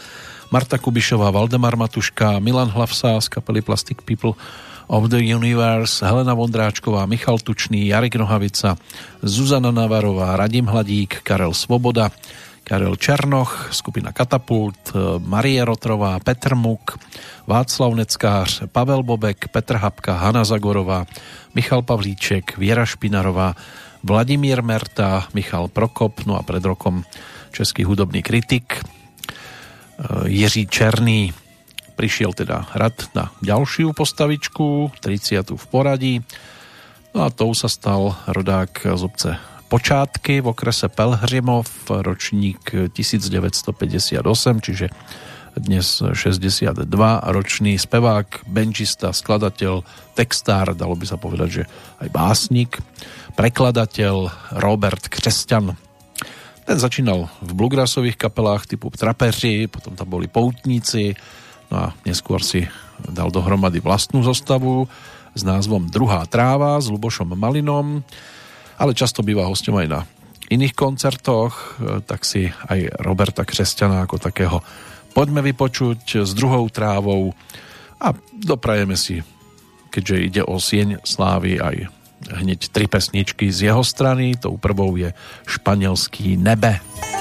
Marta Kubišová, Valdemar Matuška, Milan Hlavsá z kapely Plastic People of the Universe, Helena Vondráčková, Michal Tučný, Jarek Nohavica, Zuzana Navarová, Radim Hladík, Karel Svoboda, Karel Černoch, skupina Katapult, Marie Rotrová, Petr Muk, Václav Neckář, Pavel Bobek, Petr Hapka, Hanna Zagorová, Michal Pavlíček, Viera Špinarová, Vladimír Merta, Michal Prokop, no a pred rokom český hudobný kritik Jiří Černý prišiel teda hrad na ďalšiu postavičku, 30. v poradí. No a tou sa stal rodák z obce Počátky v okrese Pelhřimov, ročník 1958, čiže dnes 62 ročný spevák, benčista, skladateľ, textár, dalo by sa povedať, že aj básnik, prekladateľ Robert Křesťan. Ten začínal v bluegrassových kapelách typu Trapeři, potom tam boli Poutníci, no a neskôr si dal dohromady vlastnú zostavu s názvom Druhá tráva s Lubošom Malinom, ale často býva hostom aj na iných koncertoch, tak si aj Roberta Křesťana ako takého poďme vypočuť s druhou trávou a doprajeme si, keďže ide o sieň slávy aj hneď tri pesničky z jeho strany. Tou prvou je španielský Nebe. Nebe.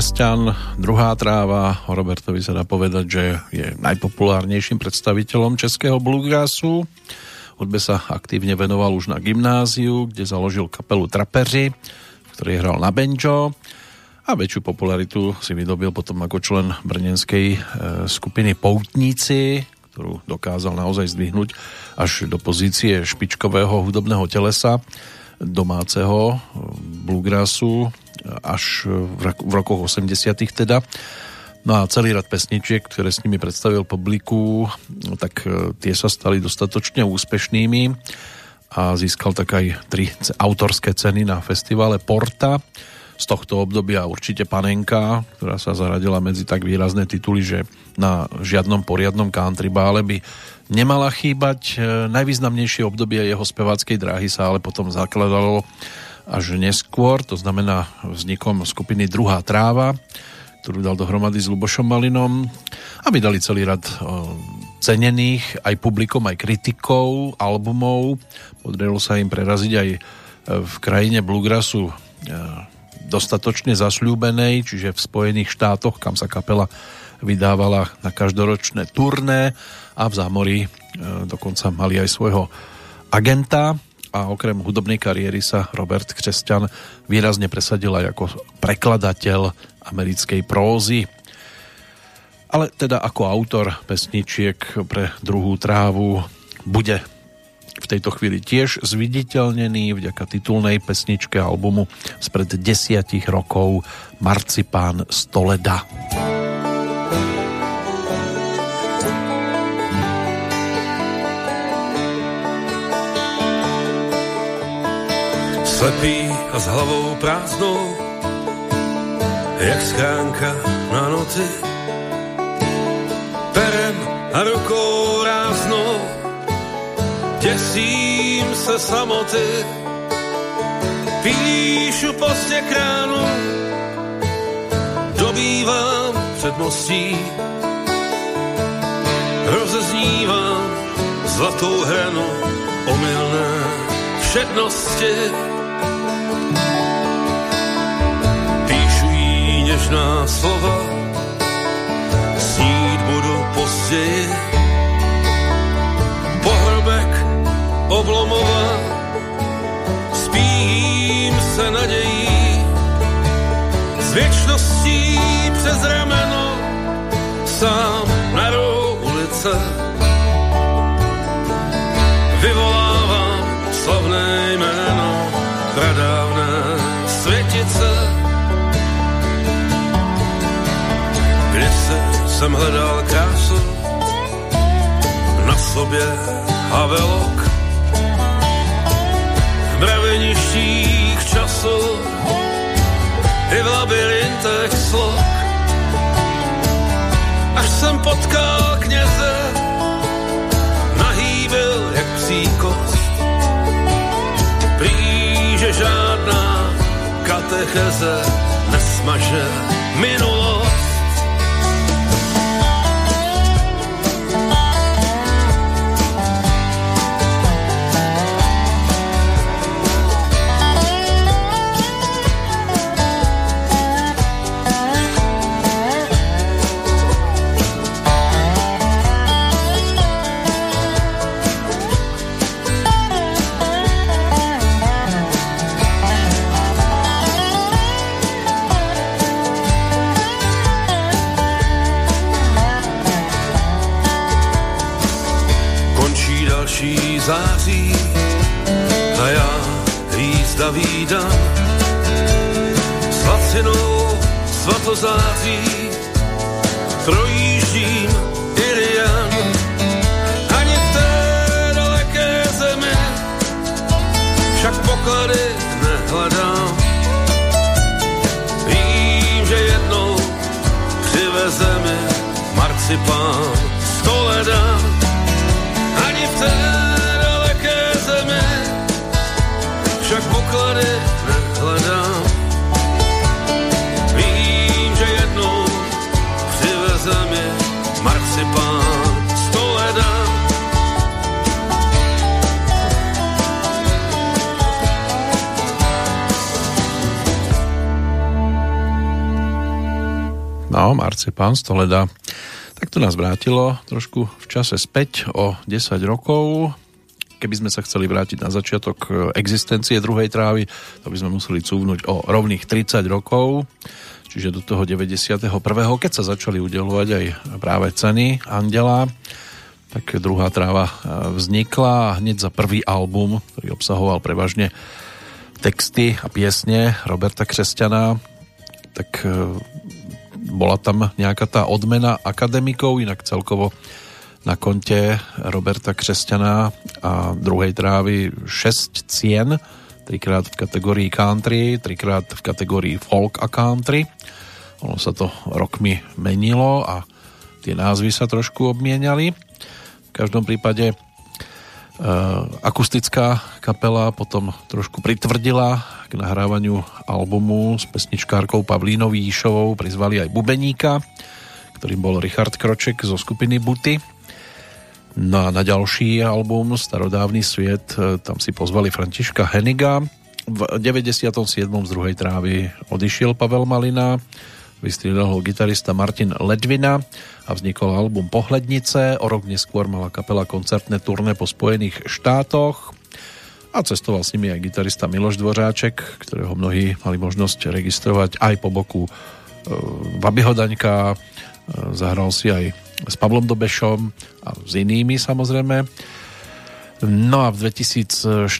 Křesťan, druhá tráva. O Robertovi sa dá povedať, že je najpopulárnejším predstaviteľom českého bluegrassu. Hudbe sa aktívne venoval už na gymnáziu, kde založil kapelu Trapeři, v ktorej hral na banjo a väčšiu popularitu si vydobil potom ako člen brnenskej e, skupiny Poutníci, ktorú dokázal naozaj zdvihnúť až do pozície špičkového hudobného telesa domáceho e, bluegrassu až v rokoch 80 teda. No a celý rad pesničiek, ktoré s nimi predstavil publiku, no tak e, tie sa stali dostatočne úspešnými a získal tak aj tri autorské ceny na festivale Porta. z tohto obdobia určite Panenka, ktorá sa zaradila medzi tak výrazné tituly, že na žiadnom poriadnom country bále by nemala chýbať. Najvýznamnejšie obdobie jeho speváckej dráhy sa ale potom zakladalo až neskôr, to znamená vznikom skupiny Druhá tráva, ktorú dal dohromady s Lubošom Malinom, aby dali celý rad cenených aj publikom, aj kritikov albumov. Podarilo sa im preraziť aj v krajine bluegrassu e, dostatočne zasľúbenej, čiže v Spojených štátoch, kam sa kapela vydávala na každoročné turné a v zámorí dokonca mali aj svojho agenta a okrem hudobnej kariéry sa Robert Křesťan výrazne presadil aj ako prekladateľ americkej prózy. Ale teda ako autor pesničiek pre druhú trávu bude v tejto chvíli tiež zviditeľnený vďaka titulnej pesničke albumu spred desiatich rokov Marcipán Stoleda. Slepý a s hlavou prázdnou, jak schránka na noci. Perem a rukou ráznou, děsím se samoty. Píšu postě kránu, dobývám předmostí. Rozeznívám zlatou hranu omylné všednosti nežná slova, snít budu později. Pohrobek oblomova, spím se nadějí, s věčností přes rameno, sám na ulice. Jsem hledal krásu na sobě havelok. V mraveništích času i v labirintech slok. Až jsem potkal kněze nahý byl jak příkost prý, že žádná katecheze nesmaže minulost jízda vídám s lacinou svatozáří projíždím Irian. Ani v té daleké zemi však poklady nehledám. Vím, že jednou přiveze mi marcipán stoleda ani No, marcipán stoleda. Tak to nás vrátilo trošku v čase späť o 10 rokov keby sme sa chceli vrátiť na začiatok e, existencie druhej trávy, to by sme museli cúvnuť o rovných 30 rokov, čiže do toho 91. keď sa začali udelovať aj práve ceny Andela, tak druhá tráva e, vznikla hneď za prvý album, ktorý obsahoval prevažne texty a piesne Roberta Křesťana, tak e, bola tam nejaká tá odmena akademikov, inak celkovo na konte Roberta Křesťana a druhej trávy 6 cien, trikrát v kategórii country, trikrát v kategórii folk a country. Ono sa to rokmi menilo a tie názvy sa trošku obmieniali. V každom prípade akustická kapela potom trošku pritvrdila k nahrávaniu albumu s pesničkárkou Pavlínou Jíšovou, prizvali aj bubeníka, ktorým bol Richard Kroček zo skupiny Buty. No a na ďalší album Starodávny sviet e, tam si pozvali Františka Heniga. V 97. z druhej trávy odišiel Pavel Malina, vystriedal ho gitarista Martin Ledvina a vznikol album Pohlednice. O rok neskôr mala kapela koncertné turné po Spojených štátoch a cestoval s nimi aj gitarista Miloš Dvořáček, ktorého mnohí mali možnosť registrovať aj po boku e, Babiho Daňka, e, zahral si aj s Pavlom Dobešom a s inými samozrejme. No a v 2004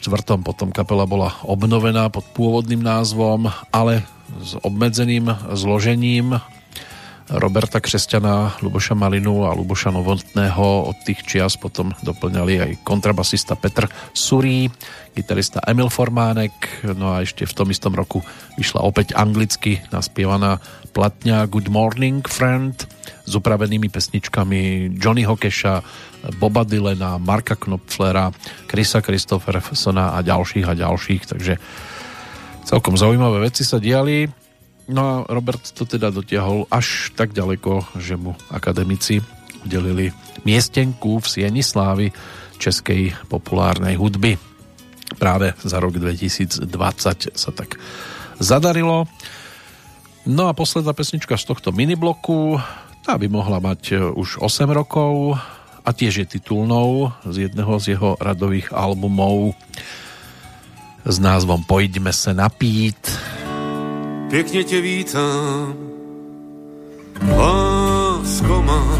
potom kapela bola obnovená pod pôvodným názvom, ale s obmedzeným zložením Roberta Křesťana, Luboša Malinu a Luboša Novotného od tých čias potom doplňali aj kontrabasista Petr Surí, gitarista Emil Formánek, no a ešte v tom istom roku vyšla opäť anglicky naspievaná platňa Good Morning Friend s upravenými pesničkami Johnny Hokeša, Boba Dylena, Marka Knopflera, Krisa Christophersona a ďalších a ďalších, takže celkom zaujímavé veci sa diali. No a Robert to teda dotiahol až tak ďaleko, že mu akademici udelili miestenku v Sieni Slávy českej populárnej hudby. Práve za rok 2020 sa tak zadarilo. No a posledná pesnička z tohto minibloku, tá by mohla mať e, už 8 rokov a tiež je titulnou z jedného z jeho radových albumov s názvom Pojďme se napít pěkně tě vítám, lásko má.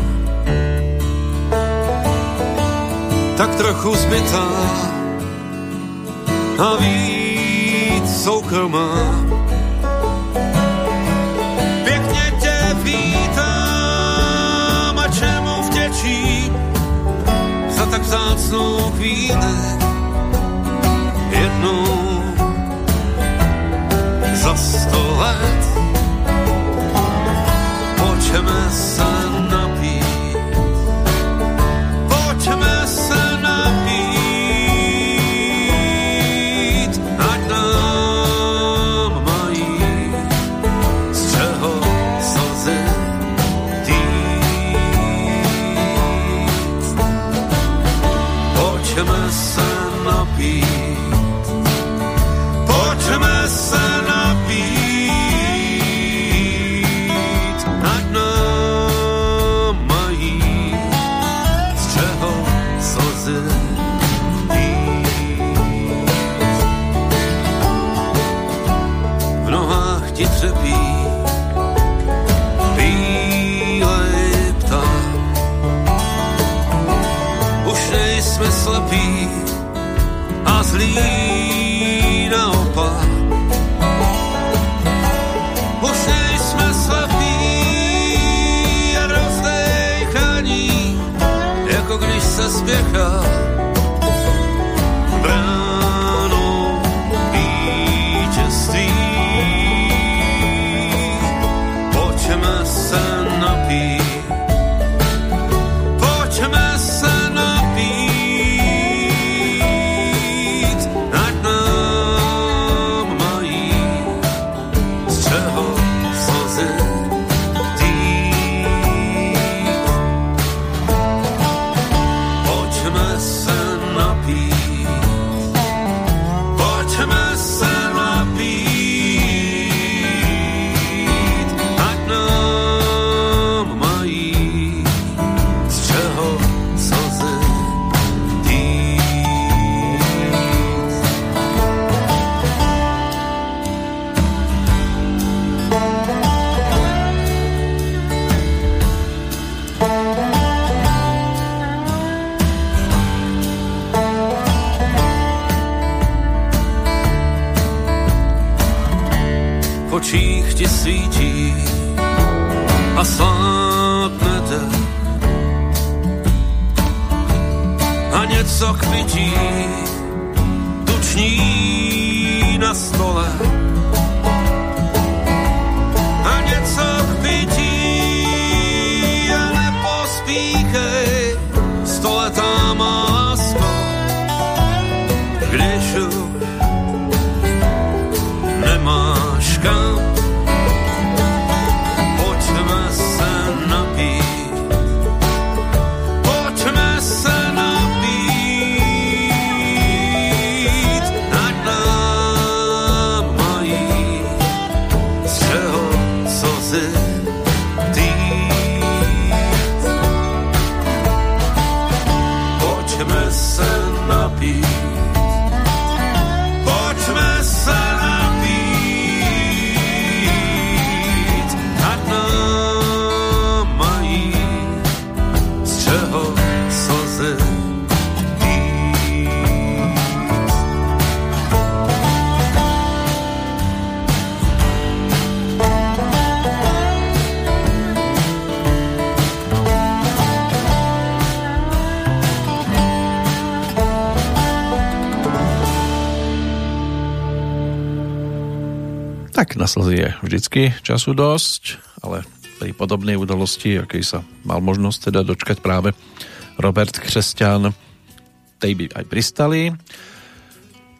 Tak trochu zbytá a víc soukromá. Pěkně tě vítám čemu vděčím za tak vzácnou chvíli za sto let. Pojďme se když Tak na slzy je vždycky času dosť, ale pri podobnej udalosti, akej sa mal možnosť teda dočkať práve Robert Křesťan, tej by aj pristali.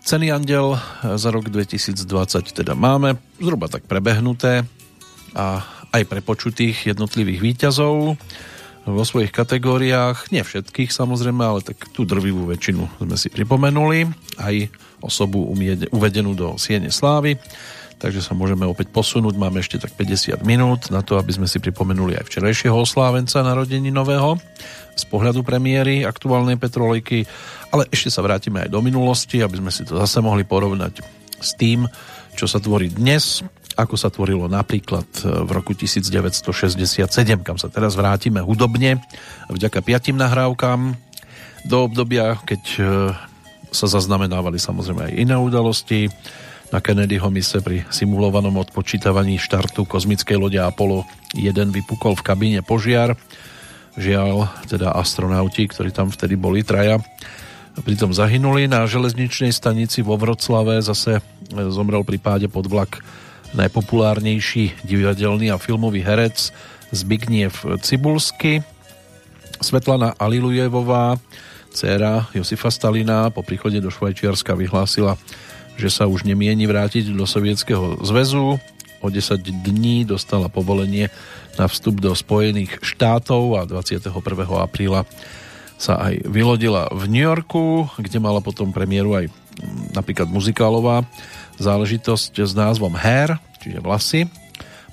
Ceny Andel za rok 2020 teda máme zhruba tak prebehnuté a aj prepočutých jednotlivých výťazov vo svojich kategóriách, nie všetkých samozrejme, ale tak tú drvivú väčšinu sme si pripomenuli, aj osobu uvedenú do Siene Slávy, takže sa môžeme opäť posunúť, máme ešte tak 50 minút na to, aby sme si pripomenuli aj včerajšieho oslávenca narodení nového z pohľadu premiéry aktuálnej Petrolejky, ale ešte sa vrátime aj do minulosti, aby sme si to zase mohli porovnať s tým, čo sa tvorí dnes, ako sa tvorilo napríklad v roku 1967, kam sa teraz vrátime hudobne, vďaka piatim nahrávkam do obdobia, keď e, sa zaznamenávali samozrejme aj iné udalosti. Na Kennedyho mise pri simulovanom odpočítavaní štartu kozmickej lode Apollo 1 vypukol v kabíne požiar. Žiaľ, teda astronauti, ktorí tam vtedy boli, traja, pritom zahynuli. Na železničnej stanici vo Vroclave zase zomrel pri páde pod vlak najpopulárnejší divadelný a filmový herec Zbigniew Cibulsky. Svetlana Alilujevová, dcéra Josifa Stalina, po príchode do Švajčiarska vyhlásila, že sa už nemieni vrátiť do Sovietskeho zväzu. O 10 dní dostala povolenie na vstup do Spojených štátov a 21. apríla sa aj vylodila v New Yorku, kde mala potom premiéru aj mm, napríklad muzikálová záležitosť s názvom Hair, čiže vlasy.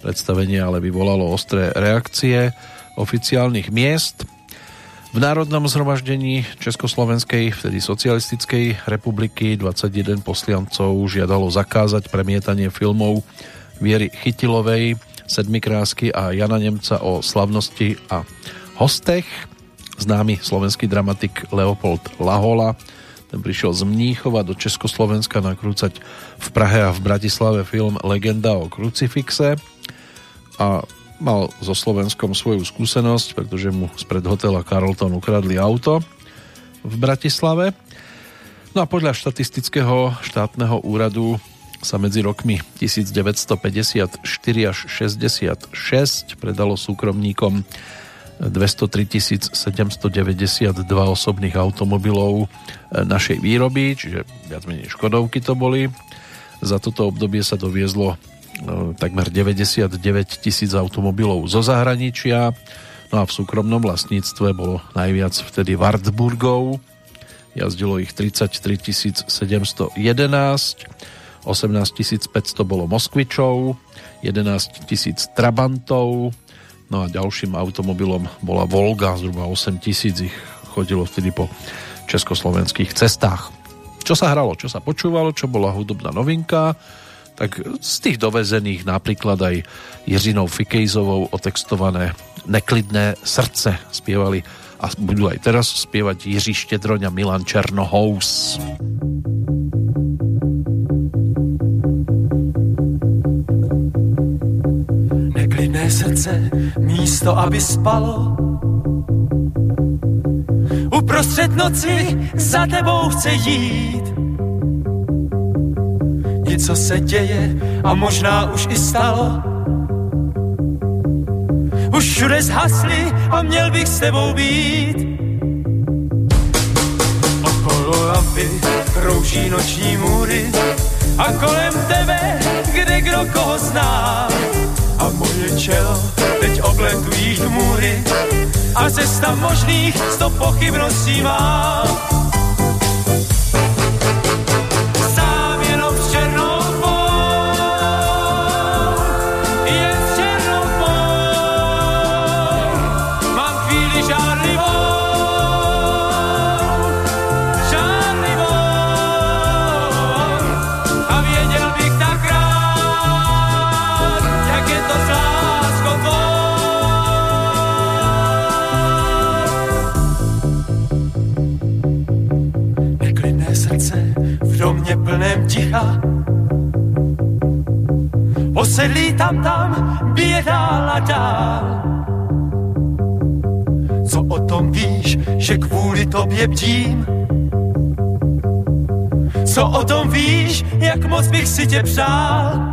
Predstavenie ale vyvolalo ostré reakcie oficiálnych miest. V Národnom zhromaždení Československej, vtedy socialistickej republiky 21 poslancov žiadalo zakázať premietanie filmov Viery Chytilovej, Sedmikrásky a Jana Nemca o slavnosti a hostech. Známy slovenský dramatik Leopold Lahola ten prišiel z Mníchova do Československa nakrúcať v Prahe a v Bratislave film Legenda o krucifixe a mal so Slovenskom svoju skúsenosť, pretože mu spred hotela Carlton ukradli auto v Bratislave. No a podľa štatistického štátneho úradu sa medzi rokmi 1954 až 66 predalo súkromníkom 203 792 osobných automobilov e, našej výroby, čiže viac menej Škodovky to boli. Za toto obdobie sa doviezlo takmer 99 tisíc automobilov zo zahraničia, no a v súkromnom vlastníctve bolo najviac vtedy Wartburgov, jazdilo ich 33 711, 18 500 bolo Moskvičov, 11 tisíc Trabantov, No a ďalším automobilom bola Volga, zhruba 8 tisíc ich chodilo vtedy po československých cestách. Čo sa hralo, čo sa počúvalo, čo bola hudobná novinka, tak z tých dovezených napríklad aj Jiřinou Fikejzovou otextované Neklidné srdce spievali a budú aj teraz spievať Jiří Štedroň a Milan Černohous. Neklidné srdce, místo, aby spalo. Uprostřed noci za tebou chce jít. Něco se děje a možná už i stalo. Už všude zhasli a měl bych s tebou být. hlavy krouží noční můry a kolem tebe, kde kdo koho zná. A moje čelo teď obletují hmůry a cesta možných sto pochybností má. Plném ticha Posedlí tam tam, a dál Co o tom víš, že kvůli tobě bdím? Co o tom víš, jak moc bych si tě přál?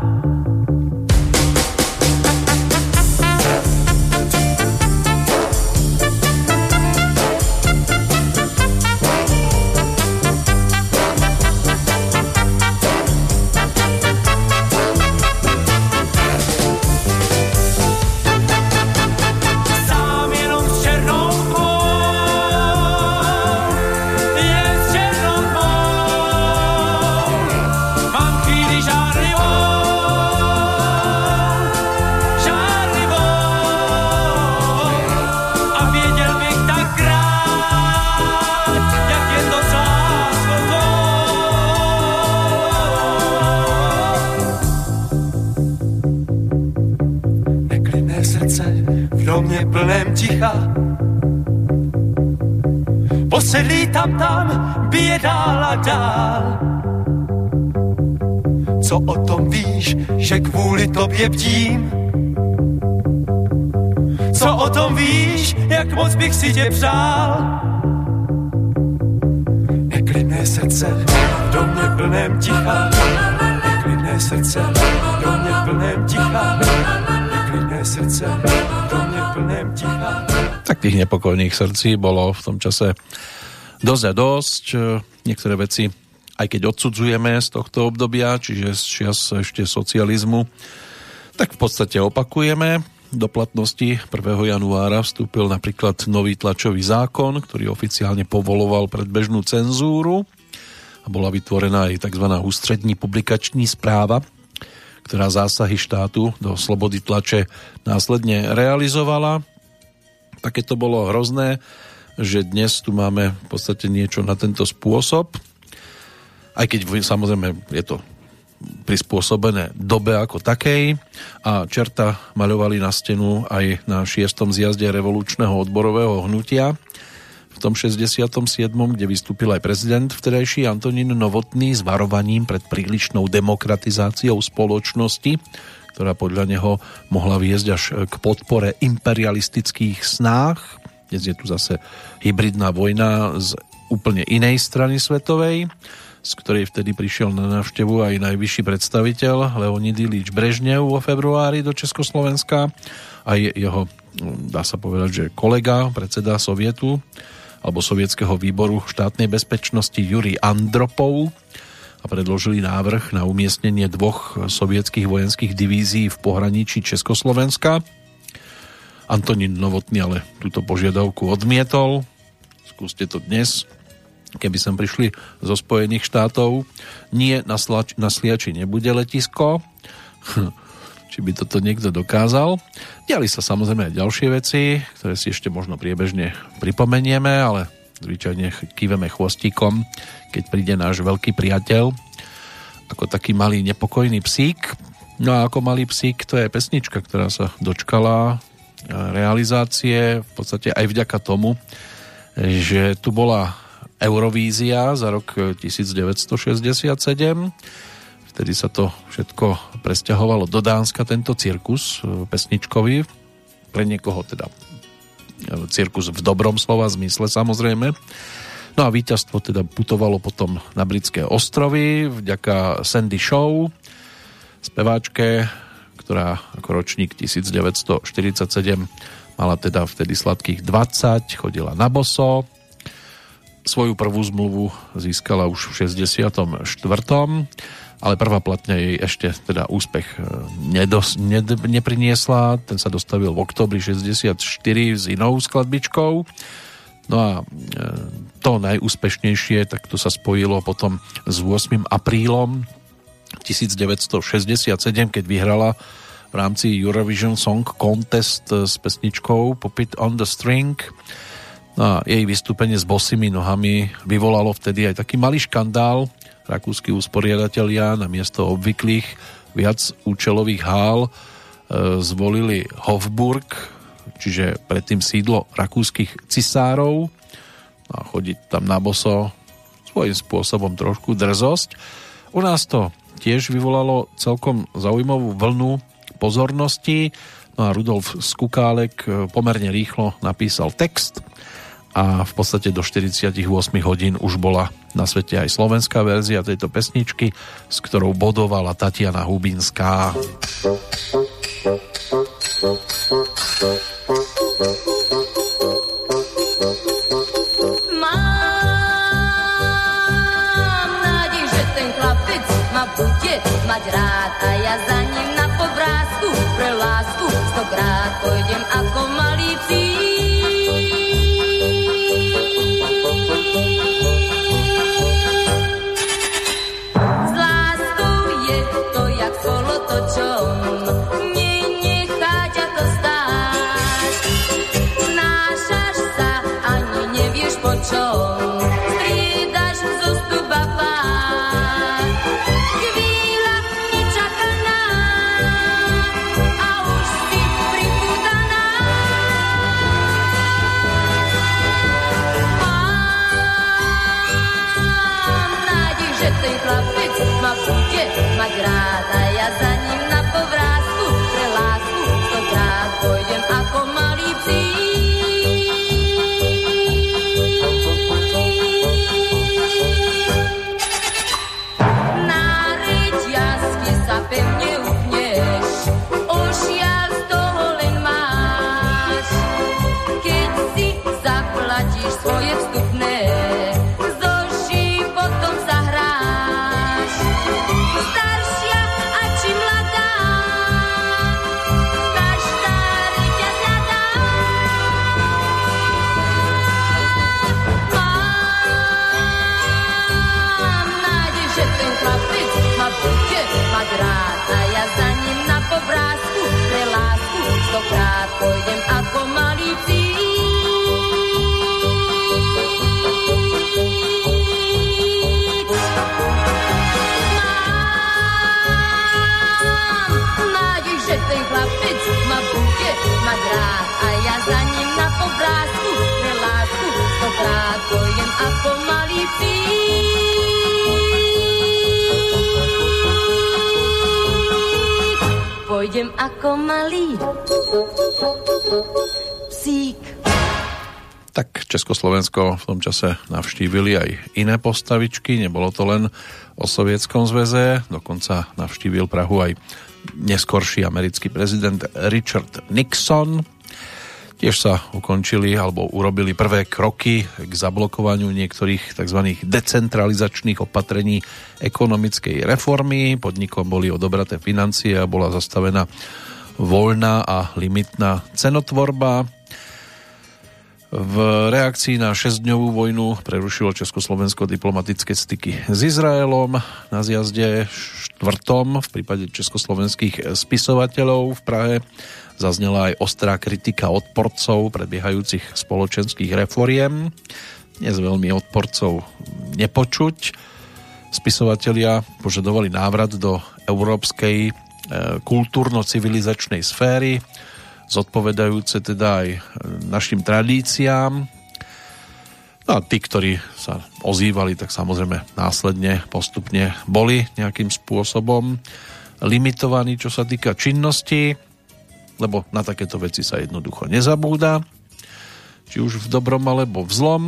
Tam tam, bije dál a dál Co o tom víš, že kvůli tobě bdím? Co o tom víš, jak moc bych si tě přál? Neklidné srdce v domě plném ticha Neklidné srdce v domě plném ticha Neklidné srdce v domě plném ticha Tak tých nepokojných srdcí bolo v tom čase dosť a dosť. Niektoré veci, aj keď odsudzujeme z tohto obdobia, čiže z čias ešte socializmu, tak v podstate opakujeme. Do platnosti 1. januára vstúpil napríklad nový tlačový zákon, ktorý oficiálne povoloval predbežnú cenzúru a bola vytvorená aj tzv. ústrední publikační správa, ktorá zásahy štátu do slobody tlače následne realizovala. Také to bolo hrozné, že dnes tu máme v podstate niečo na tento spôsob. Aj keď samozrejme je to prispôsobené dobe ako takej a čerta maľovali na stenu aj na 6. zjazde revolučného odborového hnutia v tom 67., kde vystúpil aj prezident vtedajší Antonín Novotný s varovaním pred prílišnou demokratizáciou spoločnosti, ktorá podľa neho mohla viesť až k podpore imperialistických snách. Dnes je tu zase hybridná vojna z úplne inej strany svetovej, z ktorej vtedy prišiel na návštevu aj najvyšší predstaviteľ Leonid Ilič Brežnev vo februári do Československa, aj jeho, dá sa povedať, že kolega, predseda Sovietu, alebo Sovietskeho výboru štátnej bezpečnosti Juri Andropov a predložili návrh na umiestnenie dvoch sovietských vojenských divízií v pohraničí Československa. Antonín Novotný ale túto požiadavku odmietol. Skúste to dnes, keby sem prišli zo Spojených štátov. Nie, na, Slač- na Sliači nebude letisko. Či by toto niekto dokázal. Diali sa samozrejme aj ďalšie veci, ktoré si ešte možno priebežne pripomenieme, ale zvyčajne kýveme chvostíkom, keď príde náš veľký priateľ, ako taký malý nepokojný psík. No a ako malý psík, to je pesnička, ktorá sa dočkala realizácie v podstate aj vďaka tomu, že tu bola Eurovízia za rok 1967. Vtedy sa to všetko presťahovalo do Dánska, tento cirkus pesničkový. Pre niekoho teda cirkus v dobrom slova zmysle samozrejme. No a víťazstvo teda putovalo potom na britské ostrovy vďaka Sandy Show, speváčke, ktorá ako ročník 1947 mala teda vtedy sladkých 20, chodila na boso, Svoju prvú zmluvu získala už v 64. Ale prvá platňa jej ešte teda úspech e, nedos, ned, nepriniesla. Ten sa dostavil v oktobri 64 s inou skladbičkou. No a e, to najúspešnejšie, tak to sa spojilo potom s 8. aprílom 1967, keď vyhrala v rámci Eurovision Song Contest s pesničkou Pop It on the String. No a jej vystúpenie s bosými nohami vyvolalo vtedy aj taký malý škandál. Rakúsky usporiadatelia na miesto obvyklých viac účelových hál e, zvolili Hofburg, čiže predtým sídlo rakúskych cisárov a chodiť tam na boso svojím spôsobom trošku drzosť. U nás to tiež vyvolalo celkom zaujímavú vlnu pozornosti. No a Rudolf Skukálek e, pomerne rýchlo napísal text a v podstate do 48 hodín už bola na svete aj slovenská verzia tejto pesničky, s ktorou bodovala Tatiana Hubinská. Mám stokrát pôjdem ako malý psík. Ten chlapec ma bude mať rád a ja za ním na povrázku pre lásku stokrát pôjdem ako malý psík. Pôjdem ako malý psík. Tak Československo v tom čase navštívili aj iné postavičky, nebolo to len o Sovietskom zväze, dokonca navštívil Prahu aj neskorší americký prezident Richard Nixon. Tiež sa ukončili alebo urobili prvé kroky k zablokovaniu niektorých tzv. decentralizačných opatrení ekonomickej reformy. Podnikom boli odobraté financie a bola zastavená voľná a limitná cenotvorba. V reakcii na 6-dňovú vojnu prerušilo Československo diplomatické styky s Izraelom na zjazde štvrtom v prípade československých spisovateľov v Prahe zaznela aj ostrá kritika odporcov prebiehajúcich spoločenských reforiem. Dnes veľmi odporcov nepočuť. Spisovatelia požadovali návrat do európskej e, kultúrno-civilizačnej sféry, zodpovedajúce teda aj našim tradíciám. No a tí, ktorí sa ozývali, tak samozrejme následne postupne boli nejakým spôsobom limitovaní, čo sa týka činnosti, lebo na takéto veci sa jednoducho nezabúda, či už v dobrom alebo v zlom.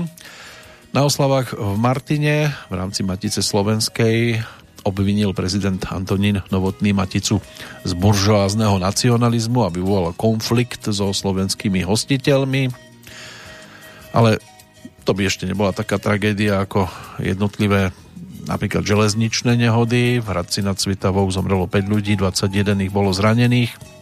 Na oslavách v Martine v rámci Matice Slovenskej obvinil prezident Antonín Novotný Maticu z buržoázneho nacionalizmu a vyvolal konflikt so slovenskými hostiteľmi. Ale to by ešte nebola taká tragédia ako jednotlivé napríklad železničné nehody. V Hradci nad Svitavou zomrelo 5 ľudí, 21 ich bolo zranených.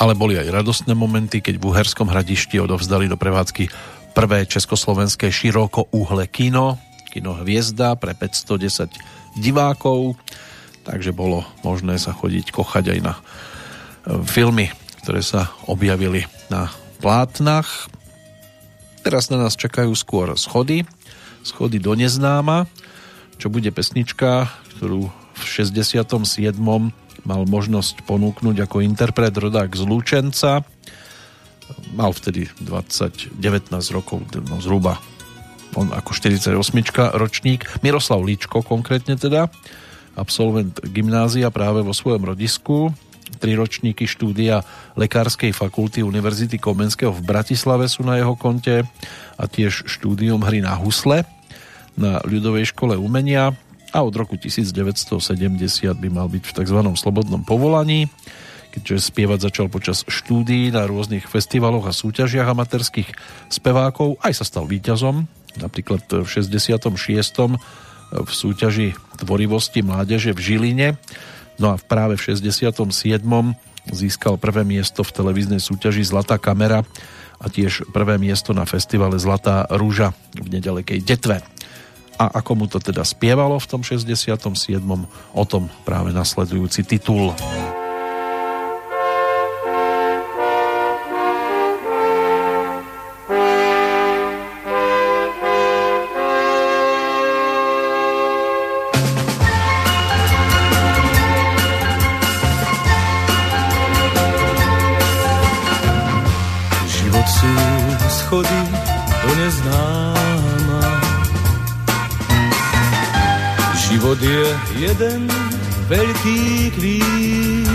Ale boli aj radostné momenty, keď v Uherskom hradišti odovzdali do prevádzky prvé československé široko uhle kino, kino Hviezda pre 510 divákov, takže bolo možné sa chodiť kochať aj na e, filmy, ktoré sa objavili na plátnach. Teraz na nás čakajú skôr schody, schody do neznáma, čo bude pesnička, ktorú v 67 mal možnosť ponúknuť ako interpret rodák z Lúčenca. Mal vtedy 20, 19 rokov, no zhruba on ako 48 ročník. Miroslav Líčko konkrétne teda, absolvent gymnázia práve vo svojom rodisku. Tri ročníky štúdia Lekárskej fakulty Univerzity Komenského v Bratislave sú na jeho konte a tiež štúdium hry na husle na ľudovej škole umenia a od roku 1970 by mal byť v tzv. slobodnom povolaní, keďže spievať začal počas štúdií na rôznych festivaloch a súťažiach amatérských spevákov, aj sa stal víťazom, napríklad v 66. v súťaži tvorivosti mládeže v Žiline, no a práve v 67. získal prvé miesto v televíznej súťaži Zlatá kamera a tiež prvé miesto na festivale Zlatá rúža v nedalekej Detve a ako mu to teda spievalo v tom 67. o tom práve nasledujúci titul. Život sú schody do neznáma Život je jeden veľký kvíz.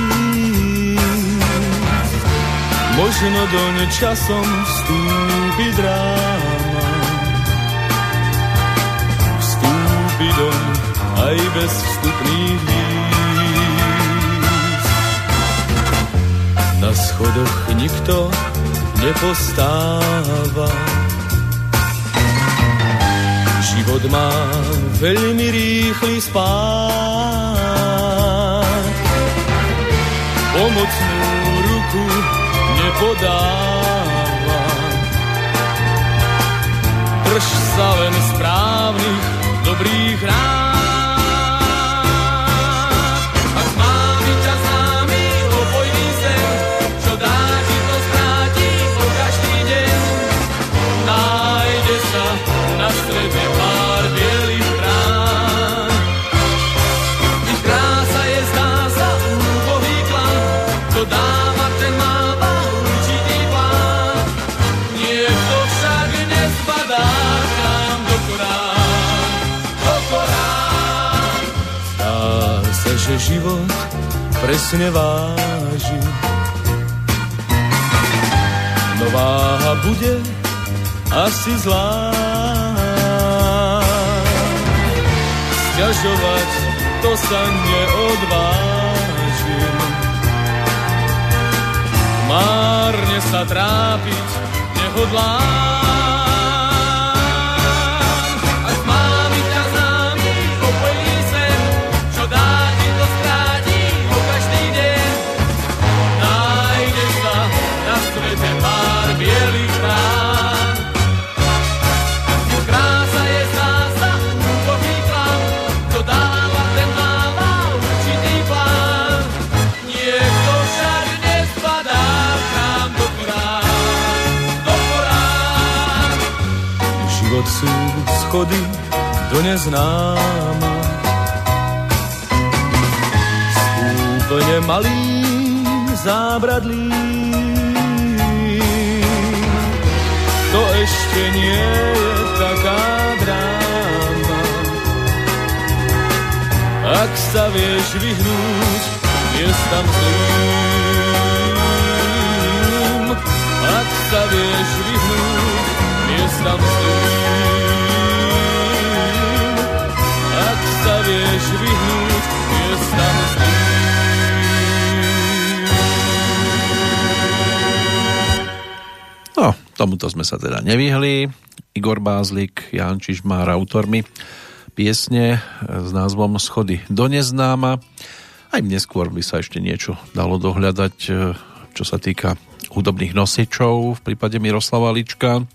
Možno doň časom vstúpi dráma. Vstúpi doň aj bez vstupných víz. Na schodoch nikto nepostáva Život má veľmi rýchly spád. Pomocnú ruku nepodáva. Drž sa len správnych, dobrých rád. Presne váži. No váha bude asi zlá. Sťažovať to sa neodvážim. Márne sa trápiť nehodlám. Schody do neznáma. S úplne malým zábradlím. To ešte nie je taká dráma. Ak sa vieš vyhnúť miestam zlým, ak sa vieš vyhnúť miestam zlým, tomuto sme sa teda nevyhli. Igor Bázlik, Jan Čižmár autormi piesne s názvom Schody do neznáma. Aj neskôr by sa ešte niečo dalo dohľadať, čo sa týka hudobných nosičov v prípade Miroslava Lička.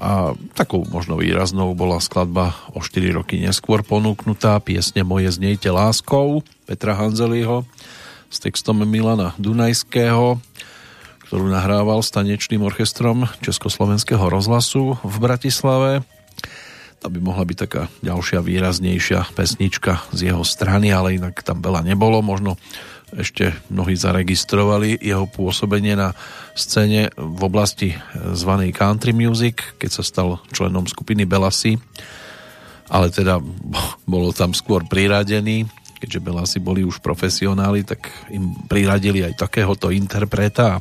A takou možno výraznou bola skladba o 4 roky neskôr ponúknutá piesne Moje znejte láskou Petra Hanzeliho s textom Milana Dunajského, ktorú nahrával s tanečným orchestrom Československého rozhlasu v Bratislave. To by mohla byť taká ďalšia výraznejšia pesnička z jeho strany, ale inak tam veľa nebolo. Možno ešte mnohí zaregistrovali jeho pôsobenie na scéne v oblasti zvanej country music, keď sa stal členom skupiny Belasi, ale teda [LAUGHS] bolo tam skôr priradený, keďže Belasi boli už profesionáli, tak im priradili aj takéhoto interpreta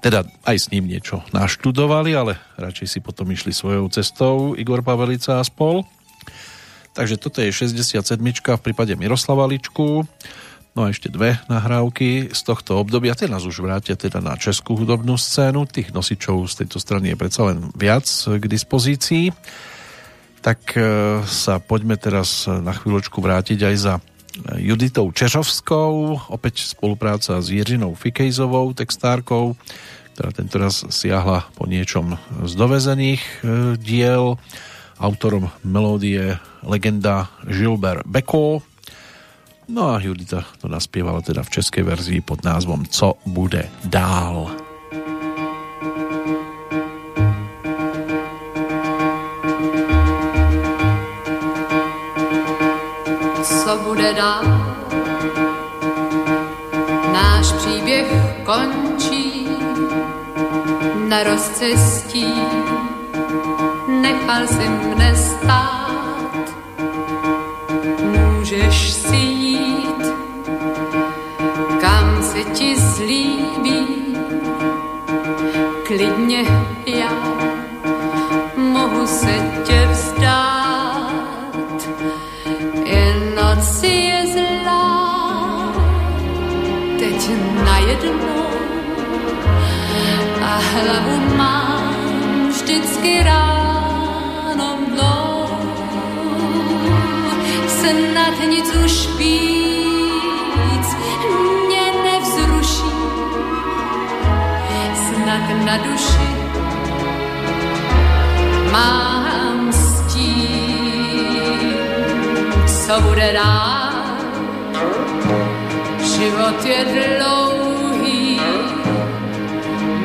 teda aj s ním niečo naštudovali, ale radšej si potom išli svojou cestou Igor Pavelica a spol. Takže toto je 67 v prípade Miroslava Ličku. No a ešte dve nahrávky z tohto obdobia, tie nás už vrátia teda na českú hudobnú scénu, tých nosičov z tejto strany je predsa len viac k dispozícii. Tak e, sa poďme teraz na chvíľočku vrátiť aj za Juditou Čeřovskou, opäť spolupráca s Jiřinou Fikejzovou, textárkou, ktorá tentoraz siahla po niečom z dovezených e, diel. Autorom melódie legenda Gilbert Beko, No a Judita to naspievala teda v českej verzii pod názvom Co bude dál. Bude dál? Náš příběh končí na rozcestí. Nechal si mne stát, můžeš si se ti zlíbí, klidně já mohu se hlavu mám vždycky ráno mnou. Snad nic už víc na duši mám s tím, co bude dál. Život je dlouhý,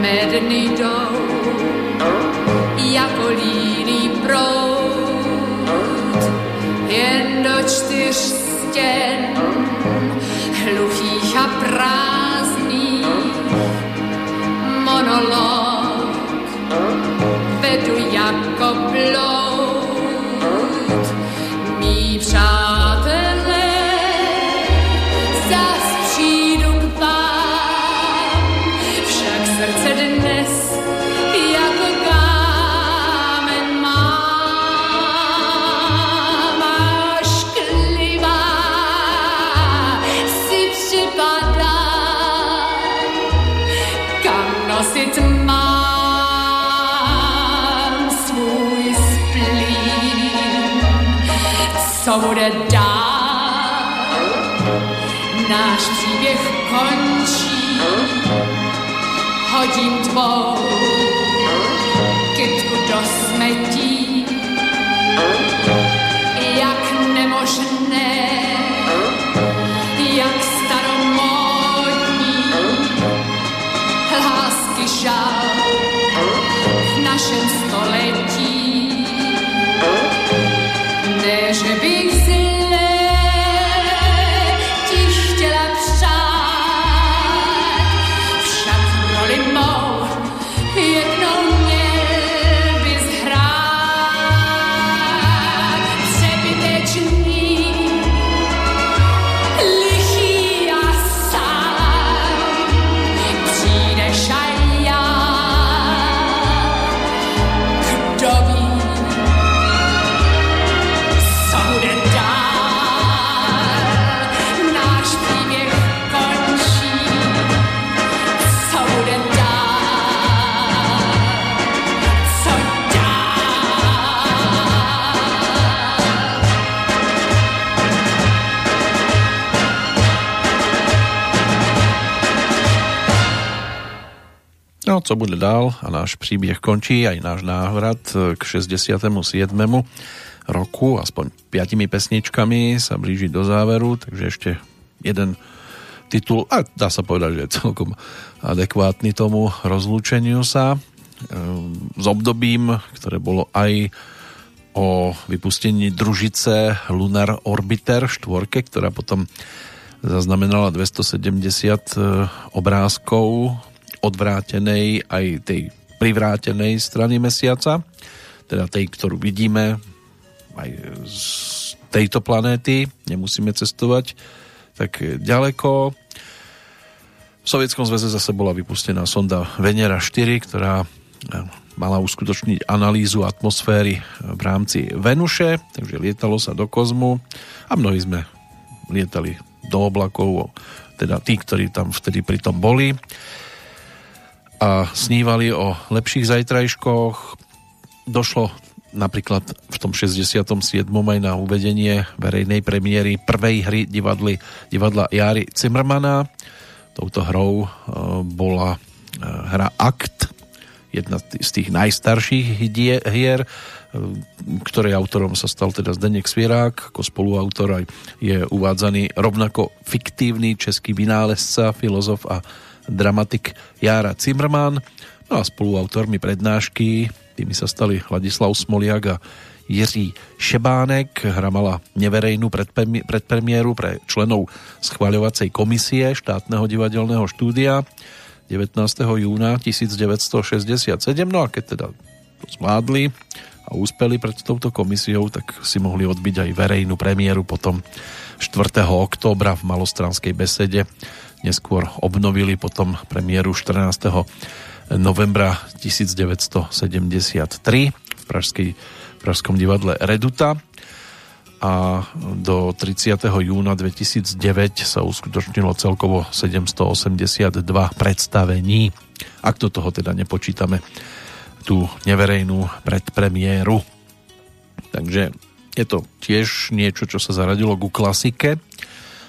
mé dny jdou jako líný prout, jen do čtyř stěn, hluchých a prázdných monolog vedu jako bloud. Bude dál? Náš příběh končí. Hodím tvou kytku do smetí. Co bude dál a náš príbeh končí, aj náš návrat k 67. roku, aspoň piatimi pesničkami sa blíži do záveru, takže ešte jeden titul, a dá sa povedať, že je celkom adekvátny tomu rozlúčeniu sa ehm, s obdobím, ktoré bolo aj o vypustení družice Lunar Orbiter 4, ktorá potom zaznamenala 270 e, obrázkov odvrátenej aj tej privrátenej strany mesiaca, teda tej, ktorú vidíme aj z tejto planéty, nemusíme cestovať tak ďaleko. V Sovietskom zväze zase bola vypustená sonda Venera 4, ktorá e, mala uskutočniť analýzu atmosféry v rámci Venuše, takže lietalo sa do kozmu a mnohí sme lietali do oblakov, teda tí, ktorí tam vtedy pritom boli a snívali o lepších zajtrajškoch. Došlo napríklad v tom 67. aj na uvedenie verejnej premiéry prvej hry divadly, divadla Jary Zimmermana. Touto hrou e, bola e, hra Akt, jedna z tých najstarších hier, e, ktorej autorom sa stal teda Zdeněk Svierák, ako spoluautor aj je uvádzaný rovnako fiktívny český vynálezca, filozof a dramatik Jara Zimmerman. No a spoluautormi prednášky, tými sa stali Ladislav Smoliak a Jiří Šebánek. Hra mala neverejnú predpremiéru pre členov schváľovacej komisie štátneho divadelného štúdia 19. júna 1967. No a keď teda to zvládli a úspeli pred touto komisiou, tak si mohli odbiť aj verejnú premiéru potom 4. októbra v malostranskej besede neskôr obnovili potom premiéru 14. novembra 1973 v Pražskej, Pražskom divadle Reduta a do 30. júna 2009 sa uskutočnilo celkovo 782 predstavení. Ak do toho teda nepočítame tú neverejnú predpremiéru. Takže je to tiež niečo, čo sa zaradilo ku klasike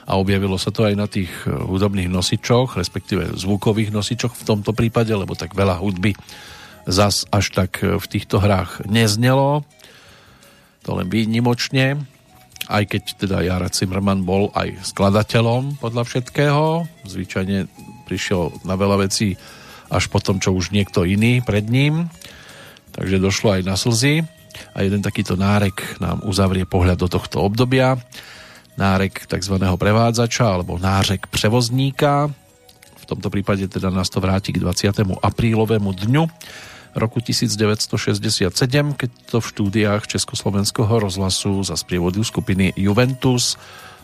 a objavilo sa to aj na tých e, hudobných nosičoch, respektíve zvukových nosičoch v tomto prípade, lebo tak veľa hudby zas až tak e, v týchto hrách neznelo. To len výnimočne, aj keď teda Jara Zimmerman bol aj skladateľom podľa všetkého. Zvyčajne prišiel na veľa vecí až potom, čo už niekto iný pred ním. Takže došlo aj na slzy. A jeden takýto nárek nám uzavrie pohľad do tohto obdobia nárek tzv. prevádzača alebo nářek převozníka. V tomto prípade teda nás to vráti k 20. aprílovému dňu roku 1967, keď to v štúdiách Československého rozhlasu za sprievodu skupiny Juventus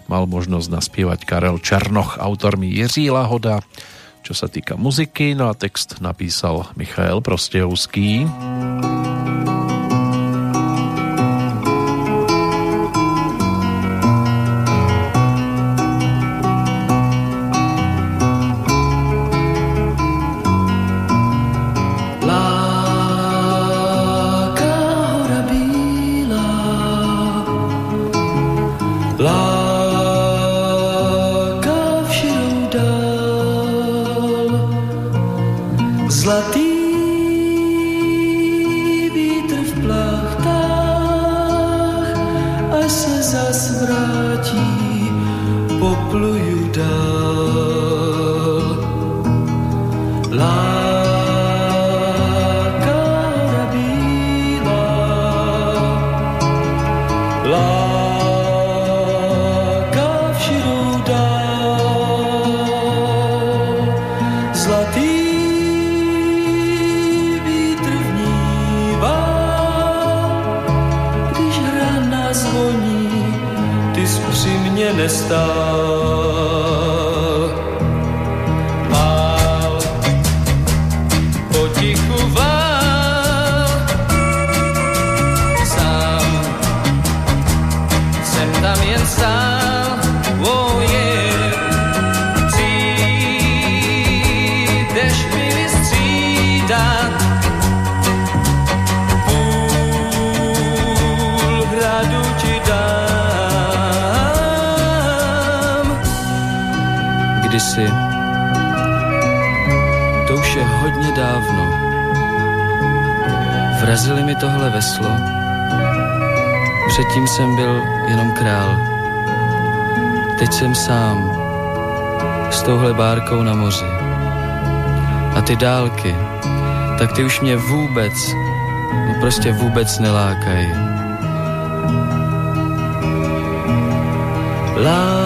mal možnosť naspievať Karel Černoch, autormi Jiří Lahoda, čo sa týka muziky, no a text napísal Michael Prostejovský. Tak ty už mě vůbec, no prostě vůbec nelákají. Láká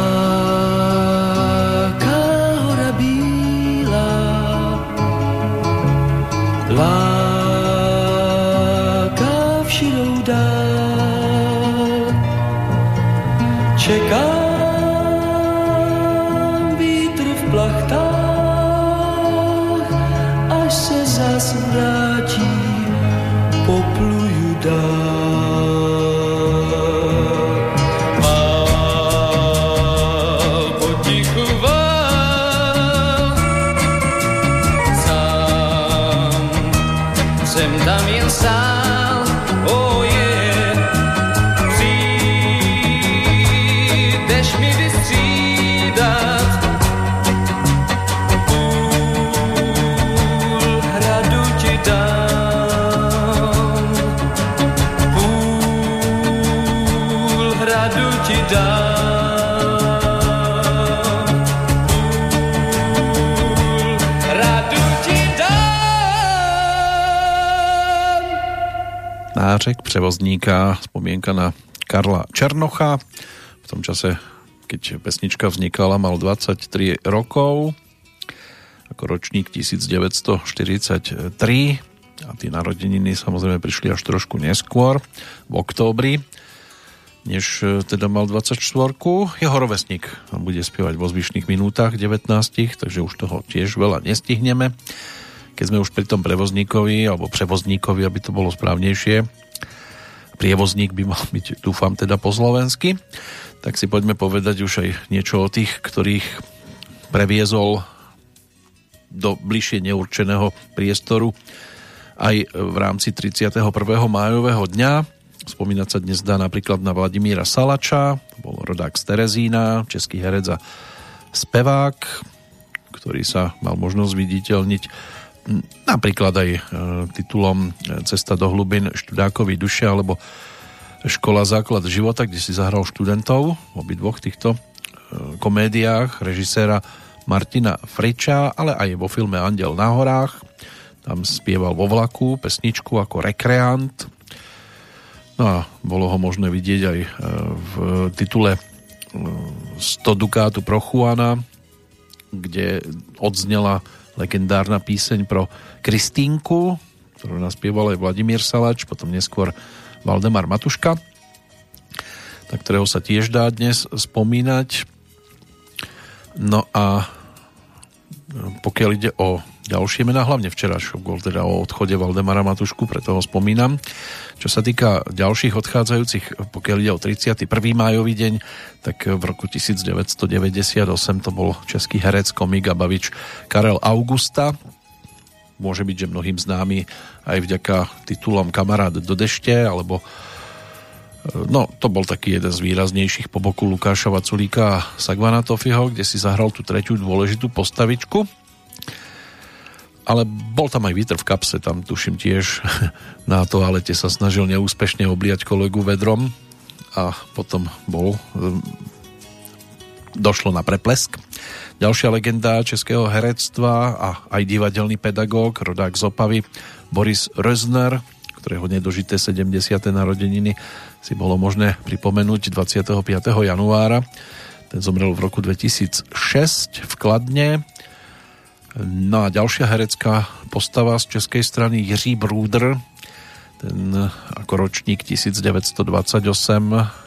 Přijdeš mi vystřídat, půl hradu ti dám, půl hradu ti dám. Nářek převozníka, spomienka na Karla Černocha. V tom čase, keď pesnička vznikala, mal 23 rokov, ako ročník 1943 a tí narodeniny samozrejme prišli až trošku neskôr, v októbri, než e, teda mal 24 Jeho rovesník bude spievať vo zvyšných minútach 19, takže už toho tiež veľa nestihneme. Keď sme už pri tom prevozníkovi, alebo prevozníkovi, aby to bolo správnejšie, prievozník by mal byť, dúfam, teda po slovensky, tak si poďme povedať už aj niečo o tých, ktorých previezol do bližšie neurčeného priestoru aj v rámci 31. májového dňa. Spomínať sa dnes dá napríklad na Vladimíra Salača, to bol rodák z Terezína, český herec a spevák, ktorý sa mal možnosť viditeľniť napríklad aj e, titulom Cesta do hlubin študákovi duše alebo Škola základ života, kde si zahral študentov v obidvoch týchto e, komédiách režiséra Martina Friča, ale aj vo filme Andel na horách. Tam spieval vo vlaku pesničku ako rekreant. No a bolo ho možné vidieť aj e, v titule 100 dukátu pro Juana, kde odznela legendárna píseň pro Kristínku, ktorú naspieval aj Vladimír Salač, potom neskôr Valdemar Matuška, na ktorého sa tiež dá dnes spomínať. No a pokiaľ ide o ďalšie mená, hlavne včera bol teda o odchode Valdemara Matušku, preto ho spomínam. Čo sa týka ďalších odchádzajúcich, pokiaľ ide o 31. májový deň, tak v roku 1998 to bol český herec, komik a bavič Karel Augusta. Môže byť, že mnohým známy aj vďaka titulom Kamarát do dešte, alebo No, to bol taký jeden z výraznejších po boku Lukáša Vaculíka a Sagvana Tofiho, kde si zahral tú tretiu dôležitú postavičku. Ale bol tam aj vítr v kapse, tam tuším tiež [LAUGHS] na toalete sa snažil neúspešne obliať kolegu vedrom a potom bol došlo na preplesk. Ďalšia legenda českého herectva a aj divadelný pedagóg, rodák z Opavy, Boris Rözner, ktorého nedožité 70. narodeniny si bolo možné pripomenúť 25. januára. Ten zomrel v roku 2006 v Kladne. No a ďalšia herecká postava z českej strany Jiří Brúdr, ten ako ročník 1928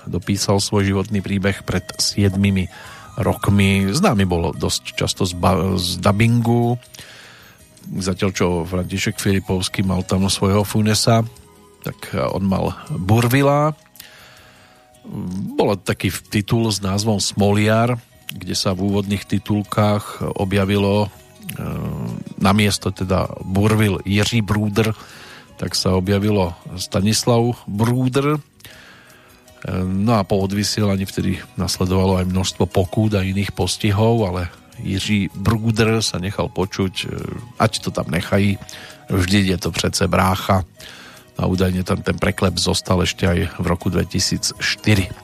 dopísal svoj životný príbeh pred 7 rokmi. Známy bolo dosť často z, ba- z dubbingu, zatiaľ čo František Filipovský mal tam svojho Funesa, tak on mal Burvila, bol taký titul s názvom Smoliar, kde sa v úvodných titulkách objavilo e, na miesto teda Burvil Jiří Brúder, tak sa objavilo Stanislav Brúder. No a po odvysielaní vtedy nasledovalo aj množstvo pokút a iných postihov, ale Jiří Brugder sa nechal počuť, e, ať to tam nechají, vždy je to přece brácha. A údajne tam ten preklep zostal ešte aj v roku 2004,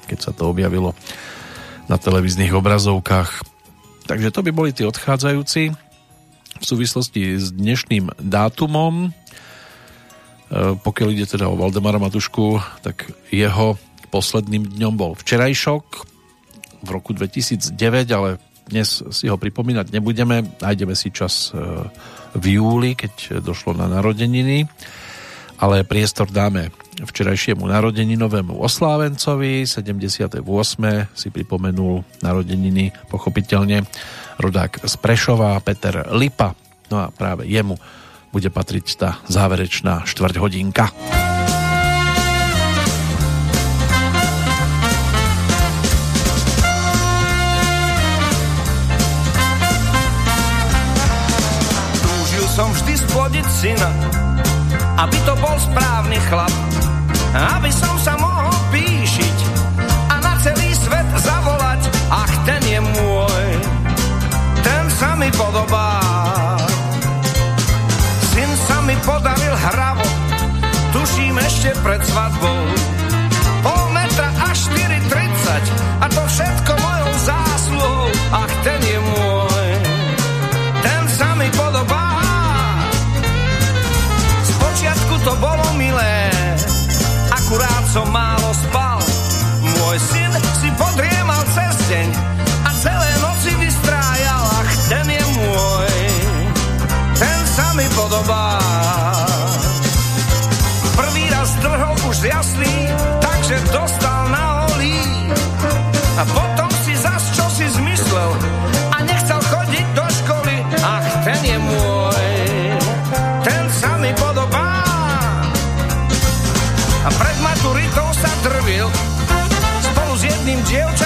keď sa to objavilo na televíznych obrazovkách. Takže to by boli tí odchádzajúci v súvislosti s dnešným dátumom. E, pokiaľ ide teda o Valdemara Matušku, tak jeho posledným dňom bol včerajšok v roku 2009, ale dnes si ho pripomínať nebudeme. Nájdeme si čas e, v júli, keď došlo na narodeniny. Ale priestor dáme včerajšiemu narodeninovému oslávencovi. 78. si pripomenul narodeniny pochopiteľne rodák z Prešova, Peter Lipa. No a práve jemu bude patriť tá záverečná štvrť hodinka. Syna, aby to bol správny chlap, aby som sa mohol píšiť a na celý svet zavolať, ach ten je môj, ten sa mi podobá. Syn sa mi podaril hravo, tuším ešte pred svadbou, pol metra až 4,30 a to všetko akurát som s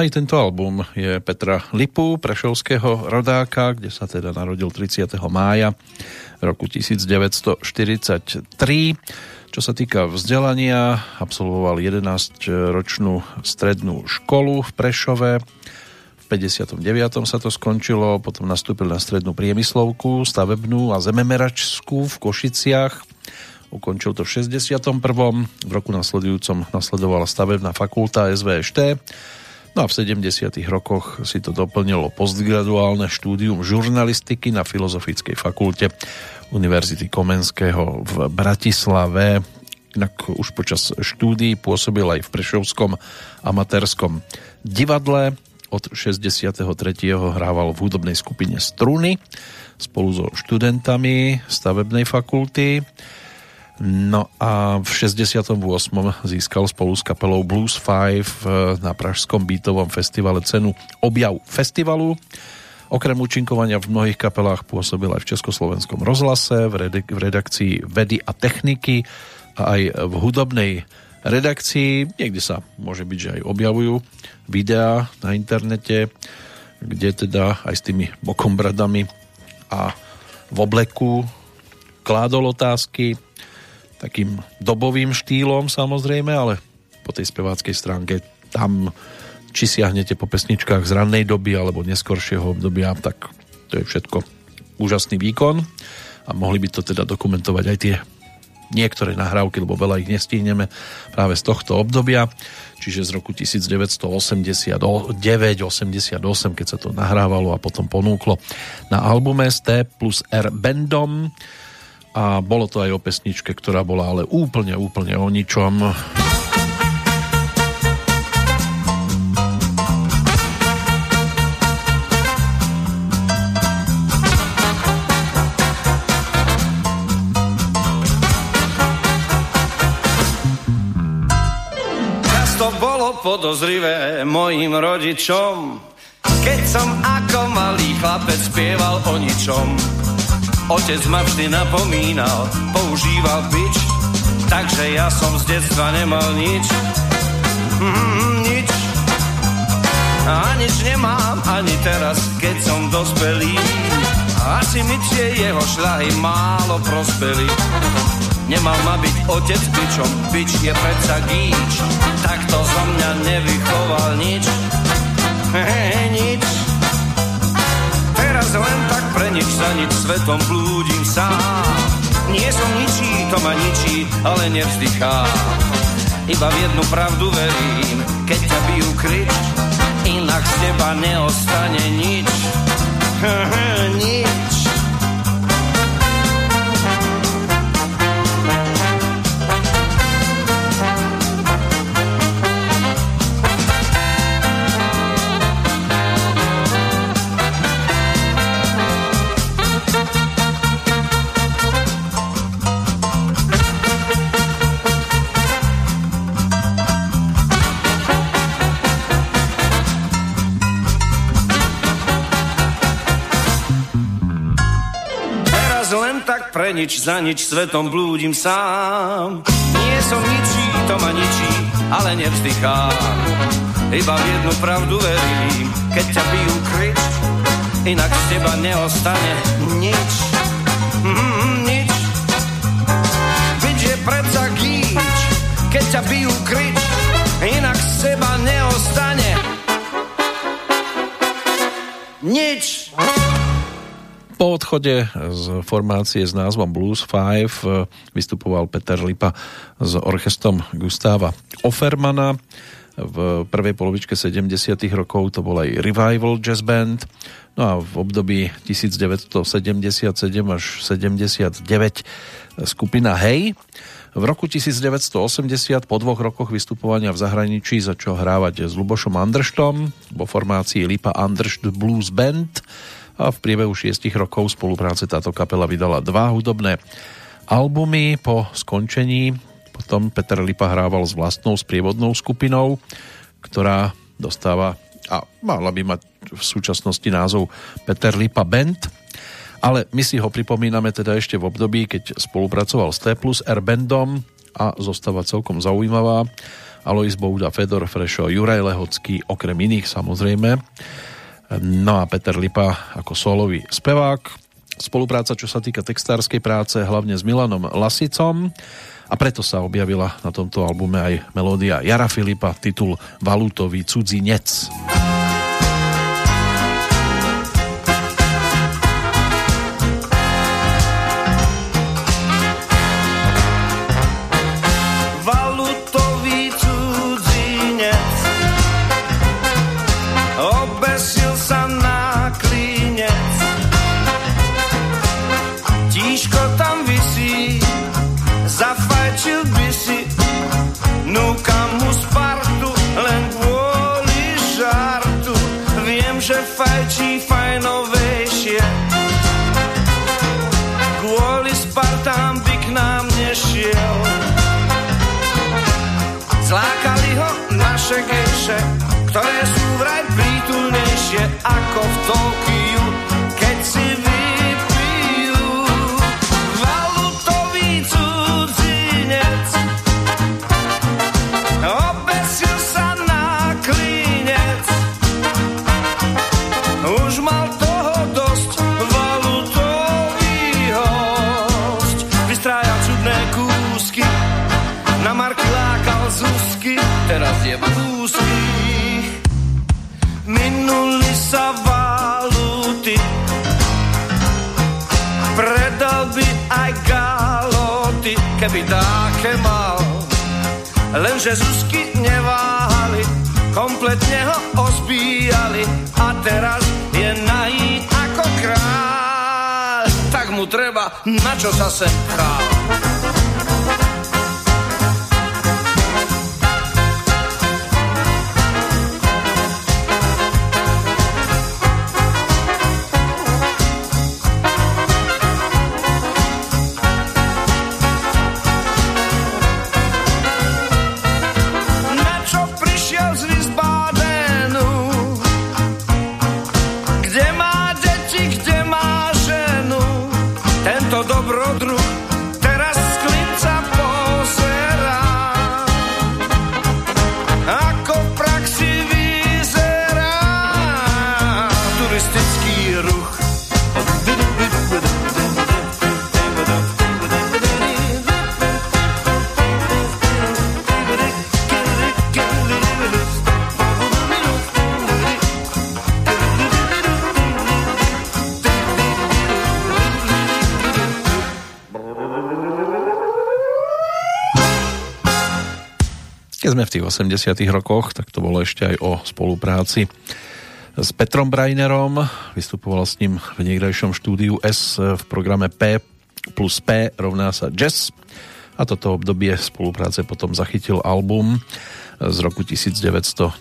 aj tento album je Petra Lipu, prešovského rodáka, kde sa teda narodil 30. mája roku 1943. Čo sa týka vzdelania, absolvoval 11-ročnú strednú školu v Prešove. V 59. sa to skončilo, potom nastúpil na strednú priemyslovku, stavebnú a zememeračskú v Košiciach. Ukončil to v 61. V roku nasledujúcom nasledovala stavebná fakulta SVŠT No a v 70. rokoch si to doplnilo postgraduálne štúdium žurnalistiky na Filozofickej fakulte Univerzity Komenského v Bratislave. Inak už počas štúdií pôsobil aj v Prešovskom amatérskom divadle. Od 63. hrával v hudobnej skupine Struny spolu so študentami stavebnej fakulty. No a v 68. získal spolu s kapelou Blues 5 na Pražskom bytovom festivale cenu Objav festivalu. Okrem účinkovania v mnohých kapelách pôsobil aj v Československom rozhlase, v, redakcii Vedy a techniky a aj v hudobnej redakcii. Niekde sa môže byť, že aj objavujú videá na internete, kde teda aj s tými bokom bradami a v obleku kládol otázky, takým dobovým štýlom samozrejme, ale po tej speváckej stránke tam či siahnete po pesničkách z rannej doby alebo neskoršieho obdobia, tak to je všetko úžasný výkon. A mohli by to teda dokumentovať aj tie niektoré nahrávky, lebo veľa ich nestihneme práve z tohto obdobia, čiže z roku 1989-88, keď sa to nahrávalo a potom ponúklo na albume T plus R Bandom a bolo to aj o pesničke, ktorá bola ale úplne, úplne o ničom. Často bolo podozrivé mojim rodičom, keď som ako malý chlapec spieval o ničom Otec ma vždy napomínal, používal bič, takže ja som z detstva nemal nič. Mm, nič. A nič nemám ani teraz, keď som dospelý. Asi mi tie jeho šľahy málo prospeli. Nemal ma byť otec bičom, bič je predsa gíč. Takto zo mňa nevychoval nič. Hehe, nič. Teraz len tak pre nič za nič svetom blúdim sám. Nie som ničí, to ma ničí, ale nevzdychá. Iba v jednu pravdu verím, keď ťa bijú krič, inak z teba neostane nič. [LAUGHS] nič. Nič, za nič svetom blúdim sám. Nie som ničí, to ma ničí, ale nevzdychám. Iba v jednu pravdu verím, keď ťa bijú krič, inak z teba neostane nič. Mm, nič. Byť je predsa gíč, keď ťa bijú krič, inak z teba neostane nič. Po odchode z formácie s názvom Blues 5 e, vystupoval Peter Lipa s orchestrom Gustáva Offermana. V prvej polovičke 70 rokov to bol aj Revival Jazz Band. No a v období 1977 až 79 skupina Hey. V roku 1980 po dvoch rokoch vystupovania v zahraničí začal hrávať s Lubošom Andrštom vo formácii Lipa Andršt Blues Band a v priebehu šiestich rokov spolupráce táto kapela vydala dva hudobné albumy po skončení. Potom Peter Lipa hrával s vlastnou sprievodnou skupinou, ktorá dostáva a mala by mať v súčasnosti názov Peter Lipa Band, ale my si ho pripomíname teda ešte v období, keď spolupracoval s T plus R Bandom a zostáva celkom zaujímavá. Alois Bouda, Fedor Frešo, Juraj Lehocký, okrem iných samozrejme. No a Peter Lipa ako solový spevák. Spolupráca, čo sa týka textárskej práce, hlavne s Milanom Lasicom. A preto sa objavila na tomto albume aj melódia Jara Filipa, titul Valutový cudzinec. geše, prítulnejšie ako v Tokiu, sa valuty, predal by aj galoty, keby také mal. Lenže zúsky neváhali, kompletne ho ozbíjali a teraz je nahý ako kráľ. Tak mu treba, na čo sa sem pchal. V tých 80 rokoch, tak to bolo ešte aj o spolupráci s Petrom Brainerom. Vystupoval s ním v niekdejšom štúdiu S v programe P plus P rovná sa Jazz. A toto obdobie spolupráce potom zachytil album z roku 1997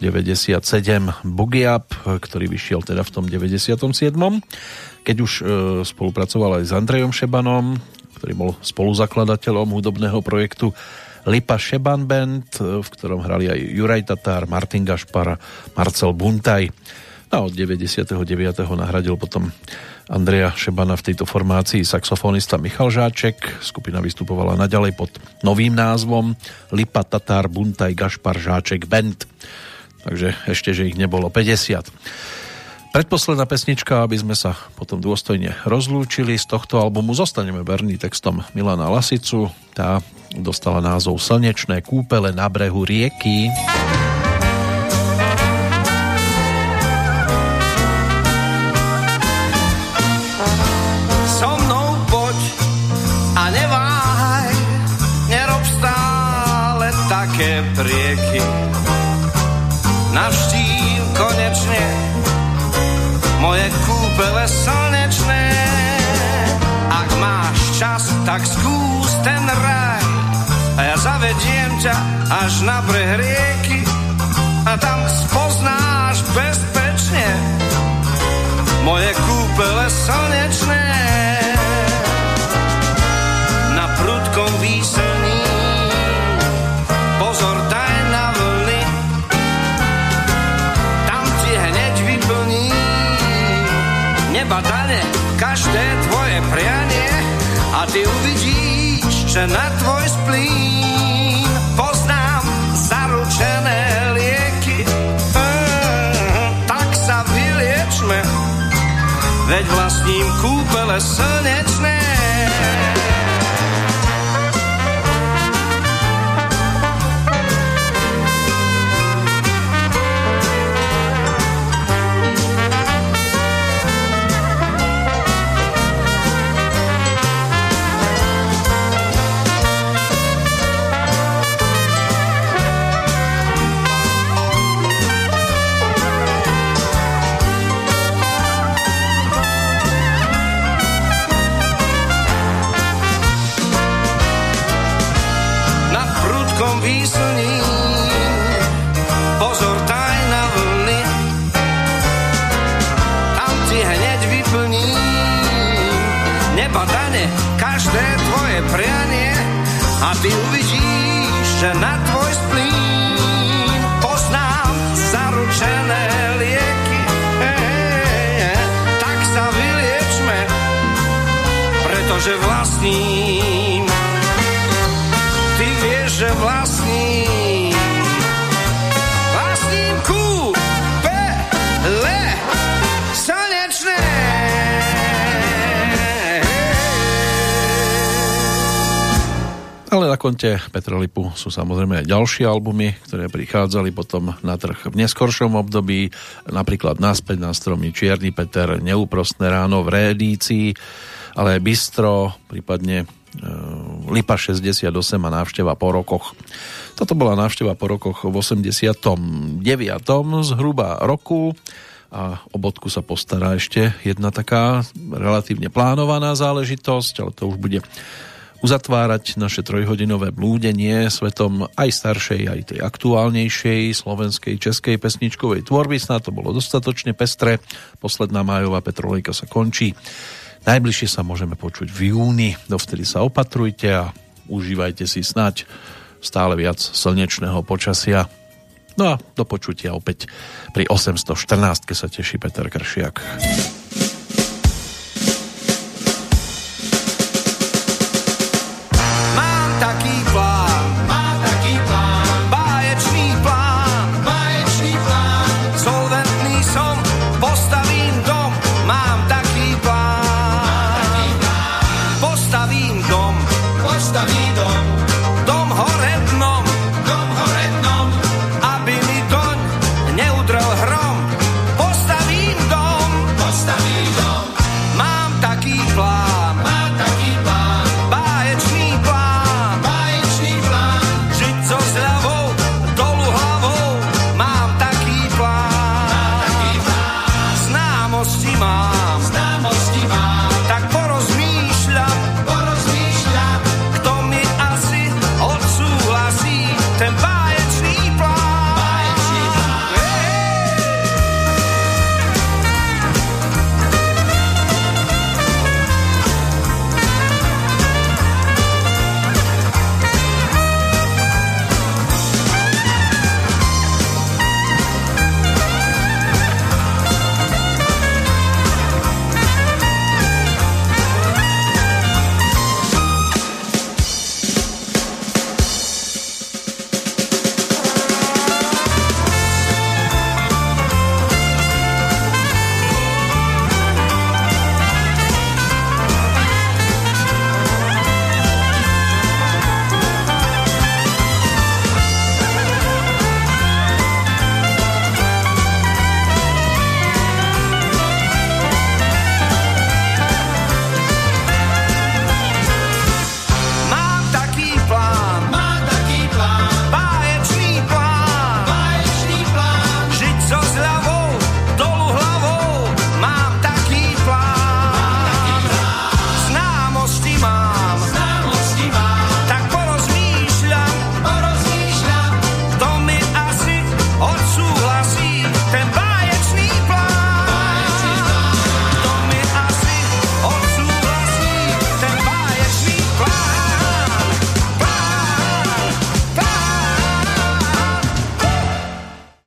Boogie Up, ktorý vyšiel teda v tom 97. Keď už e, spolupracoval aj s Andrejom Šebanom, ktorý bol spoluzakladateľom hudobného projektu Lipa Šeban Band, v ktorom hrali aj Juraj Tatár, Martin Gašpar, Marcel Buntaj. A od 99. nahradil potom Andreja Šebana v tejto formácii saxofonista Michal Žáček. Skupina vystupovala naďalej pod novým názvom Lipa Tatár Buntaj Gašpar Žáček Band. Takže ešte, že ich nebolo 50. Predposledná pesnička, aby sme sa potom dôstojne rozlúčili z tohto albumu. Zostaneme verný textom Milana Lasicu. Tá dostala názov Slnečné kúpele na brehu rieky. So také prieky. Navštív moje kúpele slnečné. Ak máš čas, tak skús ten raj a ja zavediem ťa až na breh rieky a tam spoznáš bezpečne moje kúpele slnečné. Každé tvoje prianie a ty uvidíš, že na tvoj splín poznám zaručené lieky. Mm, tak sa vyliečme, veď vlastním kúpele slnečné. Každé tvoje prianie a ty uvidíš, že na tvoj splín Na konte Petrolipu sú samozrejme aj ďalšie albumy, ktoré prichádzali potom na trh v neskoršom období, napríklad Naspäť na stromy Čierny Peter, Neúprostné ráno v reedícii, ale Bistro, prípadne e, Lipa 68 a návšteva po rokoch. Toto bola návšteva po rokoch v 89. zhruba roku a o bodku sa postará ešte jedna taká relatívne plánovaná záležitosť, ale to už bude uzatvárať naše trojhodinové blúdenie svetom aj staršej, aj tej aktuálnejšej slovenskej, českej pesničkovej tvorby. Sná to bolo dostatočne pestré. Posledná májová Petrolejka sa končí. Najbližšie sa môžeme počuť v júni. Dovtedy sa opatrujte a užívajte si snať stále viac slnečného počasia. No a do počutia opäť pri 814, keď sa teší Peter Kršiak.